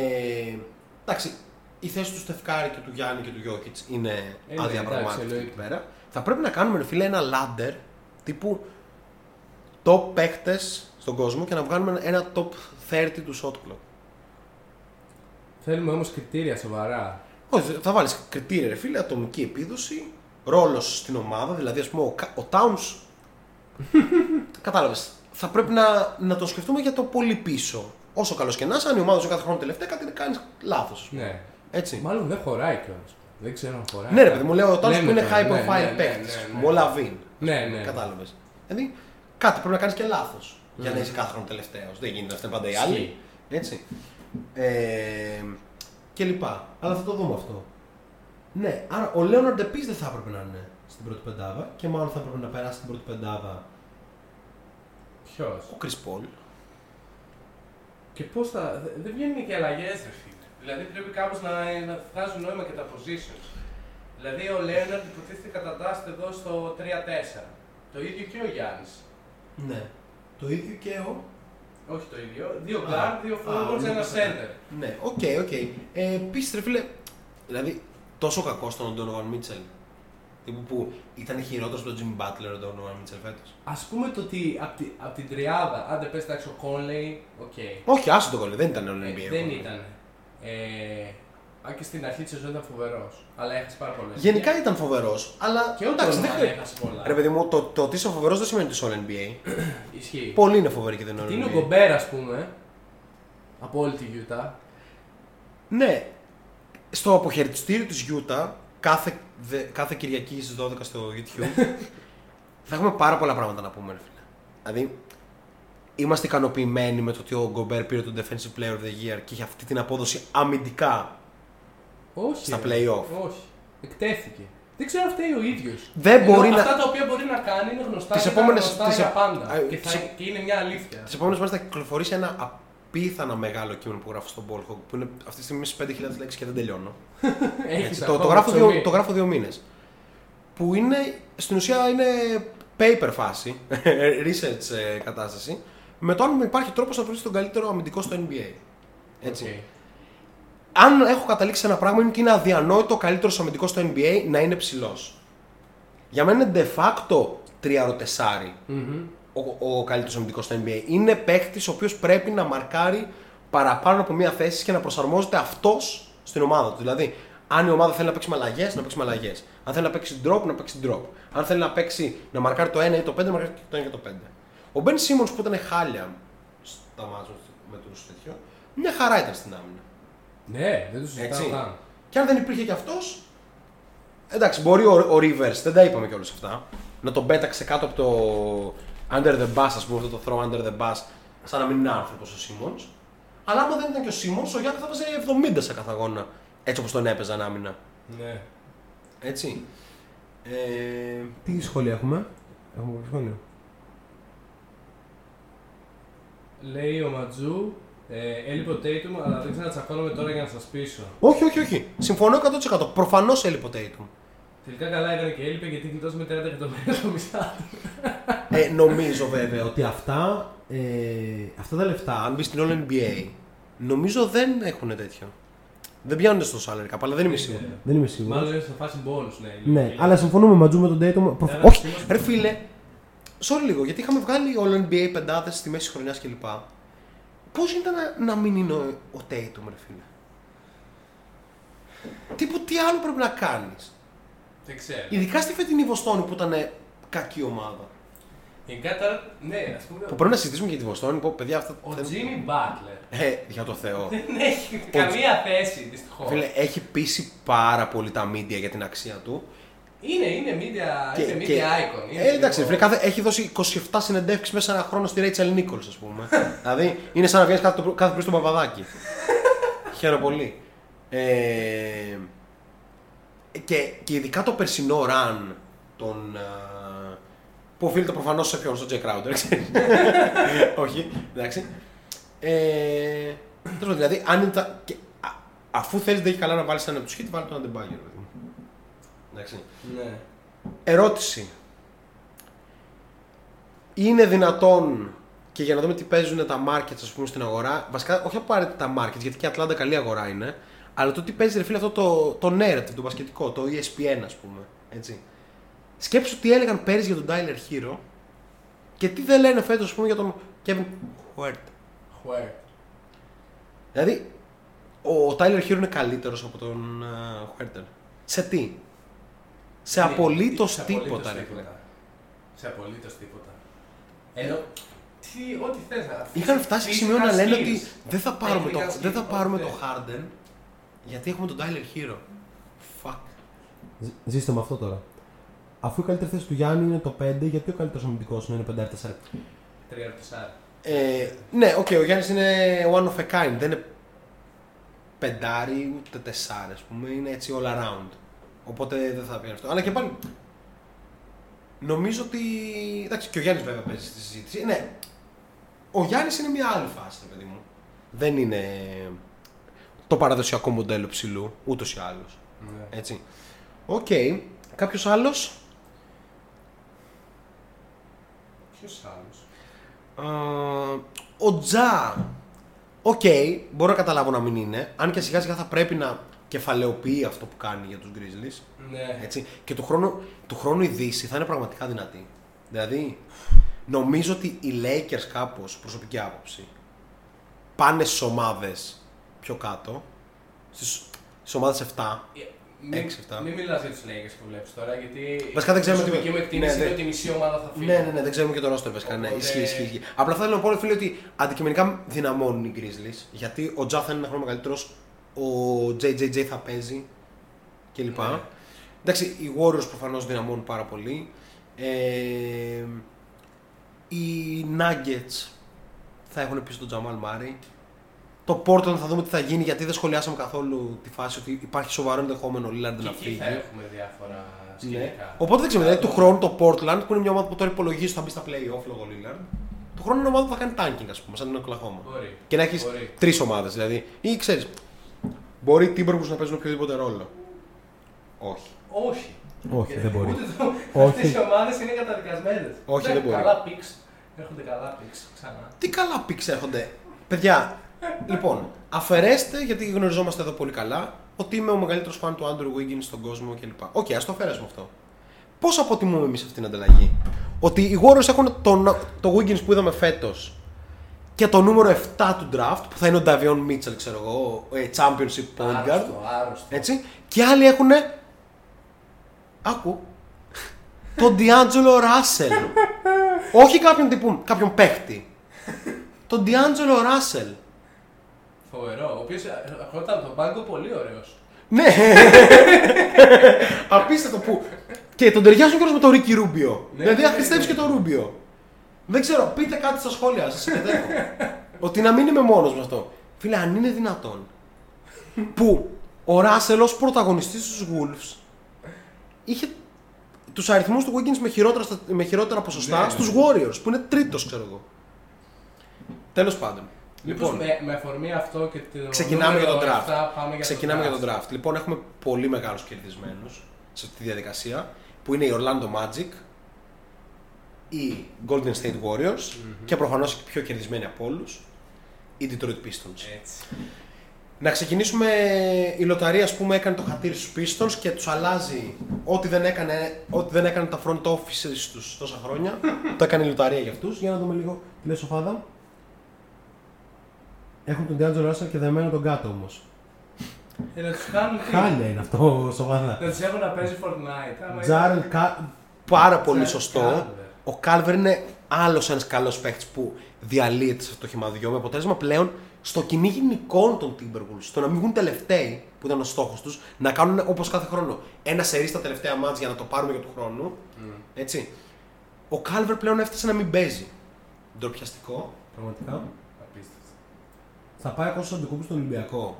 [SPEAKER 4] εντάξει, η θέση του Στεφκάρη και του Γιάννη και του Γιώκητς είναι
[SPEAKER 5] Ε, ναι,
[SPEAKER 4] αδιαπραγμάτευτη
[SPEAKER 5] εντάξει,
[SPEAKER 4] εκεί πέρα. Θα πρέπει να κάνουμε, ρε φίλε, ένα ladder τύπου top παίχτε στον κόσμο και να βγάλουμε ένα top 30 του shot clock.
[SPEAKER 5] Θέλουμε όμως κριτήρια σοβαρά.
[SPEAKER 4] Όχι, θα βάλεις κριτήρια, ρε φίλε, ατομική επίδοση, ρόλος στην ομάδα, δηλαδή ας πούμε ο, Κα- ο Towns. *laughs* Κατάλαβες. Θα πρέπει να, να το σκεφτούμε για το πολύ πίσω. Όσο καλός και να είσαι, αν η ομάδα σου κάθε χρόνο τελευταία κάτι κάνεις λάθος.
[SPEAKER 5] Ναι.
[SPEAKER 4] Έτσι.
[SPEAKER 5] Μάλλον δεν χωράει κιόλας. Δεν ξέρω αν χωράει.
[SPEAKER 4] Ναι, ρε παιδί μου, λέω ο Towns
[SPEAKER 5] Λέμε
[SPEAKER 4] που είναι
[SPEAKER 5] τώρα,
[SPEAKER 4] high
[SPEAKER 5] ναι,
[SPEAKER 4] profile
[SPEAKER 5] ναι, ναι,
[SPEAKER 4] παίκτης.
[SPEAKER 5] ναι, ναι.
[SPEAKER 4] Ο Λαβίν.
[SPEAKER 5] Ναι, ναι.
[SPEAKER 4] Κατάλαβες. Δηλαδή κάτι πρέπει να κάνεις και λάθος για να είσαι κάθε χρόνο τελευταίος. Δεν γίνεται, αυτά είναι πάντα οι άλλοι.
[SPEAKER 5] Ισχύει.
[SPEAKER 4] Έτσι. Ε, και λοιπά. Αλλά θα το δούμε αυτό. Ναι, άρα ο Λέοναρντ επίση δεν θα έπρεπε να είναι στην πρώτη πεντάδα και μάλλον θα έπρεπε να περάσει στην πρώτη πεντάδα
[SPEAKER 5] Ποιος;
[SPEAKER 4] ο Chris Paul.
[SPEAKER 5] Και πώς θα. δε- Δεν βγαίνουν και αλλαγές, ρε φίλε. Δηλαδή πρέπει κάπως να, να βγάζουν νόημα και τα positions. Δηλαδή ο Λέοναρντ υποτίθεται κατατάσσεται εδώ στο 3-4. Το ίδιο και ο Γιάννης.
[SPEAKER 4] Ναι. Το ίδιο και ο.
[SPEAKER 5] Όχι το ίδιο. Δύο
[SPEAKER 4] Α,
[SPEAKER 5] guard, δύο
[SPEAKER 4] α,
[SPEAKER 5] forwards,
[SPEAKER 4] ο
[SPEAKER 5] ένα
[SPEAKER 4] Luka.
[SPEAKER 5] center.
[SPEAKER 4] Ναι, οκ, οκ. Ε, επίσης, ρε φίλε, δηλαδή τόσο κακό στον Donovan Mitchell. Τύπου που ήταν χειρότερος από τον Jimmy Butler ο Donovan Mitchell φέτος.
[SPEAKER 5] Α πούμε το ότι από τη, απ' την τριάδα, άντε πες εντάξει ο Conley, οκ.
[SPEAKER 4] Όχι, άσε το Conley, δεν ήταν όλο
[SPEAKER 5] Ε,
[SPEAKER 4] NBA.
[SPEAKER 5] δεν ήταν. Ε, αν και στην αρχή τη σεζόν ήταν φοβερός. Αλλά έχασε πάρα πολλά.
[SPEAKER 4] Γενικά ήταν φοβερός, αλλά.
[SPEAKER 5] Και ο
[SPEAKER 4] εντάξει, δεν
[SPEAKER 5] Donovan
[SPEAKER 4] χρειάζεται.
[SPEAKER 5] έχασε πολλά.
[SPEAKER 4] Ρε παιδί μου, το, το ότι είσαι φοβερός δεν σημαίνει ότι είσαι all NBA. *clears throat*
[SPEAKER 5] Ισχύει.
[SPEAKER 4] Πολλοί είναι φοβεροί και δεν είναι
[SPEAKER 5] Τι
[SPEAKER 4] all
[SPEAKER 5] είναι ο
[SPEAKER 4] NBA.
[SPEAKER 5] Γκομπέρ, ας πούμε, από όλη τη Utah.
[SPEAKER 4] Ναι, στο αποχαιρετιστήριο της Utah κάθε, δε, κάθε Κυριακή στις 12 στο YouTube *laughs* θα έχουμε πάρα πολλά πράγματα να πούμε. Ρε φίλε. Δηλαδή, είμαστε ικανοποιημένοι με το ότι ο Γκομπέρ πήρε το Defensive Player of the Year και είχε αυτή την απόδοση αμυντικά.
[SPEAKER 5] Όχι.
[SPEAKER 4] Στα
[SPEAKER 5] ρε.
[SPEAKER 4] play-off.
[SPEAKER 5] Όχι. Εκτέθηκε. Δεν ξέρω αν φταίει ο ίδιος.
[SPEAKER 4] Δεν μπορεί να-
[SPEAKER 5] Αυτά τα οποία μπορεί να κάνει είναι γνωστά
[SPEAKER 4] Τις
[SPEAKER 5] και
[SPEAKER 4] επόμενες-
[SPEAKER 5] είναι γνωστά
[SPEAKER 4] τις
[SPEAKER 5] για
[SPEAKER 4] ε-
[SPEAKER 5] πάντα.
[SPEAKER 4] Α,
[SPEAKER 5] και, θα,
[SPEAKER 4] τις-
[SPEAKER 5] και είναι μια αλήθεια.
[SPEAKER 4] Τις επόμενες μέρε θα κυκλοφορήσει ένα απίθανα μεγάλο κείμενο που γράφω στον Ballhawk που είναι αυτή τη στιγμή στις 5.000 λέξεις και δεν τελειώνω. *laughs*
[SPEAKER 5] Έχεις
[SPEAKER 4] Έτσι, το,
[SPEAKER 5] ακόμα
[SPEAKER 4] το, γράφω
[SPEAKER 5] ψωμί.
[SPEAKER 4] δύο, το γράφω δύο μήνες. Που είναι στην ουσία είναι paper φάση, *laughs* research ε, κατάσταση, με το αν υπάρχει τρόπος να βρεις τον καλύτερο αμυντικό στο NBA. Έτσι.
[SPEAKER 5] Οκ.
[SPEAKER 4] Αν έχω καταλήξει σε ένα πράγμα είναι ότι είναι αδιανόητο ο καλύτερο αμυντικός στο NBA να είναι ψηλός. Για μένα είναι de facto 3-4
[SPEAKER 5] Μμμ.
[SPEAKER 4] ο, ο καλύτερος αμυντικός στο NBA. Είναι παίκτης ο οποίος πρέπει να μαρκάρει παραπάνω από μία θέση και να προσαρμόζεται αυτός στην ομάδα του. Δηλαδή, αν η ομάδα θέλει να παίξει με αλλαγές, να παίξει με αλλαγές. Αν θέλει να παίξει drop, να παίξει drop. Αν θέλει να παίξει να μαρκάρει το 1 ή το 5, να μαρκάρει το 1 και το 5. Ο Μπεν Σίμον που ήταν χάλια στα μάτια με τους τέτοιο, μια χαρά ήταν στην άμυνα.
[SPEAKER 5] Ναι, δεν το συζητάω
[SPEAKER 4] Έτσι.
[SPEAKER 5] καν.
[SPEAKER 4] Και αν δεν υπήρχε και αυτός. Εντάξει, μπορεί ο, ο Rivers, δεν τα είπαμε κιόλας αυτά, να τον πέταξε κάτω από το under the bus, ας πούμε, αυτό το throw under the bus, σαν να μην είναι άνθρωπος ο Σίμον. Αλλά άμα δεν ήταν και ο Σίμον, ο Γιάννης θα βάζει 70 σε κάθε αγώνα. Έτσι όπως τον έπαιζαν άμυνα.
[SPEAKER 5] Ναι.
[SPEAKER 4] Έτσι. Ε,
[SPEAKER 6] Τι σχόλια έχουμε; Έχουμε κάποιο σχόλιο;
[SPEAKER 5] Λέει ο Ματζού, ε, έλειπε ο Tatum, αλλά δεν ξανατσακώνομαι τώρα για να σας πείσω.
[SPEAKER 4] όχι, όχι, όχι. Συμφωνώ 100%. Προφανώς έλειπε ο Tatum.
[SPEAKER 5] Τελικά καλά έκανε και έλειπε γιατί γλιτώσαμε 30 εκατομμύρια το μισά.
[SPEAKER 4] ε, νομίζω βέβαια ότι
[SPEAKER 6] Ότι αυτά, ε, αυτά τα λεφτά
[SPEAKER 4] αν μπεις στην All NBA, νομίζω δεν έχουν τέτοιο. Δεν πιάνουν στο salary cap, αλλά δεν είμαι σίγουρος.
[SPEAKER 6] δεν είμαι σίγουρος.
[SPEAKER 5] Μάλλον είναι σε φάση bonus, ναι.
[SPEAKER 6] Ναι, αλλά συμφωνούμε Ματζού με τον Dayton. Προφ...
[SPEAKER 5] Ένα
[SPEAKER 6] Όχι,
[SPEAKER 5] σήμα-
[SPEAKER 4] Ρε φίλε, sorry λίγο, γιατί είχαμε βγάλει All NBA πεντάδες στη μέση χρονιάς κλπ. Πώς ήταν να, να μην είναι ο, ο Tatum, ρε φίλε; Τύπου τι άλλο πρέπει να κάνεις;
[SPEAKER 5] Δεν ξέρω.
[SPEAKER 4] Ειδικά στη φετινή Βοστόνη που ήταν κακή ομάδα.
[SPEAKER 5] Γενικά τώρα, ναι, ας πούμε.
[SPEAKER 4] Που πρέπει να συζητήσουμε για τη Βοστόνη. Πω, παιδιά, αυτά
[SPEAKER 5] Ο
[SPEAKER 4] δεν-
[SPEAKER 5] Jimmy Butler
[SPEAKER 4] Ε, για το Θεό. *laughs*
[SPEAKER 5] δεν έχει καμία θέση δυστυχώς.
[SPEAKER 4] Φίλε, έχει πείσει πάρα πολύ τα media για την αξία του.
[SPEAKER 5] Είναι, είναι media,
[SPEAKER 4] Και-
[SPEAKER 5] είναι media
[SPEAKER 4] και-
[SPEAKER 5] icon. Είναι
[SPEAKER 4] Ε, εντάξει,
[SPEAKER 5] λίγο-
[SPEAKER 4] φίλε, κάθε, έχει δώσει 27 συνεντεύξεις μέσα σε ένα χρόνο στη Rachel Nichols, ας πούμε. *laughs* δηλαδή είναι σαν να βγαίνεις κάθε, το- κάθε πρωί στον Παπαδάκι. *laughs* Χαίρομαι πολύ. Ε, και, και ειδικά το περσινό run των. α, που οφείλεται προφανώς σε ποιον, στον Jack Crowder, ξέρεις. *laughs* Όχι, εντάξει. Ε, τέλος πάντων, δηλαδή, αν ήταν. και- α, αφού θέλεις δεν έχει καλά να βάλεις έναν από τους hit, βάλει τον Αντεμπάγιο. Ρε παιδί μου. Εντάξει.
[SPEAKER 5] Ναι.
[SPEAKER 4] Ερώτηση. Είναι δυνατόν και για να δούμε τι παίζουν τα markets ας πούμε στην αγορά, βασικά όχι απαραίτητα τα markets, γιατί και η Ατλάντα καλή αγορά είναι, αλλά το τι παίζει ρε φίλε αυτό το, το narrative, το μπασκετικό, το E ESPN ας πούμε, έτσι. Σκέψου τι έλεγαν πέρυσι για τον Tyler Herro και τι δεν λένε φέτος ας πούμε για τον Kevin
[SPEAKER 5] Huerter.
[SPEAKER 4] Δηλαδή, ο Tyler Herro είναι καλύτερος από τον uh, Huerter. Σε τι; Σε απολύτως
[SPEAKER 5] Σε
[SPEAKER 4] τίποτα ρε φίλε.
[SPEAKER 5] Σε απολύτως τίποτα. Ενώ, τι, ό,τι θες να
[SPEAKER 4] Είχαν φτάσει σε σημείο να
[SPEAKER 5] Physical
[SPEAKER 4] λένε
[SPEAKER 5] skills.
[SPEAKER 4] ότι δεν θα πάρουμε, το,
[SPEAKER 5] Technical
[SPEAKER 4] δεν θα
[SPEAKER 5] skills,
[SPEAKER 4] πάρουμε
[SPEAKER 5] ό,τι
[SPEAKER 4] το
[SPEAKER 5] θες.
[SPEAKER 4] Harden γιατί έχουμε τον Tyler Herro. Fuck.
[SPEAKER 6] Ζ- Ζήστε με αυτό τώρα. Αφού η καλύτερη θέση του Γιάννη είναι το 5, γιατί ο καλύτερος αμυντικός να είναι 5-4.
[SPEAKER 5] Τρία τεσσάρι.
[SPEAKER 4] Ε, ναι, οκ, ο Γιάννης είναι one of a kind. Δεν είναι πεντάρι ούτε τεσσάρι, ας πούμε. Είναι έτσι all around. Οπότε δεν θα πει αυτό. Αλλά και πάλι. Νομίζω ότι. Εντάξει, και ο Γιάννης βέβαια παίζει στη συζήτηση. Ναι, ο Γιάννης είναι μια άλλη φάση, ρε παιδί μου. Δεν είναι το παραδοσιακό μοντέλο ψηλού, ούτως ή άλλως.
[SPEAKER 5] Ναι.
[SPEAKER 4] Έτσι. Οκ. Κάποιος άλλος;
[SPEAKER 5] Ποιος άλλος;
[SPEAKER 4] ο Τζα. Οκ, μπορώ να καταλάβω να μην είναι. Αν και σιγά σιγά θα πρέπει να κεφαλαιοποιεί αυτό που κάνει για τους Grizzlies.
[SPEAKER 5] Ναι.
[SPEAKER 4] Έτσι. Και του χρόνου, του χρόνου η Δύση θα είναι πραγματικά δυνατή. Δηλαδή, νομίζω ότι οι Lakers κάπως, προσωπική άποψη, πάνε στις ομάδες πιο κάτω, στις, στις ομάδες 7.
[SPEAKER 5] Μην,
[SPEAKER 4] Έξι, εφτά.
[SPEAKER 5] μην μιλάς για τους Lakers που βλέπεις τώρα, γιατί
[SPEAKER 4] Βασικά δεν ξέρουμε
[SPEAKER 5] η προσωπική
[SPEAKER 4] τι-
[SPEAKER 5] μου εκτίμηση
[SPEAKER 4] ναι,
[SPEAKER 5] είναι
[SPEAKER 4] ναι.
[SPEAKER 5] ότι η μισή ομάδα θα φύγει.
[SPEAKER 4] Ναι, ναι, ναι, δεν ξέρουμε και το roster βασικά. Ναι,
[SPEAKER 5] Οπότε-
[SPEAKER 4] ισχύει, ισχύει, ισχύει. Απλά θέλω να πω, ρε φίλε, ότι αντικειμενικά δυναμώνουν οι Grizzlies. Γιατί ο Τζα θα είναι ένα χρόνο μεγαλύτερος, ο JJJ θα παίζει κλπ.
[SPEAKER 5] Ναι.
[SPEAKER 4] Εντάξει, οι Warriors προφανώς δυναμώνουν πάρα πολύ. Ε, οι Nuggets θα έχουν πίσω τον Τζαμάλ Μάρι. Το Portland θα δούμε τι θα γίνει γιατί δεν σχολιάσαμε καθόλου τη φάση ότι υπάρχει σοβαρό ενδεχόμενο ο Lillard
[SPEAKER 5] Και
[SPEAKER 4] να
[SPEAKER 5] εκεί
[SPEAKER 4] φύγει.
[SPEAKER 5] θα έχουμε διάφορα
[SPEAKER 4] Ναι.
[SPEAKER 5] σκηνικά.
[SPEAKER 4] Οπότε δεν ξέρουμε, δηλαδή του χρόνου το Portland που είναι μια ομάδα που τώρα υπολογίζει ότι θα μπει στα playoff λόγω Lillard. Του χρόνου είναι μια ομάδα που θα κάνει tanking, ας πούμε, σαν την Oklahoma.
[SPEAKER 5] Μπορεί.
[SPEAKER 4] Και να έχεις
[SPEAKER 5] Μπορεί.
[SPEAKER 4] τρεις ομάδες δηλαδή. Ή ξέρεις, μπορεί οι Timberwolves να παίζουν οποιοδήποτε ρόλο. Όχι.
[SPEAKER 5] Όχι.
[SPEAKER 6] Όχι, δεν μπορεί.
[SPEAKER 5] Ούτε το... *laughs*
[SPEAKER 6] Όχι.
[SPEAKER 5] Αυτές οι ομάδες είναι καταδικασμένες.
[SPEAKER 4] Όχι,
[SPEAKER 5] Ναι,
[SPEAKER 4] δεν μπορεί.
[SPEAKER 5] Καλά picks. Έρχονται καλά picks ξανά.
[SPEAKER 4] Τι καλά picks έρχονται. Παιδιά, λοιπόν, αφαιρέστε γιατί γνωριζόμαστε εδώ πολύ καλά ότι είμαι ο μεγαλύτερος φαν του Andrew Wiggins στον κόσμο κλπ. Οκ, ας το αφαιρέσουμε αυτό. Πώς αποτιμούμε εμείς αυτή την ανταλλαγή, Ότι οι Warriors έχουν τον, το Wiggins που είδαμε φέτος και το νούμερο 7 του draft που θα είναι ο Davion Mitchell, ξέρω εγώ, ε, championship point guard.
[SPEAKER 5] Άρρωστο, άρρωστο.
[SPEAKER 4] Έτσι. Και άλλοι έχουν. Άκου. τον D'Angelo Russell. *laughs* Όχι κάποιον τύπου, κάποιον παίχτη. τον D'Angelo Russell.
[SPEAKER 5] Φοβερό. Ο οποίος ερχόταν τον πάγκο πολύ ωραίος.
[SPEAKER 4] Ναι. *laughs* Απίστευτο που. Και τον ταιριάζουν κιόλας με τον Ρίκι Ρούμπιο.
[SPEAKER 5] Ναι,
[SPEAKER 4] δηλαδή
[SPEAKER 5] ναι,
[SPEAKER 4] αχρηστεύει
[SPEAKER 5] ναι.
[SPEAKER 4] και τον Ρούμπιο. Δεν ξέρω, πείτε κάτι στα σχόλια σας. *laughs* ότι να μην είμαι μόνος με αυτό. Φίλε, αν είναι δυνατόν που ο Ράσελ ως πρωταγωνιστής στους Wolves είχε τους αριθμούς του Wiggins με χειρότερα, στα- με χειρότερα ποσοστά
[SPEAKER 5] Ναι, ναι.
[SPEAKER 4] στους Warriors που είναι τρίτος, ξέρω εγώ. Τέλος πάντων.
[SPEAKER 5] Λοιπόν, με, με αφορμή αυτό και το.
[SPEAKER 4] Ξεκινάμε για τον
[SPEAKER 5] νούμερο
[SPEAKER 4] draft.
[SPEAKER 5] 7, πάμε για
[SPEAKER 4] Ξεκινάμε
[SPEAKER 5] το
[SPEAKER 4] για τον draft. Λοιπόν, έχουμε πολύ μεγάλους κερδισμένους σε αυτή τη διαδικασία που είναι η Orlando Magic, οι Golden State Warriors και προφανώς οι πιο κερδισμένοι από όλους, οι Detroit Pistons.
[SPEAKER 5] Έτσι.
[SPEAKER 4] Να ξεκινήσουμε, η λοταρία ας πούμε έκανε το χατήρι στους Pistons και τους αλλάζει ό,τι δεν έκανε, ό,τι δεν έκανε τα front offices τους τόσα χρόνια, *laughs* το έκανε η λοταρία για αυτούς.
[SPEAKER 6] Για να δούμε λίγο τι λέει σοφάδα. Έχουν τον D'Angelo Russell και δεμένο τον κάτω όμως.
[SPEAKER 5] Ε, να τους κάνουν. τι;
[SPEAKER 6] Χάλια είναι αυτό σοφάδα.
[SPEAKER 5] Να τους έχουν να παίζει Fortnite. άμα
[SPEAKER 6] Τζάρελ Κα...
[SPEAKER 4] Πάρα πολύ
[SPEAKER 5] Τζάρελ
[SPEAKER 4] σωστό.
[SPEAKER 5] Κάλβερ.
[SPEAKER 4] Ο Κάλβερ είναι άλλος ένας καλός παίχτη που διαλύεται σε αυτό το χυμαδιό με αποτέλεσμα πλέον στο κυνήγι νικών των Timberwolves. Στο να μην βγουν τελευταίοι, που ήταν ο στόχος τους, να κάνουν όπως κάθε χρόνο ένα σερί στα τελευταία μάτια για να το πάρουμε για του χρόνου. Έτσι. Ο Κάλβερ πλέον έφτασε να μην παίζει. Ντροπιαστικό.
[SPEAKER 6] Πραγματικά.
[SPEAKER 5] Απίστευτο.
[SPEAKER 6] Θα πάει ακόμα στου αντικούπου στον Ολυμπιακό.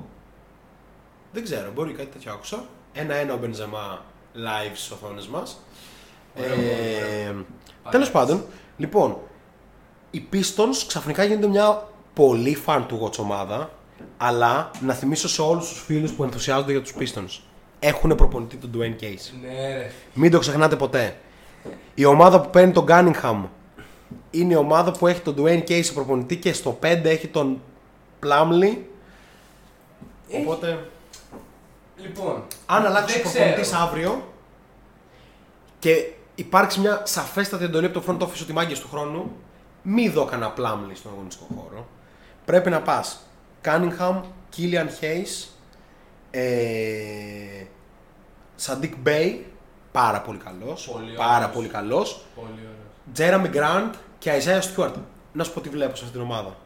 [SPEAKER 4] Δεν ξέρω, μπορεί κάτι τέτοιο άκουσα. Ένα-ένα ο Μπενζεμά live στις οθόνες μας.
[SPEAKER 5] Ωραίο,
[SPEAKER 4] Ε,
[SPEAKER 5] ωραίο.
[SPEAKER 4] Τέλος πάντων, λοιπόν, οι Pistons ξαφνικά γίνονται μια πολύ fan του watch ομάδα. Αλλά να θυμίσω σε όλους τους φίλους που ενθουσιάζονται για τους Pistons. Έχουν προπονητή τον Dwayne Case.
[SPEAKER 5] Ναι, ρε.
[SPEAKER 4] Μην το ξεχνάτε ποτέ. Η ομάδα που παίρνει τον Cunningham είναι η ομάδα που έχει τον Dwayne Case προπονητή και στο 5 έχει τον Plumlee.
[SPEAKER 5] Έχει-
[SPEAKER 4] Οπότε,
[SPEAKER 5] Λοιπόν,
[SPEAKER 4] αν αλλάξεις ο
[SPEAKER 5] δεν
[SPEAKER 4] προπονητής
[SPEAKER 5] ξέρω.
[SPEAKER 4] αύριο και υπάρξει μια σαφέστατη εντολή από το front office ότι μάγκες του χρόνου, μη δω κανένα Plumlee στον αγωνιστικό χώρο. Πρέπει να πας Cunningham, Killian Hayes, ε, Sadiq Bey, πάρα πολύ καλός,
[SPEAKER 5] Πολύ
[SPEAKER 4] πάρα
[SPEAKER 5] ωραίος.
[SPEAKER 4] πολύ καλός,
[SPEAKER 5] Πολύ ωραίος.
[SPEAKER 4] Jeremy Grant και Isaiah Stewart. Να σου πω τι βλέπω σε αυτήν την ομάδα.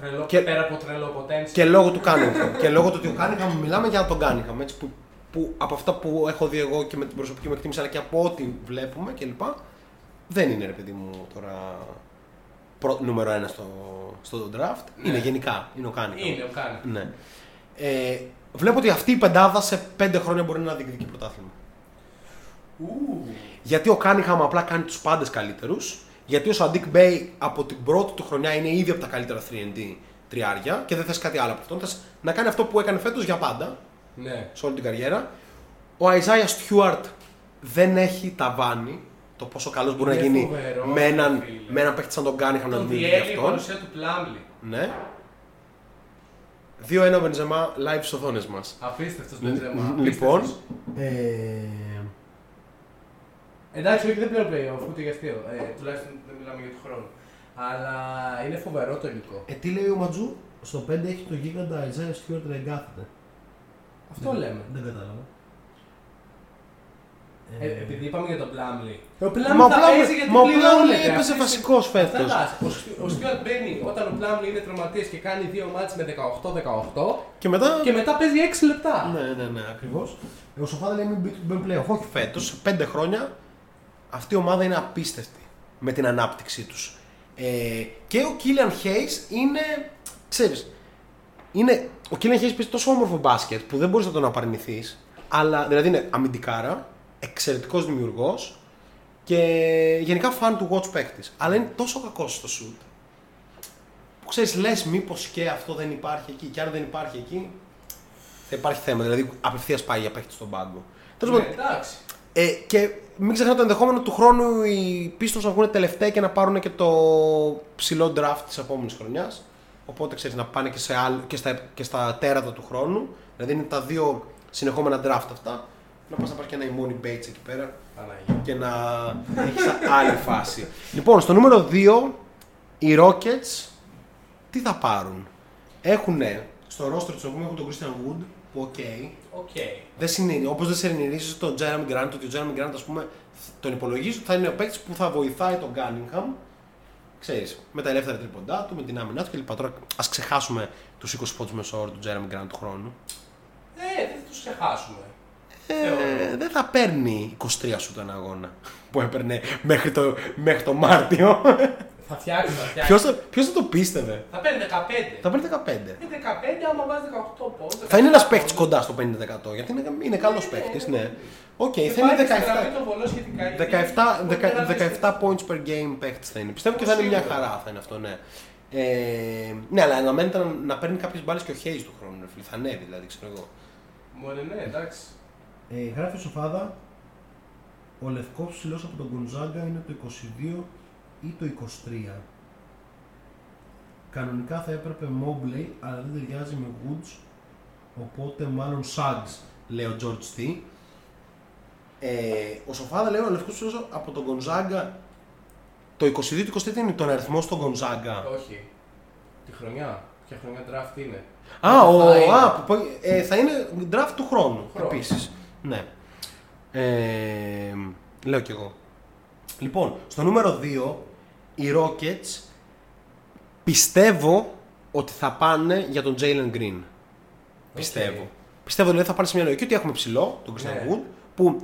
[SPEAKER 5] Τρελό,
[SPEAKER 4] Και-
[SPEAKER 5] πέρα από τρελό potential.
[SPEAKER 4] Και λόγω του Cunningham. και λόγω του ότι ο Cunningham, μιλάμε για τον Cunningham, έτσι, που, που από αυτά που έχω δει εγώ και με την προσωπική μου εκτίμηση, αλλά και από ό,τι βλέπουμε κλπ. Δεν είναι ρε παιδί μου τώρα πρω, νούμερο ένα στο, στο draft.
[SPEAKER 5] Ναι.
[SPEAKER 4] Είναι γενικά, είναι ο Cunningham.
[SPEAKER 5] Είναι ο Κάνι.
[SPEAKER 4] Ναι. Ε, βλέπω ότι αυτή η πεντάδα σε πέντε χρόνια μπορεί να διεκδικεί πρωτάθλημα. Γιατί ο Cunningham απλά κάνει τους πάντες καλύτερους. Γιατί ο Σαντίκ Μπέι από την πρώτη του χρονιά είναι ήδη από τα καλύτερα 3&D τριάρια και δεν θες κάτι άλλο από αυτόν. Θες να κάνει αυτό που έκανε φέτος για πάντα
[SPEAKER 5] Ναι.
[SPEAKER 4] σε όλη την καριέρα. Ο Αϊζάια Στιούαρτ δεν έχει ταβάνι το πόσο καλός μπορεί να
[SPEAKER 5] Είναι
[SPEAKER 4] γίνει
[SPEAKER 5] φοβερό,
[SPEAKER 4] με έναν,
[SPEAKER 5] φίλε.
[SPEAKER 4] με έναν παίχτη σαν τον Cunningham να
[SPEAKER 5] Τον
[SPEAKER 4] δημιουργεί
[SPEAKER 5] διέλυε η
[SPEAKER 4] αυτόν.
[SPEAKER 5] παρουσία του Πλάμλι.
[SPEAKER 4] Ναι. 2-1 ο Μπενζεμά live στι οθόνε μας.
[SPEAKER 5] Απίστευτος
[SPEAKER 4] Λ-
[SPEAKER 5] Μπεντζεμά.
[SPEAKER 4] λοιπόν.
[SPEAKER 5] απίστευτος.
[SPEAKER 6] Ε,
[SPEAKER 5] Εντάξει, όχι δεν πλέον playoff, ούτε για αστείο. Ε, τουλάχιστον δεν μιλάμε για τον χρόνο. Αλλά είναι φοβερό το υλικό.
[SPEAKER 6] ε, τι λέει ο Ματζού, στο 5 έχει το γίγαντα Isaiah Stewart να εγκάθεται.
[SPEAKER 5] Αυτό
[SPEAKER 6] Δεν-
[SPEAKER 5] λέμε.
[SPEAKER 6] Δεν κατάλαβα.
[SPEAKER 5] Ε, επειδή είπαμε για τον Πλάμλι. Ο
[SPEAKER 4] Μα
[SPEAKER 5] Πλάμλι
[SPEAKER 4] ο
[SPEAKER 5] θα
[SPEAKER 4] Plumlee-
[SPEAKER 5] παίζει γιατί
[SPEAKER 4] μα ο
[SPEAKER 5] πληρώνεται.
[SPEAKER 4] Plumlee έπαιζε
[SPEAKER 5] Αυτή τη
[SPEAKER 4] βασικός
[SPEAKER 5] στιγμή-
[SPEAKER 4] φέτος.
[SPEAKER 5] Αυτά τα- Ο Στου- Ο Στιούαρτ μπαίνει όταν ο Πλάμλι είναι τραυματίας και κάνει δύο μάτς με 18-18
[SPEAKER 4] Και μετά.
[SPEAKER 5] και μετά παίζει 6 λεπτά.
[SPEAKER 4] Ναι, ναι, ναι, ακριβώς.
[SPEAKER 6] Ο Σοφάδα λέει μην μπει του Ben Playoff.
[SPEAKER 4] Όχι φέτος, σε πέντε χρόνια αυτή η ομάδα είναι απίστευτη με την ανάπτυξή τους. Ε, και ο Κίλιαν Hayes είναι. ξέρεις, είναι, ο Κίλιαν Hayes παίζει τόσο όμορφο μπάσκετ που δεν μπορείς να τον απαρνηθείς. Αλλά δηλαδή είναι αμυντικάρα, εξαιρετικός δημιουργός και γενικά fan του watch παίκτης. Αλλά είναι τόσο κακός στο shoot. Που ξέρεις, λες, μήπως και αυτό δεν υπάρχει εκεί. Και αν δεν υπάρχει εκεί, θα υπάρχει θέμα. Δηλαδή απευθείας πάει για παίκτη στον πάγκο. Τέλος
[SPEAKER 5] Ναι,
[SPEAKER 4] πάντων,
[SPEAKER 5] εντάξει.
[SPEAKER 4] ε, και μην ξεχνάτε το ενδεχόμενο του χρόνου οι Pistons να βγουν τελευταία και να πάρουν και το ψηλό draft της επόμενης χρονιάς. Οπότε ξέρεις να πάνε και, σε άλλ, και, στα, και στα τέρατα του χρόνου. Δηλαδή είναι τα δύο συνεχόμενα draft αυτά. Να πας να πάρεις και ένα ημώνη Bates εκεί πέρα
[SPEAKER 5] Παναγία.
[SPEAKER 4] και να έχεις άλλη φάση. Λοιπόν, στο νούμερο 2 οι Rockets τι θα πάρουν; Έχουν στο roster τους έχουν τον Christian Wood που οκ.
[SPEAKER 5] Οκ.
[SPEAKER 4] Δεν συνειρεί, όπως δεν συνερίζει τον Jerami Grant, ότι ο Jerami Grant ας πούμε τον υπολογίζεις ότι θα είναι ο παίκτης που θα βοηθάει τον Cunningham ξέρεις, με τα ελεύθερα τρίποντά του, με την άμυνά του κλπ. Τώρα ας ξεχάσουμε τους 20 πόντους μέσω όρο του Jerami Grant του χρόνου.
[SPEAKER 5] Ε, δεν θα τους ξεχάσουμε.
[SPEAKER 4] Ε,
[SPEAKER 5] Θεωρώ.
[SPEAKER 4] δεν θα παίρνει 23 σουτ τον αγώνα που έπαιρνε μέχρι το, μέχρι το Μάρτιο.
[SPEAKER 5] Θα φτιάξει, θα φτιάξει.
[SPEAKER 4] ποιος, θα, ποιος θα το πίστευε;
[SPEAKER 5] Θα παίρνει 15.
[SPEAKER 4] Θα παίρνει 15.
[SPEAKER 5] Ε, 15 άμα βάζει 18 πόντους.
[SPEAKER 4] Θα είναι ένας
[SPEAKER 5] 17
[SPEAKER 4] παίκτης
[SPEAKER 5] πόντους.
[SPEAKER 4] κοντά στο 50% γιατί είναι, είναι καλός
[SPEAKER 5] Ναι,
[SPEAKER 4] παίκτης.
[SPEAKER 5] ναι,
[SPEAKER 4] Ναι.
[SPEAKER 5] ναι.
[SPEAKER 4] Οκ,
[SPEAKER 5] Και
[SPEAKER 4] θα είναι
[SPEAKER 5] πάει και στη γραμμή
[SPEAKER 4] 17.
[SPEAKER 5] των βολών σχετικά, γιατί
[SPEAKER 4] 17,
[SPEAKER 5] μπορεί να δεις-
[SPEAKER 4] 17 points per game παίχτης θα είναι. Πιστεύω και θα είναι μια
[SPEAKER 5] Σίγουρα.
[SPEAKER 4] χαρά θα είναι αυτό, ναι. Ε, ναι, αλλά αναμένεται να, να παίρνει κάποιες μπάλες και ο Hayes του χρόνου. ρε φίλε. Θα ανέβει δηλαδή, ξέρω εγώ.
[SPEAKER 5] Μωρέ, ναι, εντάξει.
[SPEAKER 6] Ε, γράφει ο Σοφάδα, ο λευκός ψηλός από τον Γκονζάγκα είναι το 22 ή το 23. Κανονικά θα έπρεπε Mobley, αλλά δεν ταιριάζει με Woods, οπότε μάλλον Suggs.
[SPEAKER 4] Λέει ο George T. Ε, ο Σοφάδα λέει ο λευκός ψηλό από τον Γκονζάγκα. Το 22-23 είναι τον αριθμό στον Γκονζάγκα;
[SPEAKER 5] Όχι. Τη χρονιά. Ποια χρονιά draft είναι.
[SPEAKER 4] Α, ο,
[SPEAKER 5] Θα είναι.
[SPEAKER 4] α που, που- ε, θα είναι draft του χρόνου,
[SPEAKER 5] Χρόνου.
[SPEAKER 4] επίσης. Ναι. Ε, λέω κι εγώ. Λοιπόν, στο νούμερο 2, οι Rockets πιστεύω ότι θα πάνε για τον Jalen Green. Πιστεύω. Πιστεύω δηλαδή θα πάνε σε μια λογική ότι έχουμε ψηλό, τον Christian
[SPEAKER 5] Ναι.
[SPEAKER 4] Wood, που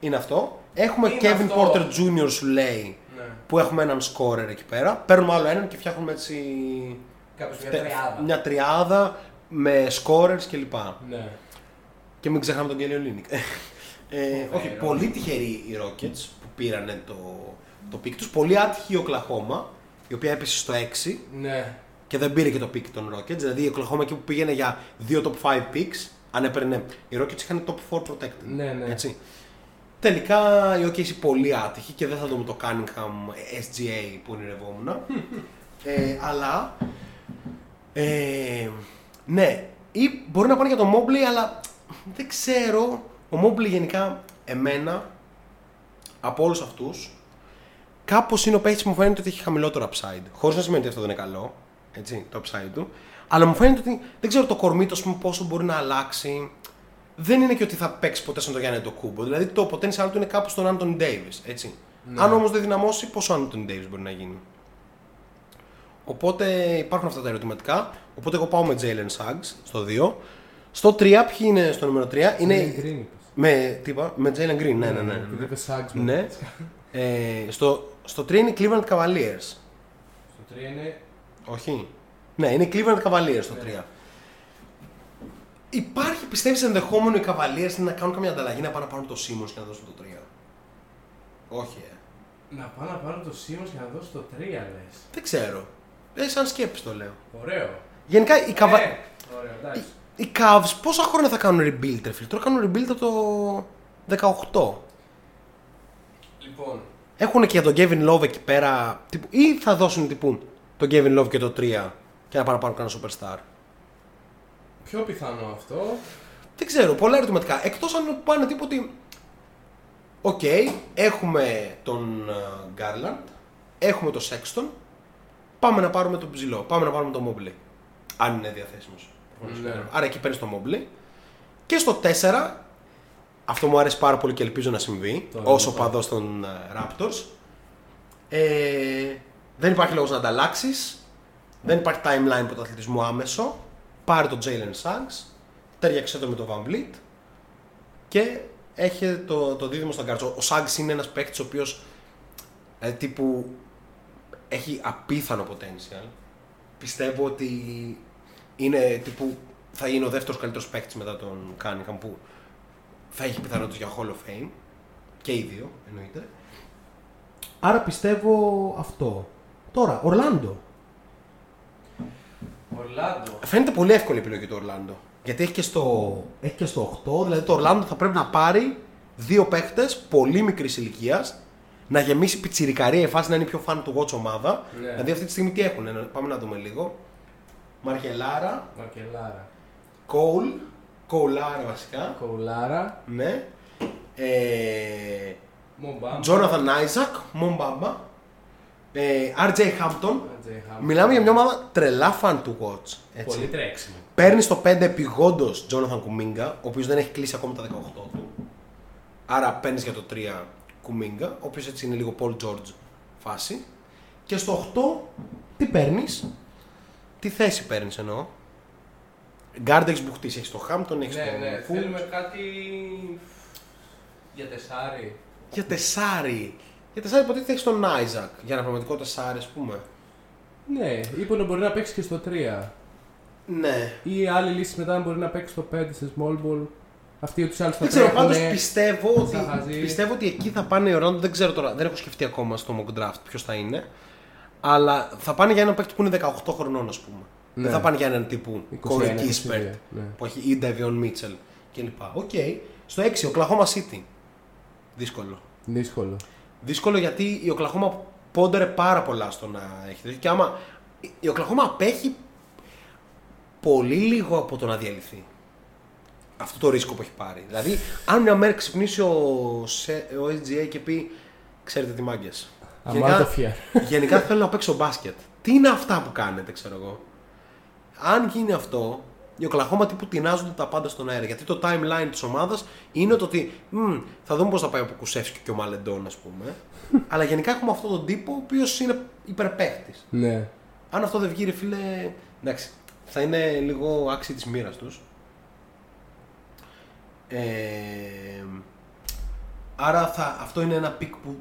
[SPEAKER 4] είναι αυτό. Έχουμε
[SPEAKER 5] Είναι
[SPEAKER 4] Kevin
[SPEAKER 5] αυτό.
[SPEAKER 4] Porter Jr. σου λέει,
[SPEAKER 5] Ναι.
[SPEAKER 4] που έχουμε έναν scorer εκεί πέρα. Παίρνουμε άλλο έναν και φτιάχνουμε έτσι
[SPEAKER 5] Κάπως μια
[SPEAKER 4] Τε-
[SPEAKER 5] τριάδα.
[SPEAKER 4] Μια τριάδα με scorers κλπ.
[SPEAKER 5] Ναι.
[SPEAKER 4] Και μην ξεχνάμε τον Kelly Olynyk. ε, όχι,
[SPEAKER 5] Φοβερό.
[SPEAKER 4] πολύ τυχεροί οι Rockets που πήρανε το, το pick τους. Πολύ άτυχη η Οκλαχώμα, η οποία έπεσε στο 6.
[SPEAKER 5] Ναι.
[SPEAKER 4] και δεν πήρε και το pick των Rockets. Δηλαδή η Oklahoma εκεί που πήγαινε για δύο top 5 picks, αν έπαιρνε. Οι Rockets είχαν top 4 protected.
[SPEAKER 5] Ναι, ναι.
[SPEAKER 4] Έτσι. Τελικά η OKC πολύ άτυχη και δεν θα δούμε το Cunningham SGA που ονειρευόμουν. ε, αλλά. Ε, ναι, ή μπορεί να πάνε για το Mobley, αλλά δεν ξέρω. Ο Mobley γενικά εμένα από όλους αυτούς κάπως είναι ο παίχτης που μου φαίνεται ότι έχει χαμηλότερο upside. Χωρίς να σημαίνει ότι αυτό δεν είναι καλό, έτσι, το upside του. Αλλά μου φαίνεται ότι δεν ξέρω το κορμί του ας πούμε, πόσο μπορεί να αλλάξει. Δεν είναι και ότι θα παίξει ποτέ σαν το Γιάννη το κούμπο. Δηλαδή το potential του είναι κάπου στον Άντων Davis. Έτσι. Αν όμως δεν δυναμώσει, πόσο Άντων Davis μπορεί να γίνει; Οπότε υπάρχουν αυτά τα ερωτηματικά. Οπότε εγώ πάω με Jalen Suggs στο 2. Στο 3, ποιοι είναι στο νούμερο 3, είναι.
[SPEAKER 5] Jalen Green είπες.
[SPEAKER 4] Με, τι είπα, με Jalen Green, ναι, ναι, ναι.
[SPEAKER 5] Επειδή είπες Suggs,
[SPEAKER 4] ναι. Ε, στο, στο 3 είναι οι Cleveland Cavaliers.
[SPEAKER 5] Στο 3 είναι.
[SPEAKER 4] Όχι. Ναι, είναι οι Cleveland Cavaliers στο 3. Υπάρχει, πιστεύεις ενδεχόμενο οι Cavaliers να κάνουν καμία ανταλλαγή να πάνε να πάρουν το Simmons και να δώσουν το 3. Όχι, ε.
[SPEAKER 5] Να πάω να πάρω το Simmons και να δώσω το 3 λες.
[SPEAKER 4] Δεν ξέρω. Ε, σαν σκέψη το λέω.
[SPEAKER 5] Ωραίο.
[SPEAKER 4] Γενικά οι, Cava...
[SPEAKER 5] Ε, Ωραίο, εντάξει.
[SPEAKER 4] οι Cavs πόσα χρόνια θα κάνουν rebuild, ρε φίλε; Τώρα κάνουν rebuild από το 18.
[SPEAKER 5] Λοιπόν,
[SPEAKER 4] Έχουν και για τον Kevin Love εκεί πέρα. Τύπου, ή θα δώσουν τύπου τον Kevin Love και το 3 και να πάνε να πάρουν κανένα superstar;
[SPEAKER 5] Πιο πιθανό αυτό.
[SPEAKER 4] Δεν ξέρω, πολλά ερωτηματικά. Εκτός αν πάνε τύπου ότι. Οκ, έχουμε τον ε, Garland, έχουμε τον Sexton, πάμε να πάρουμε τον ψηλό, πάμε να πάρουμε τον Mobley. Αν είναι διαθέσιμος.
[SPEAKER 5] Ναι.
[SPEAKER 4] Άρα εκεί παίρνεις τον Mobley. Και στο 4, αυτό μου αρέσει πάρα πολύ και ελπίζω να συμβεί,
[SPEAKER 5] Το
[SPEAKER 4] όσο
[SPEAKER 5] ρωτάω.
[SPEAKER 4] οπαδός των ε, Raptors. Ε, δεν υπάρχει λόγος να ανταλλάξεις. Δεν υπάρχει timeline πρωταθλητισμού άμεσο. Πάρε τον Jalen Suggs, τέριαξε το με τον Van Vliet και έχει το, το δίδυμο στον καρτσό. Ο Suggs είναι ένας παίκτης ο οποίος ε, τύπου έχει απίθανο potential. Πιστεύω ότι είναι τύπου θα είναι ο δεύτερος καλύτερος παίκτης μετά τον Cunningham που θα έχει πιθανότητες για Hall of Fame και οι δύο εννοείται. Άρα πιστεύω αυτό. Τώρα, Ορλάντο.
[SPEAKER 5] Ορλάντο.
[SPEAKER 4] Φαίνεται πολύ εύκολη επιλογή το Ορλάντο. Γιατί έχει και στο, έχει και στο 8, δηλαδή το Ορλάντο θα πρέπει να πάρει δύο παίχτες πολύ μικρής ηλικίας, να γεμίσει πιτσιρικαρία η φάση να είναι η πιο φαν του watch ομάδα.
[SPEAKER 5] Ναι.
[SPEAKER 4] Δηλαδή αυτή τη στιγμή τι έχουν, πάμε να δούμε λίγο. Μαρκελάρα,
[SPEAKER 5] Μαρκελάρα.
[SPEAKER 4] Κόουλ, Κοουλάρα βασικά.
[SPEAKER 5] Κοουλάρα.
[SPEAKER 4] Ναι. Ε,
[SPEAKER 5] Μομπάμ.
[SPEAKER 4] Τζόναθαν Άιζακ, Μομπάμπα. Ε, RJ Hampton.
[SPEAKER 5] RJ Hampton.
[SPEAKER 4] Μιλάμε για μια ομάδα τρελά fan του watch. Έτσι.
[SPEAKER 5] Πολύ τρέξιμο.
[SPEAKER 4] Παίρνει στο 5 επιγόντως Τζόναθαν Κουμίγκα, ο οποίος δεν έχει κλείσει ακόμα τα 18 του. Άρα παίρνεις για το 3 Κουμίγκα, ο οποίος έτσι είναι λίγο Paul George φάση. Και στο 8 τι παίρνεις, τι θέση παίρνεις εννοώ; Γκάρντ έχεις μπουχτίσει, έχεις το Χάμπτον, έχεις
[SPEAKER 5] Ναι,
[SPEAKER 4] το
[SPEAKER 5] ναι,
[SPEAKER 4] Fultz.
[SPEAKER 5] θέλουμε κάτι για τεσάρι.
[SPEAKER 4] Για τεσάρι. Για τεσάρι υποτίθεται έχεις τον Άιζακ. Για ένα πραγματικό τεσάρι, ας πούμε.
[SPEAKER 5] Ναι, είπε να μπορεί να παίξει και στο 3.
[SPEAKER 4] Ναι.
[SPEAKER 5] Ή άλλη λύση μετά μπορεί να παίξει στο 5 σε small ball. Αυτοί ούτω ή άλλω θα
[SPEAKER 4] Δεν ξέρω,
[SPEAKER 5] τρέχουνε.
[SPEAKER 4] πάντω πιστεύω ότι,
[SPEAKER 5] θα χαζεί.
[SPEAKER 4] πιστεύω ότι εκεί θα πάνε οι Ορlando. Δεν ξέρω τώρα, δεν έχω σκεφτεί ακόμα στο mock draft ποιος θα είναι. Αλλά θα πάνε για έναν παίκτη που είναι 18 χρονών, ας πούμε.
[SPEAKER 5] Ναι.
[SPEAKER 4] Δεν θα πάνε για έναν τύπου
[SPEAKER 5] 21,
[SPEAKER 4] Corey
[SPEAKER 5] 22,
[SPEAKER 4] Kispert
[SPEAKER 5] ναι.
[SPEAKER 4] που έχει ή Davion Mitchell κλπ. Οκ. Στο 6, Oklahoma City. Δύσκολο.
[SPEAKER 5] Δύσκολο.
[SPEAKER 4] Δύσκολο γιατί η Oklahoma ποντάρει πάρα πολλά στο να έχει τέτοιο. Και άμα. Η Oklahoma απέχει πολύ λίγο από το να διαλυθεί. Αυτό το ρίσκο που έχει πάρει. Δηλαδή, αν μια μέρα ξυπνήσει ο, σε- ο SGA και πει Ξέρετε τι μάγκες.
[SPEAKER 5] Αμάν το φιέρ. *laughs*
[SPEAKER 4] γενικά θέλω να παίξω μπάσκετ. Τι είναι αυτά που κάνετε, ξέρω εγώ. Αν γίνει αυτό, οι Οκλαχώμα τύπου τεινάζονται τα πάντα στον αέρα. Γιατί το timeline της ομάδας είναι το ότι «Μμ, θα δούμε πώς θα πάει ο Κουσεύσκι και ο Μαλεντόν, ας πούμε. *laughs* Αλλά γενικά έχουμε αυτόν τον τύπο ο οποίος είναι υπερπαίχτης.
[SPEAKER 5] Ναι.
[SPEAKER 4] Αν αυτό δεν βγει, ρε φίλε. Εντάξει, θα είναι λίγο άξιοι της μοίρας τους. Ε, άρα θα, αυτό είναι ένα pick που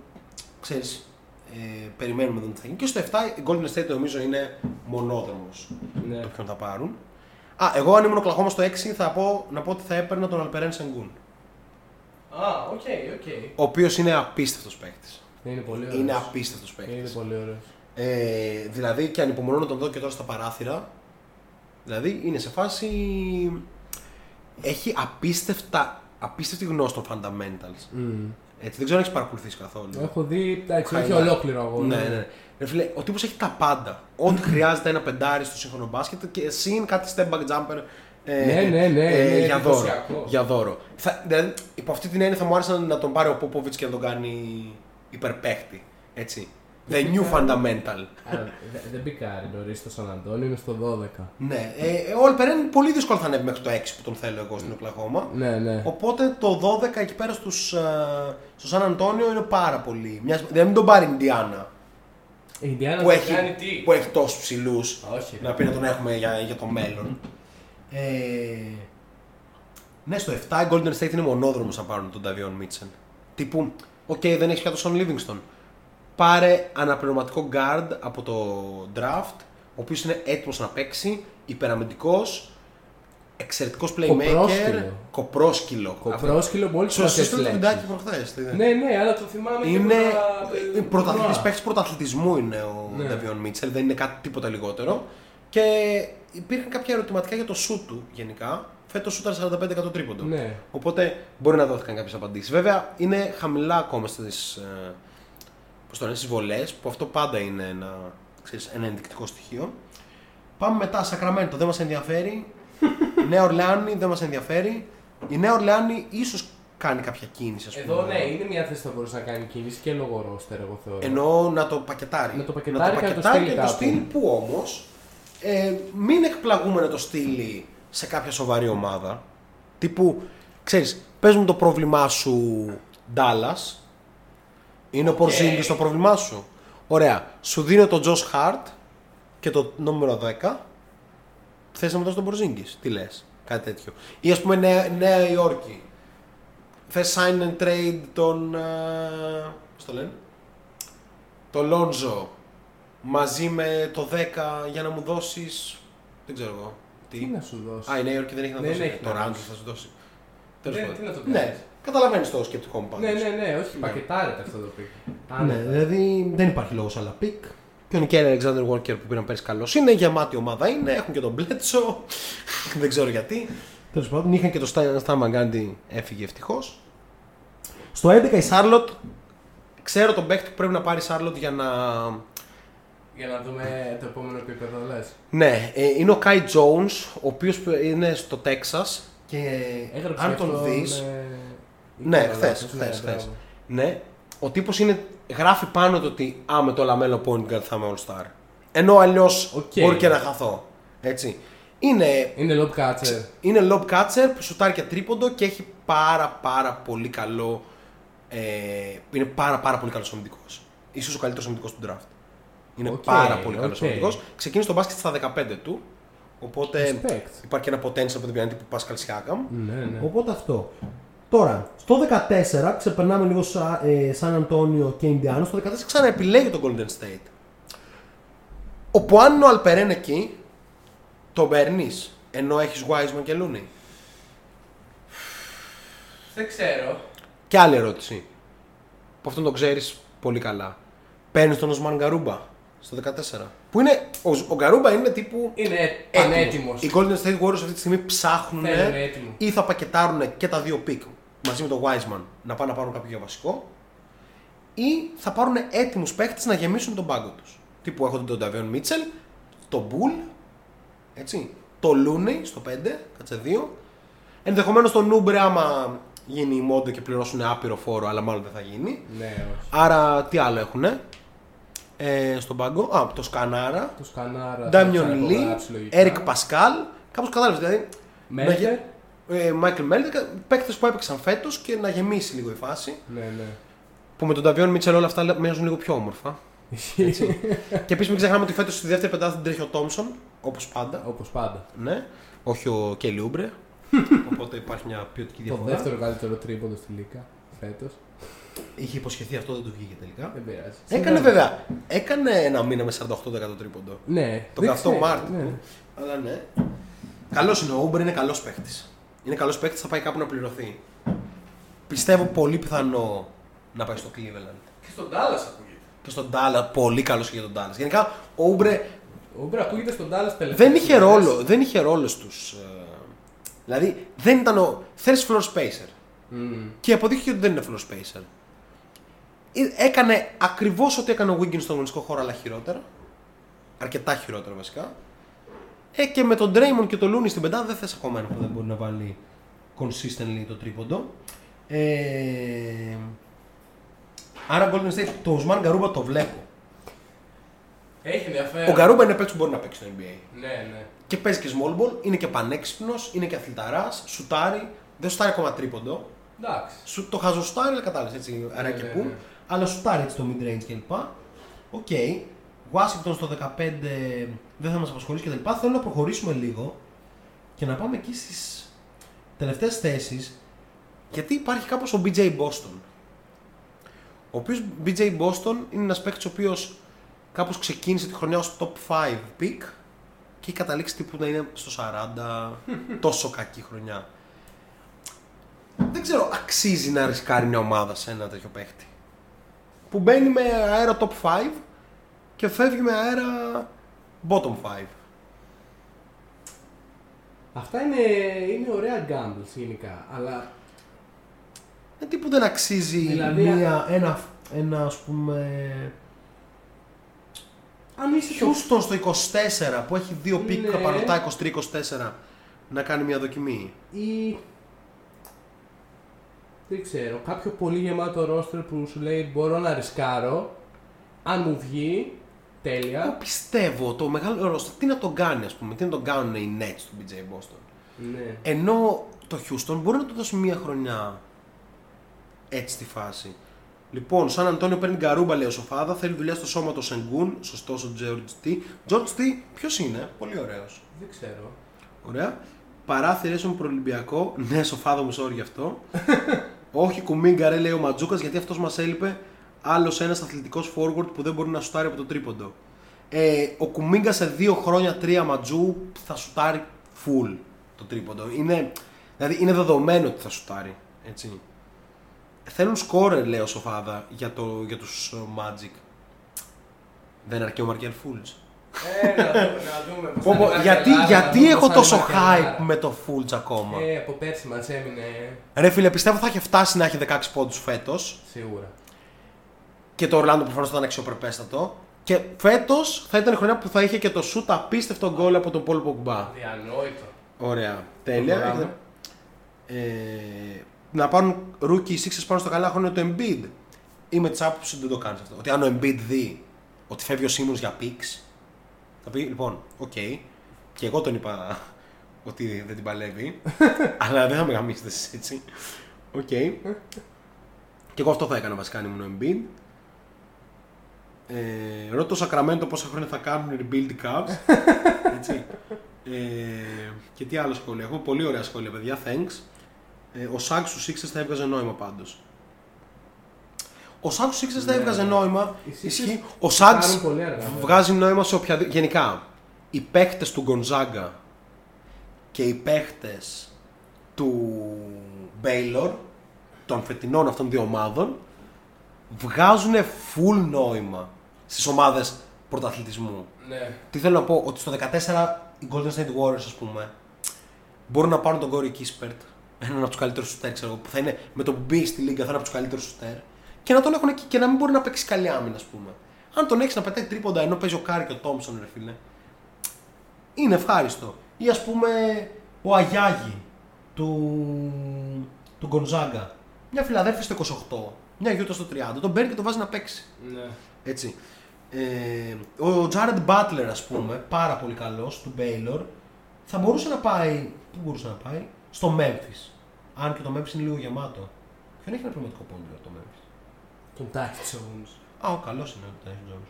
[SPEAKER 4] ξέρεις, ε, περιμένουμε να δούμε τι θα γίνει. Και στο 7 η Golden State νομίζω είναι μονόδρομος
[SPEAKER 5] ναι.
[SPEAKER 4] το ποιον θα πάρουν. Α, εγώ αν ήμουν η Oklahoma στο 6 θα πω, να πω ότι θα έπαιρνα τον Alperen Sengun.
[SPEAKER 5] Α, οκ, οκ.
[SPEAKER 4] Ο οποίος είναι απίστευτος παίκτης.
[SPEAKER 5] Είναι πολύ ωραίος.
[SPEAKER 4] Είναι απίστευτος παίκτης.
[SPEAKER 5] Είναι πολύ ωραίος.
[SPEAKER 4] Ε, δηλαδή και ανυπομονώ να τον δω και τώρα στα παράθυρα. Δηλαδή είναι σε φάση. Έχει απίστευτα, απίστευτη γνώση των fundamentals. Έτσι, δεν ξέρω αν έχεις παρακολουθήσει καθόλου.
[SPEAKER 5] Έχω δει, εντάξει, όχι
[SPEAKER 4] Highlight.
[SPEAKER 5] ολόκληρο αγώνα.
[SPEAKER 4] Ναι, ναι. Ρε φίλε, ο τύπος έχει τα πάντα. Ό,τι *laughs* χρειάζεται ένα πεντάρι στο σύγχρονο μπάσκετ και συν κάτι step back jumper. ε,
[SPEAKER 5] Ναι, ναι, ναι, είναι
[SPEAKER 4] για δώρο.
[SPEAKER 5] εντυπωσιακό.
[SPEAKER 4] Για δώρο. Θα, δηλαδή, υπό αυτή την έννοια θα μου άρεσε να τον πάρει ο Πόποβιτ και να τον κάνει υπερπαίχτη. Έτσι. The new fundamental.
[SPEAKER 5] Α, δε- Δεν πικάρει νωρί στο Σαν Αντώνιο, είναι στο 12.
[SPEAKER 4] ναι. Ε, ο Αλπερέν πολύ δύσκολο θα ανέβει μέχρι το 6 που τον θέλω εγώ στην Οκλαχώμα.
[SPEAKER 5] Ναι, ναι.
[SPEAKER 4] Οπότε το 12 εκεί πέρα στους, ε, στο Σαν Αντώνιο είναι πάρα πολύ. Μιας, δηλαδή μην τον πάρει η Ιντιάνα
[SPEAKER 5] Η Ινδιάνα
[SPEAKER 4] που
[SPEAKER 5] θα
[SPEAKER 4] έχει,
[SPEAKER 5] κάνει τι;
[SPEAKER 4] που έχει τόσους ψηλούς.
[SPEAKER 5] Όχι.
[SPEAKER 4] Να πει να τον έχουμε για, για το μέλλον. Ε, ναι, στο 7 η Golden State είναι μονόδρομος να πάρουν τον Davion Mitchell. Τύπου, οκ, δεν έχει πια τον Shaun Livingston. Πάρε αναπληρωματικό guard από το draft, ο οποίος είναι έτοιμος να παίξει, υπεραμυντικό, εξαιρετικός playmaker,
[SPEAKER 5] Κοπρόσκυλο.
[SPEAKER 4] κοπρόσκυλο.
[SPEAKER 5] Κοπρόσκυλο, μόλι
[SPEAKER 4] Σου έστειλε το βιντεάκι προχθές.
[SPEAKER 5] Ναι, ναι, αλλά το θυμάμαι
[SPEAKER 4] Είναι
[SPEAKER 5] και από τα-
[SPEAKER 4] πρωταθλητής, παίκτης πρωταθλητισμού είναι ο
[SPEAKER 5] Ναι.
[SPEAKER 4] Davion Mitchell, δεν είναι κάτι τίποτα λιγότερο. Και υπήρχαν κάποια ερωτηματικά για το σουτ του γενικά. Φέτος σούταρε 45% τρίποντο.
[SPEAKER 5] Ναι.
[SPEAKER 4] Οπότε μπορεί να δόθηκαν κάποιες απαντήσεις. Βέβαια είναι χαμηλά ακόμα στι βολές, που αυτό πάντα είναι ένα, ξέρεις, ένα ενδεικτικό στοιχείο. Πάμε μετά, Σακραμέντο δεν μας ενδιαφέρει. Νέα Ορλεάνη δεν μας ενδιαφέρει. Η Νέα Ορλεάνη ίσως κάνει κάποια κίνηση, ας πούμε.
[SPEAKER 5] Εδώ ναι, είναι μια θέση που θα μπορούσε να κάνει κίνηση και λόγω ρόστερ, εγώ θεωρώ.
[SPEAKER 4] Εννοώ να το πακετάρει.
[SPEAKER 5] Να το πακετάρει και να το
[SPEAKER 4] πακετάρει
[SPEAKER 5] στείλει
[SPEAKER 4] και το
[SPEAKER 5] κάπου.
[SPEAKER 4] στείλει που όμως ε, μην εκπλαγούμε να το στείλει σε κάποια σοβαρή ομάδα. Τύπου, ξέρεις, πες μου το πρόβλημά σου Dallas. Είναι ο Porzingis το πρόβλημά σου. Ωραία. Σου δίνω τον Josh Hart και το νούμερο 10. Θες να μου δώσεις τον Porzingis; Τι λες; Κάτι τέτοιο. Ή ας πούμε Νέα, Νέα Υόρκη. Θες sign and trade τον... ε, πώς το λένε; Το Lonzo μαζί με το 10 για να μου δώσεις... Δεν ξέρω εγώ. Τι.
[SPEAKER 5] Τι να σου δώσει.
[SPEAKER 4] Α, η Νέα Υόρκη δεν έχει να
[SPEAKER 5] Δεν
[SPEAKER 4] δώσει.
[SPEAKER 5] έχει
[SPEAKER 4] το
[SPEAKER 5] να
[SPEAKER 4] Randall
[SPEAKER 5] δώσει.
[SPEAKER 4] θα σου δώσει. Τέλος
[SPEAKER 5] Ναι,
[SPEAKER 4] πάντων.
[SPEAKER 5] τι να το
[SPEAKER 4] Ναι,
[SPEAKER 5] κάνεις.
[SPEAKER 4] καταλαβαίνεις το σκεπτικό μου πάντως.
[SPEAKER 5] Ναι, ναι, ναι, όχι, πακετάρεται αυτό το pick.
[SPEAKER 4] Ναι, δηλαδή δεν υπάρχει λόγος άλλα pick. Και ο Nickeil Alexander-Walker που πήραν πέρσι καλός είναι, γεμάτη ομάδα είναι, έχουν και τον Bledsoe. *laughs* δεν ξέρω γιατί. Τέλος πάντων, είχαν και τον Stan Van Gundy, έφυγε ευτυχώς. Στο 11 η Σάρλοτ, ξέρω τον παίκτη που πρέπει να πάρει η Σάρλοτ για να.
[SPEAKER 5] Για να δούμε το επόμενο επίπεδο, λες.
[SPEAKER 4] Ναι, ε, είναι ο Kai Jones, ο οποίος είναι στο Texas και
[SPEAKER 5] Έγραψε
[SPEAKER 4] αν τον
[SPEAKER 5] αυτό
[SPEAKER 4] δει.
[SPEAKER 5] με-
[SPEAKER 4] Ναι,
[SPEAKER 5] Νικόλα,
[SPEAKER 4] χθες.
[SPEAKER 5] λάθος, ναι,
[SPEAKER 4] χθες,
[SPEAKER 5] μπράβο.
[SPEAKER 4] χθες. Ναι, ο τύπος είναι. Γράφει πάνω το ότι Α, με το LaMelo point guard θα είμαι all star. Ενώ αλλιώς
[SPEAKER 5] Οκ.
[SPEAKER 4] μπορεί και να χαθώ. Έτσι. Είναι,
[SPEAKER 5] Είναι lob catcher.
[SPEAKER 4] είναι lob catcher που σουτάρει και τρίποντο και έχει πάρα πάρα πολύ καλό. Ε, είναι πάρα πάρα πολύ καλός αμυντικός. Ίσως ο καλύτερος αμυντικός του draft. Είναι
[SPEAKER 5] Οκ,
[SPEAKER 4] πάρα πολύ καλός
[SPEAKER 5] οκ.
[SPEAKER 4] αμυντικός. Ξεκίνησε το μπάσκετ στα 15 του. Οπότε
[SPEAKER 5] Respect.
[SPEAKER 4] υπάρχει ένα potential από την πιάντη που Pascal Siakam.
[SPEAKER 5] Ναι, ναι.
[SPEAKER 6] Οπότε αυτό. Τώρα, στο 14 ξεπερνάμε λίγο σα, ε, Σαν Αντώνιο και Ινδιάνο. Στο 14
[SPEAKER 4] 14 ξαναεπιλέγει τον Golden State. Όπου αν είναι ο Αλπερέν εκεί, τον παίρνεις ενώ έχεις Wiseman και Looney;
[SPEAKER 5] Δεν ξέρω.
[SPEAKER 4] Και άλλη ερώτηση. Που αυτόν τον ξέρεις πολύ καλά. Παίρνεις τον Οσμάν Γκαρούμπα στο 14. Που είναι. Ο, ο Garuba είναι τύπου.
[SPEAKER 5] Είναι
[SPEAKER 4] έτοιμος.
[SPEAKER 5] πανέτοιμος.
[SPEAKER 4] Οι Golden State Warriors αυτή τη στιγμή ψάχνουν
[SPEAKER 5] Θέλουν έτοιμο.
[SPEAKER 4] ή θα πακετάρουν και τα δύο pick μαζί με τον Wiseman να πάνε να πάρουν κάποιο για βασικό ή θα πάρουν έτοιμους παίχτες να γεμίσουν τον πάγκο τους. Τύπου έχω τον Davion Mitchell, τον Poole, έτσι, το Looney στο 5, κάτσε 2. Ενδεχομένως τον Oubre άμα γίνει η μόντο και πληρώσουν άπειρο φόρο, αλλά μάλλον δεν θα γίνει.
[SPEAKER 5] Ναι, όχι.
[SPEAKER 4] Άρα τι άλλο έχουνε; Ε, στον πάγκο. Α,
[SPEAKER 5] Τοσκανάρα, Τοσκανάρα.
[SPEAKER 4] Damion
[SPEAKER 5] θα
[SPEAKER 4] Λί,
[SPEAKER 5] υπογράψει λογικά.
[SPEAKER 4] Eric Paschall. Κάπως κατάλαβες δηλαδή.
[SPEAKER 5] Mulder.
[SPEAKER 4] Mychal Mulder, παίκτες που έπαιξαν φέτος και να γεμίσει λίγο η φάση.
[SPEAKER 5] Ναι, ναι.
[SPEAKER 4] Που με τον Davion Mitchell όλα αυτά μοιάζουν λίγο πιο όμορφα. και επίσης μην ξεχνάμε ότι φέτος στη δεύτερη πεντάδα την τρέχει ο Thompson, όπως πάντα.
[SPEAKER 5] Όπως πάντα.
[SPEAKER 4] Ναι, όχι ο Kelly Oubre. *laughs* Οπότε υπάρχει μια ποιοτική
[SPEAKER 5] Το
[SPEAKER 4] διαφορά.
[SPEAKER 5] δεύτερο καλύτερο τρίποντο στη Λίγκα φέτος.
[SPEAKER 4] Είχε υποσχεθεί αυτό, δεν του βγήκε τελικά.
[SPEAKER 5] Δεν πειράζει.
[SPEAKER 4] Έκανε βέβαια. Έκανε ένα μήνα με 48% τρίποντο.
[SPEAKER 5] Ναι.
[SPEAKER 4] Το
[SPEAKER 5] δεν
[SPEAKER 4] καυτό
[SPEAKER 5] ξέρω,
[SPEAKER 4] Μάρτιο.
[SPEAKER 5] ναι.
[SPEAKER 4] Αλλά ναι. Καλός είναι ο Oubre, είναι καλός παίκτης. Είναι καλός παίκτης, θα πάει κάπου να πληρωθεί. Πιστεύω πολύ πιθανό να πάει στο Cleveland.
[SPEAKER 5] Και στον Dallas ακούγεται.
[SPEAKER 4] και στον Dallas. Πολύ καλός και για τον Dallas. Γενικά, ο Oubre
[SPEAKER 5] Ο Oubre ακούγεται στον Dallas τελευταία.
[SPEAKER 4] δεν είχε ρόλο, δεν είχε ρόλο στους... ε, Δηλαδή, δεν ήταν ο... Θέλεις floor spacer. Και αποδείχθηκε ότι δεν είναι floor spacer. Ε, Έκανε ακριβώς ό,τι έκανε ο Wiggins στον αγωνιστικό χώρο, αλλά χειρότερα. Αρκετά χειρότερα βασικά. Ε, και με τον Draymond και τον Looney στην πεντάδα δεν θες ακόμα ένα που δεν μπορεί να βάλει consistently το τρίποντο. Ε, άρα Golden State, το Ουσμάν Γκαρούμπα το βλέπω.
[SPEAKER 5] Έχει ενδιαφέρον.
[SPEAKER 4] Ο Γκαρούμπα είναι παίκτης που μπορεί να παίξει στο NBA.
[SPEAKER 5] Ναι, ναι.
[SPEAKER 4] Και παίζει και small ball, είναι και πανέξυπνος, είναι και αθληταράς, σουτάρει. Δεν σουτάρει ακόμα τρίποντο.
[SPEAKER 5] Εντάξει.
[SPEAKER 4] Σου, το χαζοσουτάρει, αλλά κατάλαβες έτσι, αρά
[SPEAKER 5] Ναι,
[SPEAKER 4] και
[SPEAKER 5] ναι,
[SPEAKER 4] πού.
[SPEAKER 5] ναι.
[SPEAKER 4] Αλλά σουτάρει έτσι το mid range κλπ. Οκ. Washington στο 15 δεν θα μας απασχολήσει κτλ. Θέλω να προχωρήσουμε λίγο και να πάμε εκεί στις τελευταίες θέσεις. Γιατί υπάρχει κάπως ο BJ Boston. Ο οποίος BJ Boston είναι ένας παίκτης ο οποίος κάπως ξεκίνησε τη χρονιά ως top 5 pick και έχει καταλήξει τύπου να είναι στο 40. *laughs* τόσο κακή χρονιά. Δεν ξέρω, αξίζει να ρισκάρει μια ομάδα σε ένα τέτοιο παίχτη. Που μπαίνει με αέρα top 5 και φεύγει με αέρα bottom 5.
[SPEAKER 5] Αυτά είναι, είναι ωραία gambles γενικά. Αλλά
[SPEAKER 4] Είναι τύπου δεν αξίζει
[SPEAKER 5] Δηλαδή,
[SPEAKER 4] μια, ένα, ένα ας πούμε
[SPEAKER 5] αν είσαι το
[SPEAKER 4] Houston στο 24 που έχει δύο pick
[SPEAKER 5] Ναι.
[SPEAKER 4] απανωτά 23-24 να κάνει μια δοκιμή.
[SPEAKER 5] ή δεν ξέρω, κάποιο πολύ γεμάτο ρόστερ που σου λέει μπορώ να ρισκάρω, αν μου βγει,
[SPEAKER 4] Εγώ
[SPEAKER 5] τέλεια.
[SPEAKER 4] πιστεύω το μεγάλο ρόστερ τι να τον κάνει, ας πούμε, τι να τον κάνουν οι Nets του BJ Boston.
[SPEAKER 5] Ναι.
[SPEAKER 4] Ενώ το Houston μπορεί να του δώσει μία χρονιά έτσι στη φάση. Λοιπόν, Σαν Αντώνιο παίρνει γκαρούμπα, λέει ο Σοφάδα, θέλει δουλειά στο σώμα του Σενγκούν, σωστός ο George T. George T, ποιος είναι, πολύ ωραίος.
[SPEAKER 5] Δεν ξέρω.
[SPEAKER 4] Ωραία. Παράθυρε στον προολυμπιακό. Ναι, Σοφάδα μου, sorry γι' αυτό. *laughs* Όχι κουμίγκα, ρε, λέει ο Ματζούκας, γιατί αυτός μας έλειπε άλλος ένας αθλητικός forward που δεν μπορεί να σουτάρει από το τρίποντο. Ε, ο Κουμίγκα σε δύο χρόνια, τρία ματζού θα σουτάρει full το τρίποντο. Είναι, δηλαδή είναι δεδομένο ότι θα σουτάρει. Έτσι. Θέλουν σκόρερ, λέει ο Σοφάδα, για, το, για τους ε, Magic. Δεν αρκεί ο Μαρκέλ Φούλτς.
[SPEAKER 5] Ε, να, δούμε, να δούμε. πώς
[SPEAKER 4] Πω,
[SPEAKER 5] θα
[SPEAKER 4] πω,
[SPEAKER 5] είναι
[SPEAKER 4] γιατί
[SPEAKER 5] Ελλάδα,
[SPEAKER 4] γιατί
[SPEAKER 5] να δούμε
[SPEAKER 4] έχω
[SPEAKER 5] πώς
[SPEAKER 4] τόσο
[SPEAKER 5] θα είναι
[SPEAKER 4] hype με το Fultz ακόμα;
[SPEAKER 5] Ε, από πέρσι μας έμεινε
[SPEAKER 4] Ρε φίλε, πιστεύω θα είχε φτάσει να έχει 16 πόντους φέτος
[SPEAKER 5] σίγουρα.
[SPEAKER 4] Και το Ορλάντο προφανώς θα ήταν αξιοπρεπέστατο. Και φέτος θα ήταν η χρονιά που θα είχε και το shoot απίστευτο γκολ από τον Πολ Πογμπά.
[SPEAKER 5] Αδιανόητο.
[SPEAKER 4] Ωραία. Τέλεια.
[SPEAKER 5] Προχωράμε.
[SPEAKER 4] Ε, να πάρουν rookie Sixers πάνω στο καλά χρόνια του Embiid. Είμαι της άποψης ότι δεν το κάνεις αυτό. Ότι αν ο Embiid δει ότι φεύγει ο Simmons για picks, θα πει λοιπόν, οκ. Και εγώ τον είπα *laughs* ότι δεν την παλεύει. *laughs* αλλά δεν θα με γαμήσετε εσείς έτσι. Οκ. Και εγώ αυτό θα έκανα βασικά αν ήμουν ο Embiid. Ε, ρώτα το Sacramento πόσα χρόνια θα κάνουν rebuild οι Cavs. *laughs* έτσι. Ε, και τι άλλο σχόλια. Έχω πολύ ωραία σχόλια, παιδιά. Thanks. Ε, ο Σάκ στους Sixers θα έβγαζε νόημα πάντως. Ο Σάκ στους Sixers θα
[SPEAKER 5] Ναι.
[SPEAKER 4] έβγαζε νόημα.
[SPEAKER 5] Οι Sixers
[SPEAKER 4] Ισχύει. Ο Σάκ
[SPEAKER 5] κάνουν πολύ αργά, βέβαια.
[SPEAKER 4] βγάζει νόημα σε οποιαδήποτε. Γενικά, οι παίχτες του Γκονζάγκα και οι παίχτες του Baylor, των φετινών αυτών δύο ομάδων, βγάζουν full νόημα στις ομάδες πρωταθλητισμού.
[SPEAKER 5] Ναι.
[SPEAKER 4] Τι θέλω να πω, ότι στο 14 οι Golden State Warriors, ας πούμε, μπορούν να πάρουν τον Corey Kispert, έναν από τους καλύτερους σουτέρ, ξέρω εγώ, που θα είναι με το που μπει στη λίγκα, θα είναι από τους καλύτερους σουτέρ, και να τον έχουν εκεί και να μην μπορεί να παίξει καλή άμυνα, ας πούμε. Αν τον έχεις να πετάει τρίποντα ενώ παίζει ο Κάρι και ο Τόμψον, ρε φίλε, είναι ευχάριστο. Ή ας πούμε ο Αγιάγι του, του Γκονζάγκα. Μια Φιλαδέλφια στο 28, μια Γιούτα στο 30, τον παίρνει και τον βάζει να παίξει.
[SPEAKER 5] ναι.
[SPEAKER 4] Έτσι. Ε, ο Jared Butler, ας πούμε, πάρα πολύ καλός, του Baylor, θα μπορούσε να πάει. Πού μπορούσε να πάει, στο Memphis. Αν και το Memphis είναι λίγο γεμάτο. Ποιον έχει ένα πραγματικό πόντο το Memphis;
[SPEAKER 5] Τον Τάι Jones.
[SPEAKER 4] Α, ο καλός είναι ο Tyson Jones.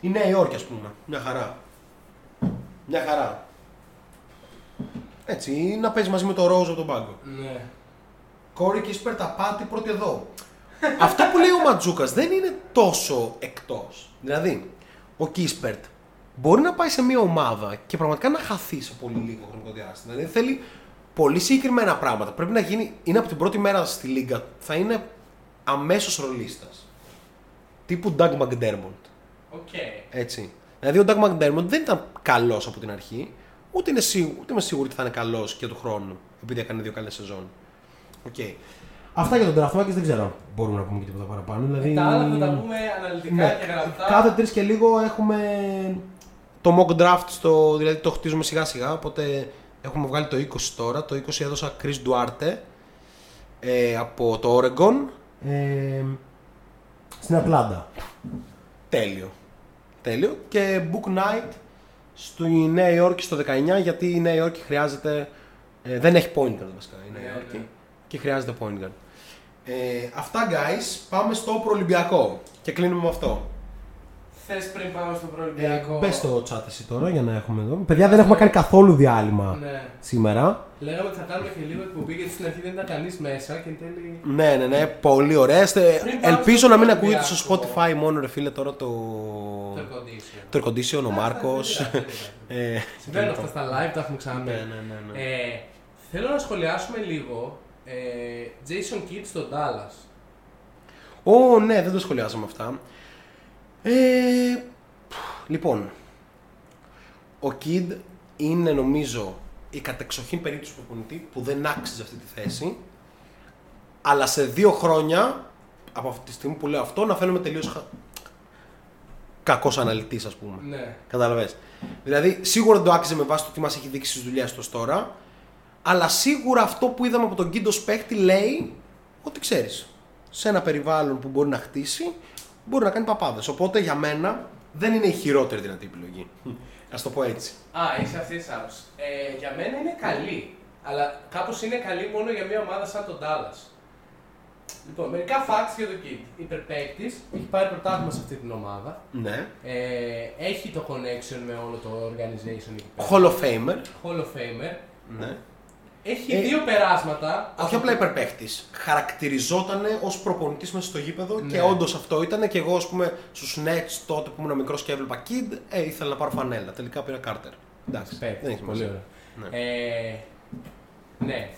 [SPEAKER 4] Η Νέα Υόρκη, ας πούμε. Μια χαρά. Μια χαρά. Έτσι, να παίζει μαζί με το Rose από τον πάγκο.
[SPEAKER 5] Ναι.
[SPEAKER 4] Corey Kispert απ' τη πρώτη εδώ. Αυτό που λέει ο Ματζούκας δεν είναι τόσο εκτός. Δηλαδή, ο Κίσπερτ μπορεί να πάει σε μια ομάδα και πραγματικά να χαθεί σε πολύ λίγο χρονικό διάστημα. Δηλαδή θέλει πολύ συγκεκριμένα πράγματα. Πρέπει να γίνει, είναι από την πρώτη μέρα στη Λίγκα, θα είναι αμέσως ρολίστας. τύπου Doug McDermott.
[SPEAKER 5] Οκ.
[SPEAKER 4] Έτσι. Δηλαδή ο Doug McDermott δεν ήταν καλός από την αρχή, ούτε, είναι σίγου, ούτε είμαι σίγουρη ότι θα είναι καλός και του χρόνου, επειδή έκανε δύο καλές σεζόν. Οκ.
[SPEAKER 6] Αυτά για τον draft Markets δεν ξέρω αν μπορούμε να πούμε και τίποτα παραπάνω. Δηλαδή...
[SPEAKER 5] Τα άλλα θα τα πούμε αναλυτικά
[SPEAKER 6] Ναι.
[SPEAKER 5] και γραπτά.
[SPEAKER 6] Κάθε τρεις και λίγο έχουμε.
[SPEAKER 4] Το mock draft, στο, δηλαδή το χτίζουμε σιγά σιγά, οπότε έχουμε βγάλει το 20 τώρα. Το 20 έδωσα Chris Duarte ε, από το Oregon.
[SPEAKER 6] Ε, στην Ατλάντα.
[SPEAKER 4] Τέλειο. Τέλειο. Και Bouknight στη Νέα Υόρκη στο 19, γιατί η Νέα Υόρκη χρειάζεται. ε, δεν έχει point guard βασικά η Νέα
[SPEAKER 5] Ναι,
[SPEAKER 4] Υόρκη.
[SPEAKER 5] ναι.
[SPEAKER 4] Και χρειάζεται point guard. Ε, αυτά guys, πάμε στο προολυμπιακό. Και κλείνουμε με αυτό.
[SPEAKER 5] Θες πριν πάμε στο
[SPEAKER 6] Ε,
[SPEAKER 5] προολυμπιακό.
[SPEAKER 6] Μπες στο chat εσύ τώρα για να έχουμε εδώ. Παιδιά δεν έχουμε κάνει καθόλου διάλειμμα
[SPEAKER 5] Ναι.
[SPEAKER 6] σήμερα.
[SPEAKER 5] Λέγαμε ότι θα κάνουμε και λίγο εκπομπή γιατί στην αρχή δεν ήταν κανείς μέσα και εν τέλει.
[SPEAKER 4] Ναι, ναι, ναι, πολύ ωραία. Είστε-
[SPEAKER 5] Πριν πάμε
[SPEAKER 4] Ελπίζω
[SPEAKER 5] στο
[SPEAKER 4] να μην ακούγεται στο
[SPEAKER 5] προολυμπιακό.
[SPEAKER 4] Spotify μόνο, ρε φίλε, τώρα το.
[SPEAKER 5] Το air condition.
[SPEAKER 4] Το air condition, ο Μάρκος.
[SPEAKER 5] Δεν πειράζει. *laughs*
[SPEAKER 4] ε,
[SPEAKER 5] Συμβαίνουν αυτά στα live, τα έχουμε ξαναπεί.
[SPEAKER 4] Ναι, ναι, ναι, ναι.
[SPEAKER 5] Ε, θέλω να σχολιάσουμε λίγο ε, Jason Kidd στο Dallas.
[SPEAKER 4] Ω, ναι, δεν το σχολιάσαμε αυτά. Ε, λοιπόν, ο Kid είναι νομίζω η κατεξοχήν περίπτωση του προπονητή που δεν άξιζε αυτή τη θέση. Αλλά σε δύο χρόνια, από αυτή τη στιγμή που λέω αυτό, να φαίνομαι τελείως χα... κακός αναλυτής, ας πούμε.
[SPEAKER 5] Ναι.
[SPEAKER 4] Καταλαβες. Δηλαδή, σίγουρα δεν το άξιζε με βάση το τι μας έχει δείξει στις δουλειές του ως τώρα. Αλλά σίγουρα αυτό που είδαμε από τον Κίντο παίχτη λέει ότι ξέρεις. Σε ένα περιβάλλον που μπορεί να χτίσει, μπορεί να κάνει παπάδες. Οπότε για μένα δεν είναι η χειρότερη δυνατή επιλογή. *laughs* Α το πω έτσι.
[SPEAKER 5] Α, είσαι αυτή της άποψη. Ε, για μένα είναι καλή. Αλλά κάπως είναι καλή μόνο για μια ομάδα σαν τον Dallas. Λοιπόν, μερικά facts για τον Kid. Υπερπαίκτη, έχει πάρει πρωτάθλημα σε αυτή την ομάδα.
[SPEAKER 4] Ναι.
[SPEAKER 5] Ε, έχει το connection με όλο το organization εκεί πέρα.
[SPEAKER 4] Hall of Famer.
[SPEAKER 5] Hall of Famer.
[SPEAKER 4] Ναι.
[SPEAKER 5] Έχει
[SPEAKER 4] Ε,
[SPEAKER 5] δύο περάσματα.
[SPEAKER 4] Όχι απλά υπερπαίχτης. Χαρακτηριζόταν ως προπονητής μέσα στο γήπεδο
[SPEAKER 5] Ναι.
[SPEAKER 4] και όντως αυτό ήταν. Και εγώ, ας πούμε, στους Nets τότε που ήμουν μικρός και έβλεπα Kid, ε, ήθελα να πάρω φανέλα. Τελικά πήρα Carter. Εντάξει.
[SPEAKER 5] Παίκτης,
[SPEAKER 4] δεν έχει
[SPEAKER 5] πολύ
[SPEAKER 4] σημασία.
[SPEAKER 5] ωραία.
[SPEAKER 4] Ναι.
[SPEAKER 5] Ε, ναι.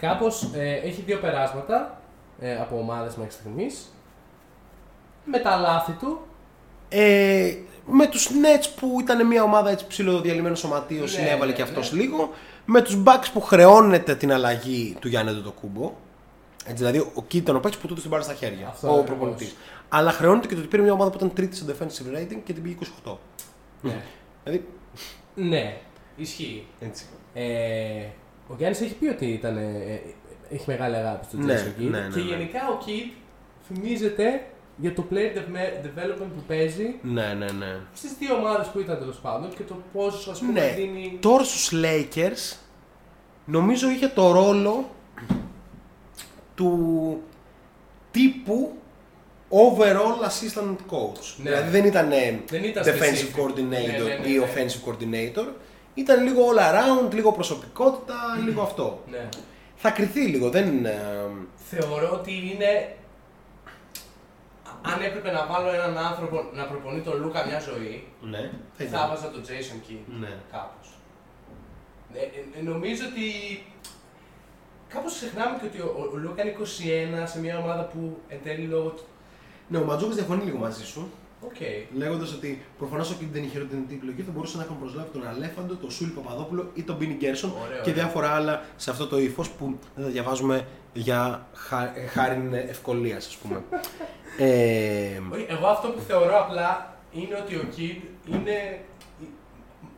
[SPEAKER 5] Κάπως ε, έχει δύο περάσματα ε, από ομάδες μέχρι στιγμής. Με τα λάθη του.
[SPEAKER 4] Ε, με τους Nets που ήταν μια ομάδα έτσι ψηλοδιαλυμένο σωματείος,
[SPEAKER 5] Ναι,
[SPEAKER 4] συνέβαλε
[SPEAKER 5] ναι,
[SPEAKER 4] και αυτός
[SPEAKER 5] ναι.
[SPEAKER 4] λίγο. Με τους Bucks που χρεώνεται την αλλαγή του Γιάννη το κούμπο. Έτσι, δηλαδή ο Kid ήταν ο παίκτης που τούτο την πάρει στα χέρια.
[SPEAKER 5] Αυτό
[SPEAKER 4] ο
[SPEAKER 5] ακριβώς.
[SPEAKER 4] προπονητής. Αλλά χρεώνεται και το ότι πήρε μια ομάδα που ήταν τρίτη σε defensive rating και την πήγε 28.
[SPEAKER 5] Ναι.
[SPEAKER 4] Δηλαδή,
[SPEAKER 5] ναι, ισχύει.
[SPEAKER 4] έτσι.
[SPEAKER 5] Ε, ο Γιάννης έχει πει ότι ήταν, ε, έχει μεγάλη αγάπη στο
[SPEAKER 4] Ναι,
[SPEAKER 5] Jason Kidd.
[SPEAKER 4] ναι, ναι,
[SPEAKER 5] και
[SPEAKER 4] ναι.
[SPEAKER 5] γενικά ο Kid θυμίζεται για το player deve- development που παίζει
[SPEAKER 4] Ναι, ναι, ναι.
[SPEAKER 5] στις δύο ομάδες που ήταν τέλος πάντων και το πόσο ας πούμε
[SPEAKER 4] Ναι,
[SPEAKER 5] δίνει...
[SPEAKER 4] τώρα στους Lakers νομίζω είχε το ρόλο του τύπου overall assistant coach.
[SPEAKER 5] Ναι.
[SPEAKER 4] Δηλαδή δεν ήταν, ε,
[SPEAKER 5] Δεν ήταν
[SPEAKER 4] defensive
[SPEAKER 5] specific.
[SPEAKER 4] coordinator
[SPEAKER 5] Ναι, ναι, ναι,
[SPEAKER 4] ή
[SPEAKER 5] ναι.
[SPEAKER 4] offensive coordinator. Ήταν λίγο all around, λίγο προσωπικότητα, λίγο αυτό.
[SPEAKER 5] Ναι.
[SPEAKER 4] Θα κρυθεί λίγο, δεν... ε,
[SPEAKER 5] Θεωρώ ότι είναι. Αν έπρεπε να βάλω έναν άνθρωπο να προπονεί τον Λούκα μια ζωή,
[SPEAKER 4] ναι, θα
[SPEAKER 5] θα
[SPEAKER 4] ήταν.
[SPEAKER 5] βάζα τον Jason Kidd.
[SPEAKER 4] Ναι.
[SPEAKER 5] Κάπως. Ε, ε, νομίζω ότι. Κάπως ξεχνάμε και ότι ο, ο Λούκα είναι 21 σε μια ομάδα που εν τέλει λόγω. του-
[SPEAKER 4] Ναι, ο Ματζόκας διαφωνεί λίγο μαζί σου.
[SPEAKER 5] Οκ.
[SPEAKER 4] Λέγοντας ότι προφανώς ο Κίντ δεν είχε χειρότερη επιλογή, θα μπορούσε να έχουν προσλάβει τον Αλέφαντο, τον Σούλη Παπαδόπουλο ή τον Πίνι Γκέρσον
[SPEAKER 5] Ωραίο,
[SPEAKER 4] και
[SPEAKER 5] ωραίο.
[SPEAKER 4] διάφορα άλλα σε αυτό το ύφος που δεν θα διαβάζουμε για χα... χάρη ευκολίας, ας πούμε. *laughs* ε,
[SPEAKER 5] Όχι, Εγώ αυτό που θεωρώ απλά είναι ότι ο Kidd είναι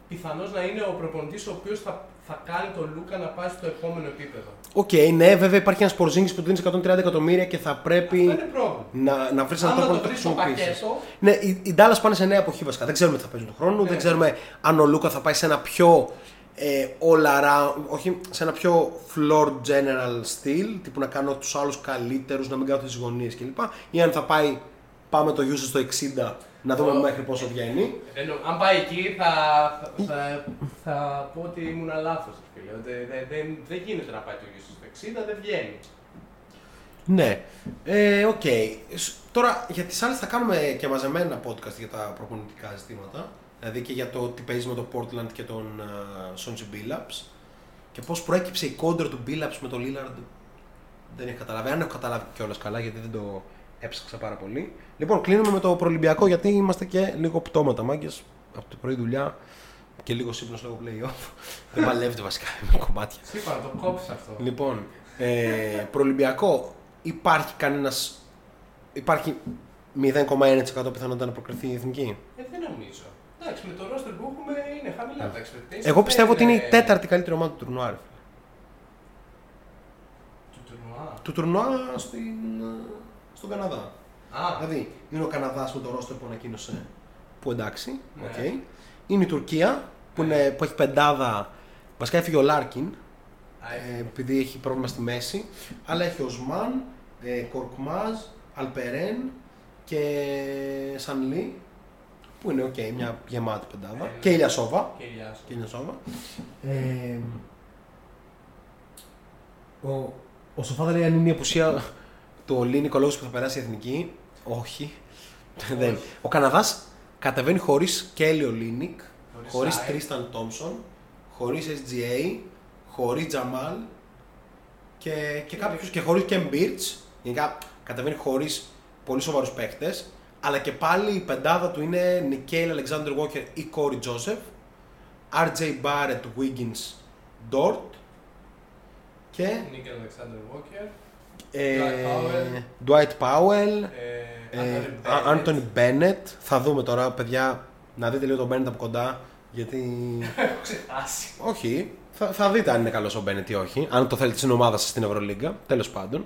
[SPEAKER 5] πιθανώς να είναι ο προπονητής ο οποίος θα, θα κάνει τον Λούκα να πάει στο επόμενο επίπεδο.
[SPEAKER 4] Οκ, ναι, βέβαια υπάρχει ένας Πορζίνγκης που του δίνει 130 εκατομμύρια και θα
[SPEAKER 5] Αυτό
[SPEAKER 4] πρέπει
[SPEAKER 5] είναι πρόβλημα.
[SPEAKER 4] να, να βρεις έναν
[SPEAKER 5] Άμα
[SPEAKER 4] τρόπο
[SPEAKER 5] το
[SPEAKER 4] να το
[SPEAKER 5] βρεις στο
[SPEAKER 4] χρησιμοποιήσεις.
[SPEAKER 5] πακέτο,
[SPEAKER 4] Ναι, οι, οι Dallas πάνε σε νέα εποχή βασικά. Δεν ξέρουμε τι θα παίζουν του χρόνου.
[SPEAKER 5] Ναι.
[SPEAKER 4] Δεν ξέρουμε αν ο Λούκα θα πάει σε ένα πιο ε, all around, όχι σε ένα πιο floor general style, τύπου να κάνω τους άλλους καλύτερους, να μην κάνω τις γωνίες κλπ. Ή αν θα πάει, πάμε το usage στο 60, να δούμε
[SPEAKER 5] Ω.
[SPEAKER 4] μέχρι πόσο βγαίνει.
[SPEAKER 5] δεν νο- αν πάει εκεί θα, θα, θα πω ότι ήμουν λάθος. Δεν, δεν, δεν, δεν γίνεται να πάει το usage στο 60, δεν βγαίνει.
[SPEAKER 4] Ναι. Ε, οκ. Σ- Τώρα για τις άλλες θα κάνουμε και μαζεμένα podcast για τα προπονητικά ζητήματα. Δηλαδή και για το τι παίζεις με το Portland και τον Chauncey Billups. Και πώς προέκυψε η κόντρα του Billups με τον Lillard. Δεν έχω καταλάβει. Αν έχω καταλάβει κιόλας καλά γιατί δεν το έψαξα πάρα πολύ. Λοιπόν, κλείνουμε με το προολυμπιακό γιατί είμαστε και λίγο πτώματα μάγκες από το πρωί δουλειά και λίγο ύπνο λόγω playoff. *laughs* Δεν παλεύεται βασικά με κομμάτια.
[SPEAKER 5] Σύμφωνα, το κόψει αυτό.
[SPEAKER 4] Λοιπόν, ε, προολυμπιακό υπάρχει κανένας. Υπάρχει 0,1% πιθανότητα να προκριθεί η εθνική;
[SPEAKER 5] Ε, δεν νομίζω. Εντάξει, με το ρόστερ που έχουμε είναι χαμηλά τα expectations.
[SPEAKER 4] Εγώ πιστεύω ότι είναι η
[SPEAKER 5] Ε,
[SPEAKER 4] τέταρτη καλύτερη ομάδα του τουρνουά. ρε φίλε.
[SPEAKER 5] Του τουρνουά.
[SPEAKER 4] Του τουρνουά στην, ε, στον Καναδά.
[SPEAKER 5] Α,
[SPEAKER 4] Δηλαδή είναι ο Καναδάς με το ρόστερ που ανακοίνωσε. Που εντάξει,
[SPEAKER 5] Ναι.
[SPEAKER 4] οκ. Είναι η Τουρκία που, είναι, που έχει πεντάδα. Βασικά έφυγε ο Λάρκιν
[SPEAKER 5] α,
[SPEAKER 4] ε, επειδή έχει πρόβλημα στη μέση. Αλλά έχει Οσμάν, ε, Κορκμάζ, Αλπερέν και Σανλί που είναι οκ, μια γεμάτη πεντάδα.
[SPEAKER 5] Ε,
[SPEAKER 4] και Ιλιάσοβα.
[SPEAKER 5] και γεια σου.
[SPEAKER 4] Και Ιλιάσοβα.
[SPEAKER 6] Ε,
[SPEAKER 4] Ο, ο Σοφάδα λέει αν είναι η απουσία του Ολίνικο λόγο που θα περάσει η εθνική. Όχι. Δεν. Ο Καναδάς κατεβαίνει χωρίς Κέλι Ολίνικ,
[SPEAKER 5] Χωρίς
[SPEAKER 4] χωρίς
[SPEAKER 5] Σάι.
[SPEAKER 4] Τρίσταν Τόμσον, χωρίς SGA, χωρίς Τζαμάλ και, και κάποιους και χωρίς Κεμ Μπίρτ. Γενικά κατεβαίνει χωρίς πολύ σοβαρούς παίχτε. Αλλά και πάλι η πεντάδα του είναι Νικέιλ Αλεξάνδρ Walker ή Κόρι Τζόσεφ, RJ Barrett, Wiggins, Dort και
[SPEAKER 5] Νίκελ Αλεξάνδρ Βόκερ.
[SPEAKER 4] ε,
[SPEAKER 5] Dwight
[SPEAKER 4] Dwight Powell,
[SPEAKER 5] ε,
[SPEAKER 4] ε,
[SPEAKER 5] Anthony
[SPEAKER 4] Anthony Bennett. Θα δούμε τώρα, παιδιά, να δείτε λίγο τον Bennett από κοντά. Γιατί. *laughs*
[SPEAKER 5] Έχω ξεχάσει.
[SPEAKER 4] όχι, θα, θα δείτε αν είναι καλός ο Bennett ή όχι. Αν το θέλετε στην ομάδα σας στην Ευρωλίγκα. Τέλος πάντων.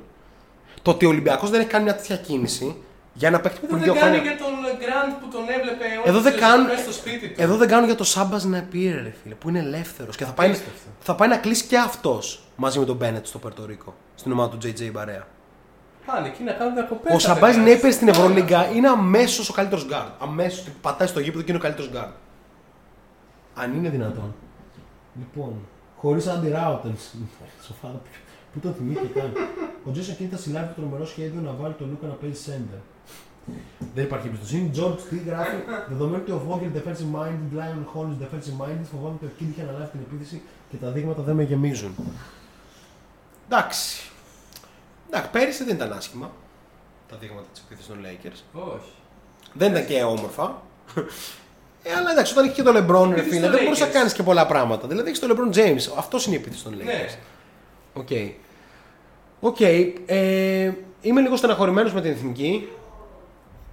[SPEAKER 4] Το ότι ο Ολυμπιακός δεν έχει κάνει μια τέτοια κίνηση για ένα παίκτη που
[SPEAKER 5] Εδώ
[SPEAKER 4] πριν
[SPEAKER 5] δεν
[SPEAKER 4] δύο
[SPEAKER 5] κάνει
[SPEAKER 4] χρόνια.
[SPEAKER 5] για τον Γκραντ που τον έβλεπε
[SPEAKER 4] Εδώ
[SPEAKER 5] όλη
[SPEAKER 4] δεν
[SPEAKER 5] τη
[SPEAKER 4] κάνουν-
[SPEAKER 5] σεζόν μέσα στο σπίτι του.
[SPEAKER 4] Εδώ δεν κάνουν για το Σαμπάζ Νέιπιερ, ρε φίλε, που είναι ελεύθερος. Και θα πάει,
[SPEAKER 5] Απίστευτο.
[SPEAKER 4] θα πάει να κλείσει και αυτός μαζί με τον Bennett στο Πουέρτο Ρίκο. Στην ομάδα του JJ Μπαρέα.
[SPEAKER 5] Πάνε εκεί να κάνουν διακοπές.
[SPEAKER 4] Ο
[SPEAKER 5] τα
[SPEAKER 4] Σαμπάζ
[SPEAKER 5] παιδιά.
[SPEAKER 4] Νέιπιερ στην Ευρωλίγκα είναι αμέσως ο καλύτερος γκάρντ. Αμέσως πατάει στο γήπεδο και είναι ο καλύτερος γκάρντ. Αν είναι δυνατόν.
[SPEAKER 6] λοιπόν, χωρίς αντι-routers. Σοφάδα, πού το θυμήθηκε καν. *laughs* Ο Τζέσον Κίνη θα συλλάβει το τρομερό σχέδιο να βάλει τον Λούκα να παίζει center. Δεν υπάρχει εμπιστοσύνη. George τι γράφει; Δεδομένου ότι ο Vogel defensive minded, Lion Holmes defensive minded, φοβάμαι ότι ο Κίνη είχε αναλάβει την επίθεση και τα δείγματα δεν με γεμίζουν.
[SPEAKER 4] Εντάξει. Εντάξει, πέρυσι δεν ήταν άσχημα τα δείγματα της επίθεσης των Lakers.
[SPEAKER 5] Όχι.
[SPEAKER 4] Δεν ήταν και όμορφα. Ε, αλλά εντάξει, όταν έχει και τον LeBron, ρε
[SPEAKER 5] Επίθεση
[SPEAKER 4] φίλε,
[SPEAKER 5] των
[SPEAKER 4] δεν μπορούσε να
[SPEAKER 5] Lakers.
[SPEAKER 4] κάνεις και πολλά πράγματα. Δηλαδή έχεις τον LeBron James. Αυτός είναι η επίθεση των Lakers.
[SPEAKER 5] Ναι.
[SPEAKER 4] Οκ. Οκ. Ε, είμαι λίγο στεναχωρημένος με την εθνική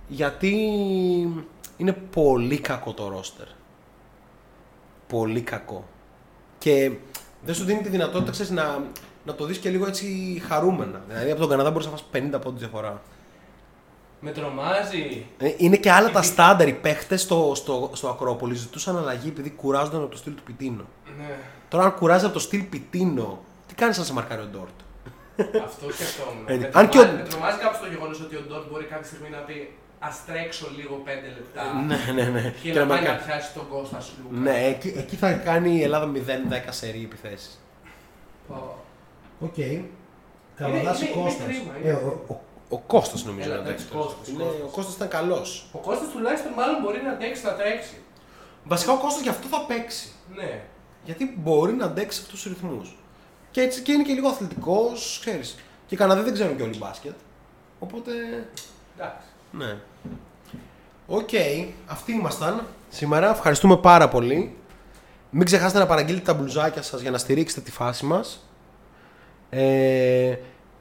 [SPEAKER 4] γιατί είναι πολύ κακό το ρόστερ. Πολύ κακό. Και δεν σου δίνει τη δυνατότητα ξέρεις, να, να το δεις και λίγο έτσι χαρούμενα. Δηλαδή από τον Καναδά μπορείς να φας 50 πόντους διαφορά.
[SPEAKER 5] Με τρομάζει.
[SPEAKER 4] Ε, Είναι και άλλα τα στάνταρ. Οι παίχτες στο, στο, στο Ακρόπολη ζητούσαν αλλαγή επειδή κουράζονταν από το στυλ του Πιτίνο.
[SPEAKER 5] Ναι.
[SPEAKER 4] Τώρα αν κουράζεις από το στυλ Πιτίνο, τι κάνεις να σε μαρκάρει ο Ντόρτ;
[SPEAKER 5] Αυτό σκεφτόμουν.
[SPEAKER 4] Ε,
[SPEAKER 5] με,
[SPEAKER 4] αν
[SPEAKER 5] τρομάζει,
[SPEAKER 4] και ο-
[SPEAKER 5] με τρομάζει κάπως το γεγονός ότι ο Ντόρτ μπορεί κάποια στιγμή να πει Α τρέξω λίγο 5 λεπτά
[SPEAKER 4] Ναι, ναι, ναι.
[SPEAKER 5] και,
[SPEAKER 4] Και
[SPEAKER 5] να
[SPEAKER 4] να
[SPEAKER 5] πάει να
[SPEAKER 4] μαρκάρει.
[SPEAKER 5] πιάσει τον Κώστα Σλούκα.
[SPEAKER 4] Ναι, εκεί, εκεί θα κάνει η Ελλάδα 0-10 σερή επιθέσεις.
[SPEAKER 5] Πω.
[SPEAKER 6] Οκ. Καναδά
[SPEAKER 5] είναι-
[SPEAKER 6] ή
[SPEAKER 5] είναι
[SPEAKER 6] Κώστας.
[SPEAKER 5] κρίμα,
[SPEAKER 6] Ε,
[SPEAKER 5] είναι.
[SPEAKER 6] ο- ο-
[SPEAKER 4] Ο Κώστας νομίζω
[SPEAKER 5] Έλα,
[SPEAKER 4] είναι
[SPEAKER 5] εντάξει,
[SPEAKER 4] δεύτερος.
[SPEAKER 5] Κώστας,
[SPEAKER 4] Είναι-
[SPEAKER 5] Κώστας.
[SPEAKER 4] Ο Κώστας ήταν καλός.
[SPEAKER 5] Ο Κώστας τουλάχιστον μάλλον μπορεί να αντέξει να τρέξει.
[SPEAKER 4] Βασικά ο Κώστας γι' αυτό θα παίξει.
[SPEAKER 5] Ναι.
[SPEAKER 4] Γιατί μπορεί να αντέξει αυτούς τους ρυθμούς. Και έτσι και είναι και λίγο αθλητικός, ξέρεις. Και οι Καναδοί δεν ξέρουν και όλοι μπάσκετ. Οπότε.
[SPEAKER 5] Εντάξει.
[SPEAKER 4] Ναι. Οκ, αυτοί ήμασταν. Σήμερα ευχαριστούμε πάρα πολύ. Μην ξεχάσετε να παραγγείλετε τα μπλουζάκια σας για να στηρίξετε τη φάση μας. Ε,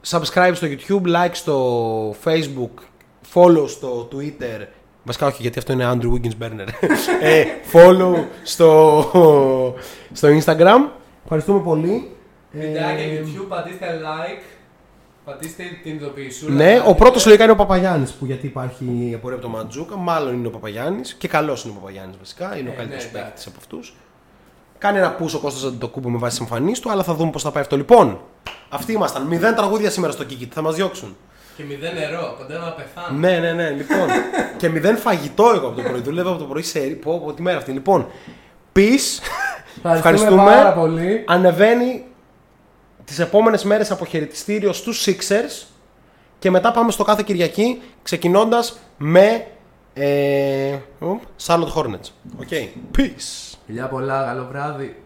[SPEAKER 4] subscribe στο YouTube, like στο Facebook, follow στο Twitter. Βασικά όχι γιατί αυτό είναι Andrew Wiggins Burner. *laughs* ε, follow στο, στο Instagram. Ευχαριστούμε πολύ.
[SPEAKER 5] Βιντεάκια
[SPEAKER 4] Ε,
[SPEAKER 5] YouTube, πατήστε like, πατήστε την ειδοποιησούλα.
[SPEAKER 4] Ναι, ο πρώτος λογικά είναι ο Παπαγιάννης
[SPEAKER 6] που γιατί υπάρχει
[SPEAKER 4] η απορία από το Ματζούκα. Μάλλον είναι ο Παπαγιάννης. Και καλός είναι ο Παπαγιάννης βασικά. Είναι ο
[SPEAKER 5] Ε,
[SPEAKER 4] καλύτερος
[SPEAKER 5] ναι,
[SPEAKER 4] παίκτης
[SPEAKER 5] εντάξει.
[SPEAKER 4] από αυτούς. Κάνει ένα πούσο ο Κώστας Αντιτοκούμπο με βάση τι εμφανίσει του, αλλά θα δούμε πώς θα πάει αυτό. Λοιπόν, αυτοί ήμασταν. Μηδέν τραγούδια σήμερα στο Kikit. Θα μας διώξουν.
[SPEAKER 5] Και μηδέν νερό, κοντεύω να πεθάνω.
[SPEAKER 4] ναι, ναι, ναι. Λοιπόν. και μηδέν φαγητό εγώ από το πρωί. Δούλευα από το πρωί σε. Πω, πω, τη μέρα αυτή. Λοιπόν, peace.
[SPEAKER 5] Ευχαριστούμε πάρα πολύ.
[SPEAKER 4] Ανεβαίνει τις επόμενες μέρες από χαιρετιστήριο στους Sixers. Και μετά πάμε στο κάθε Κυριακή ξεκινώντας με. Ε, οπ, Charlotte Hornets. Οκ. Peace.
[SPEAKER 5] Φιλιά πολλά, καλό βράδυ.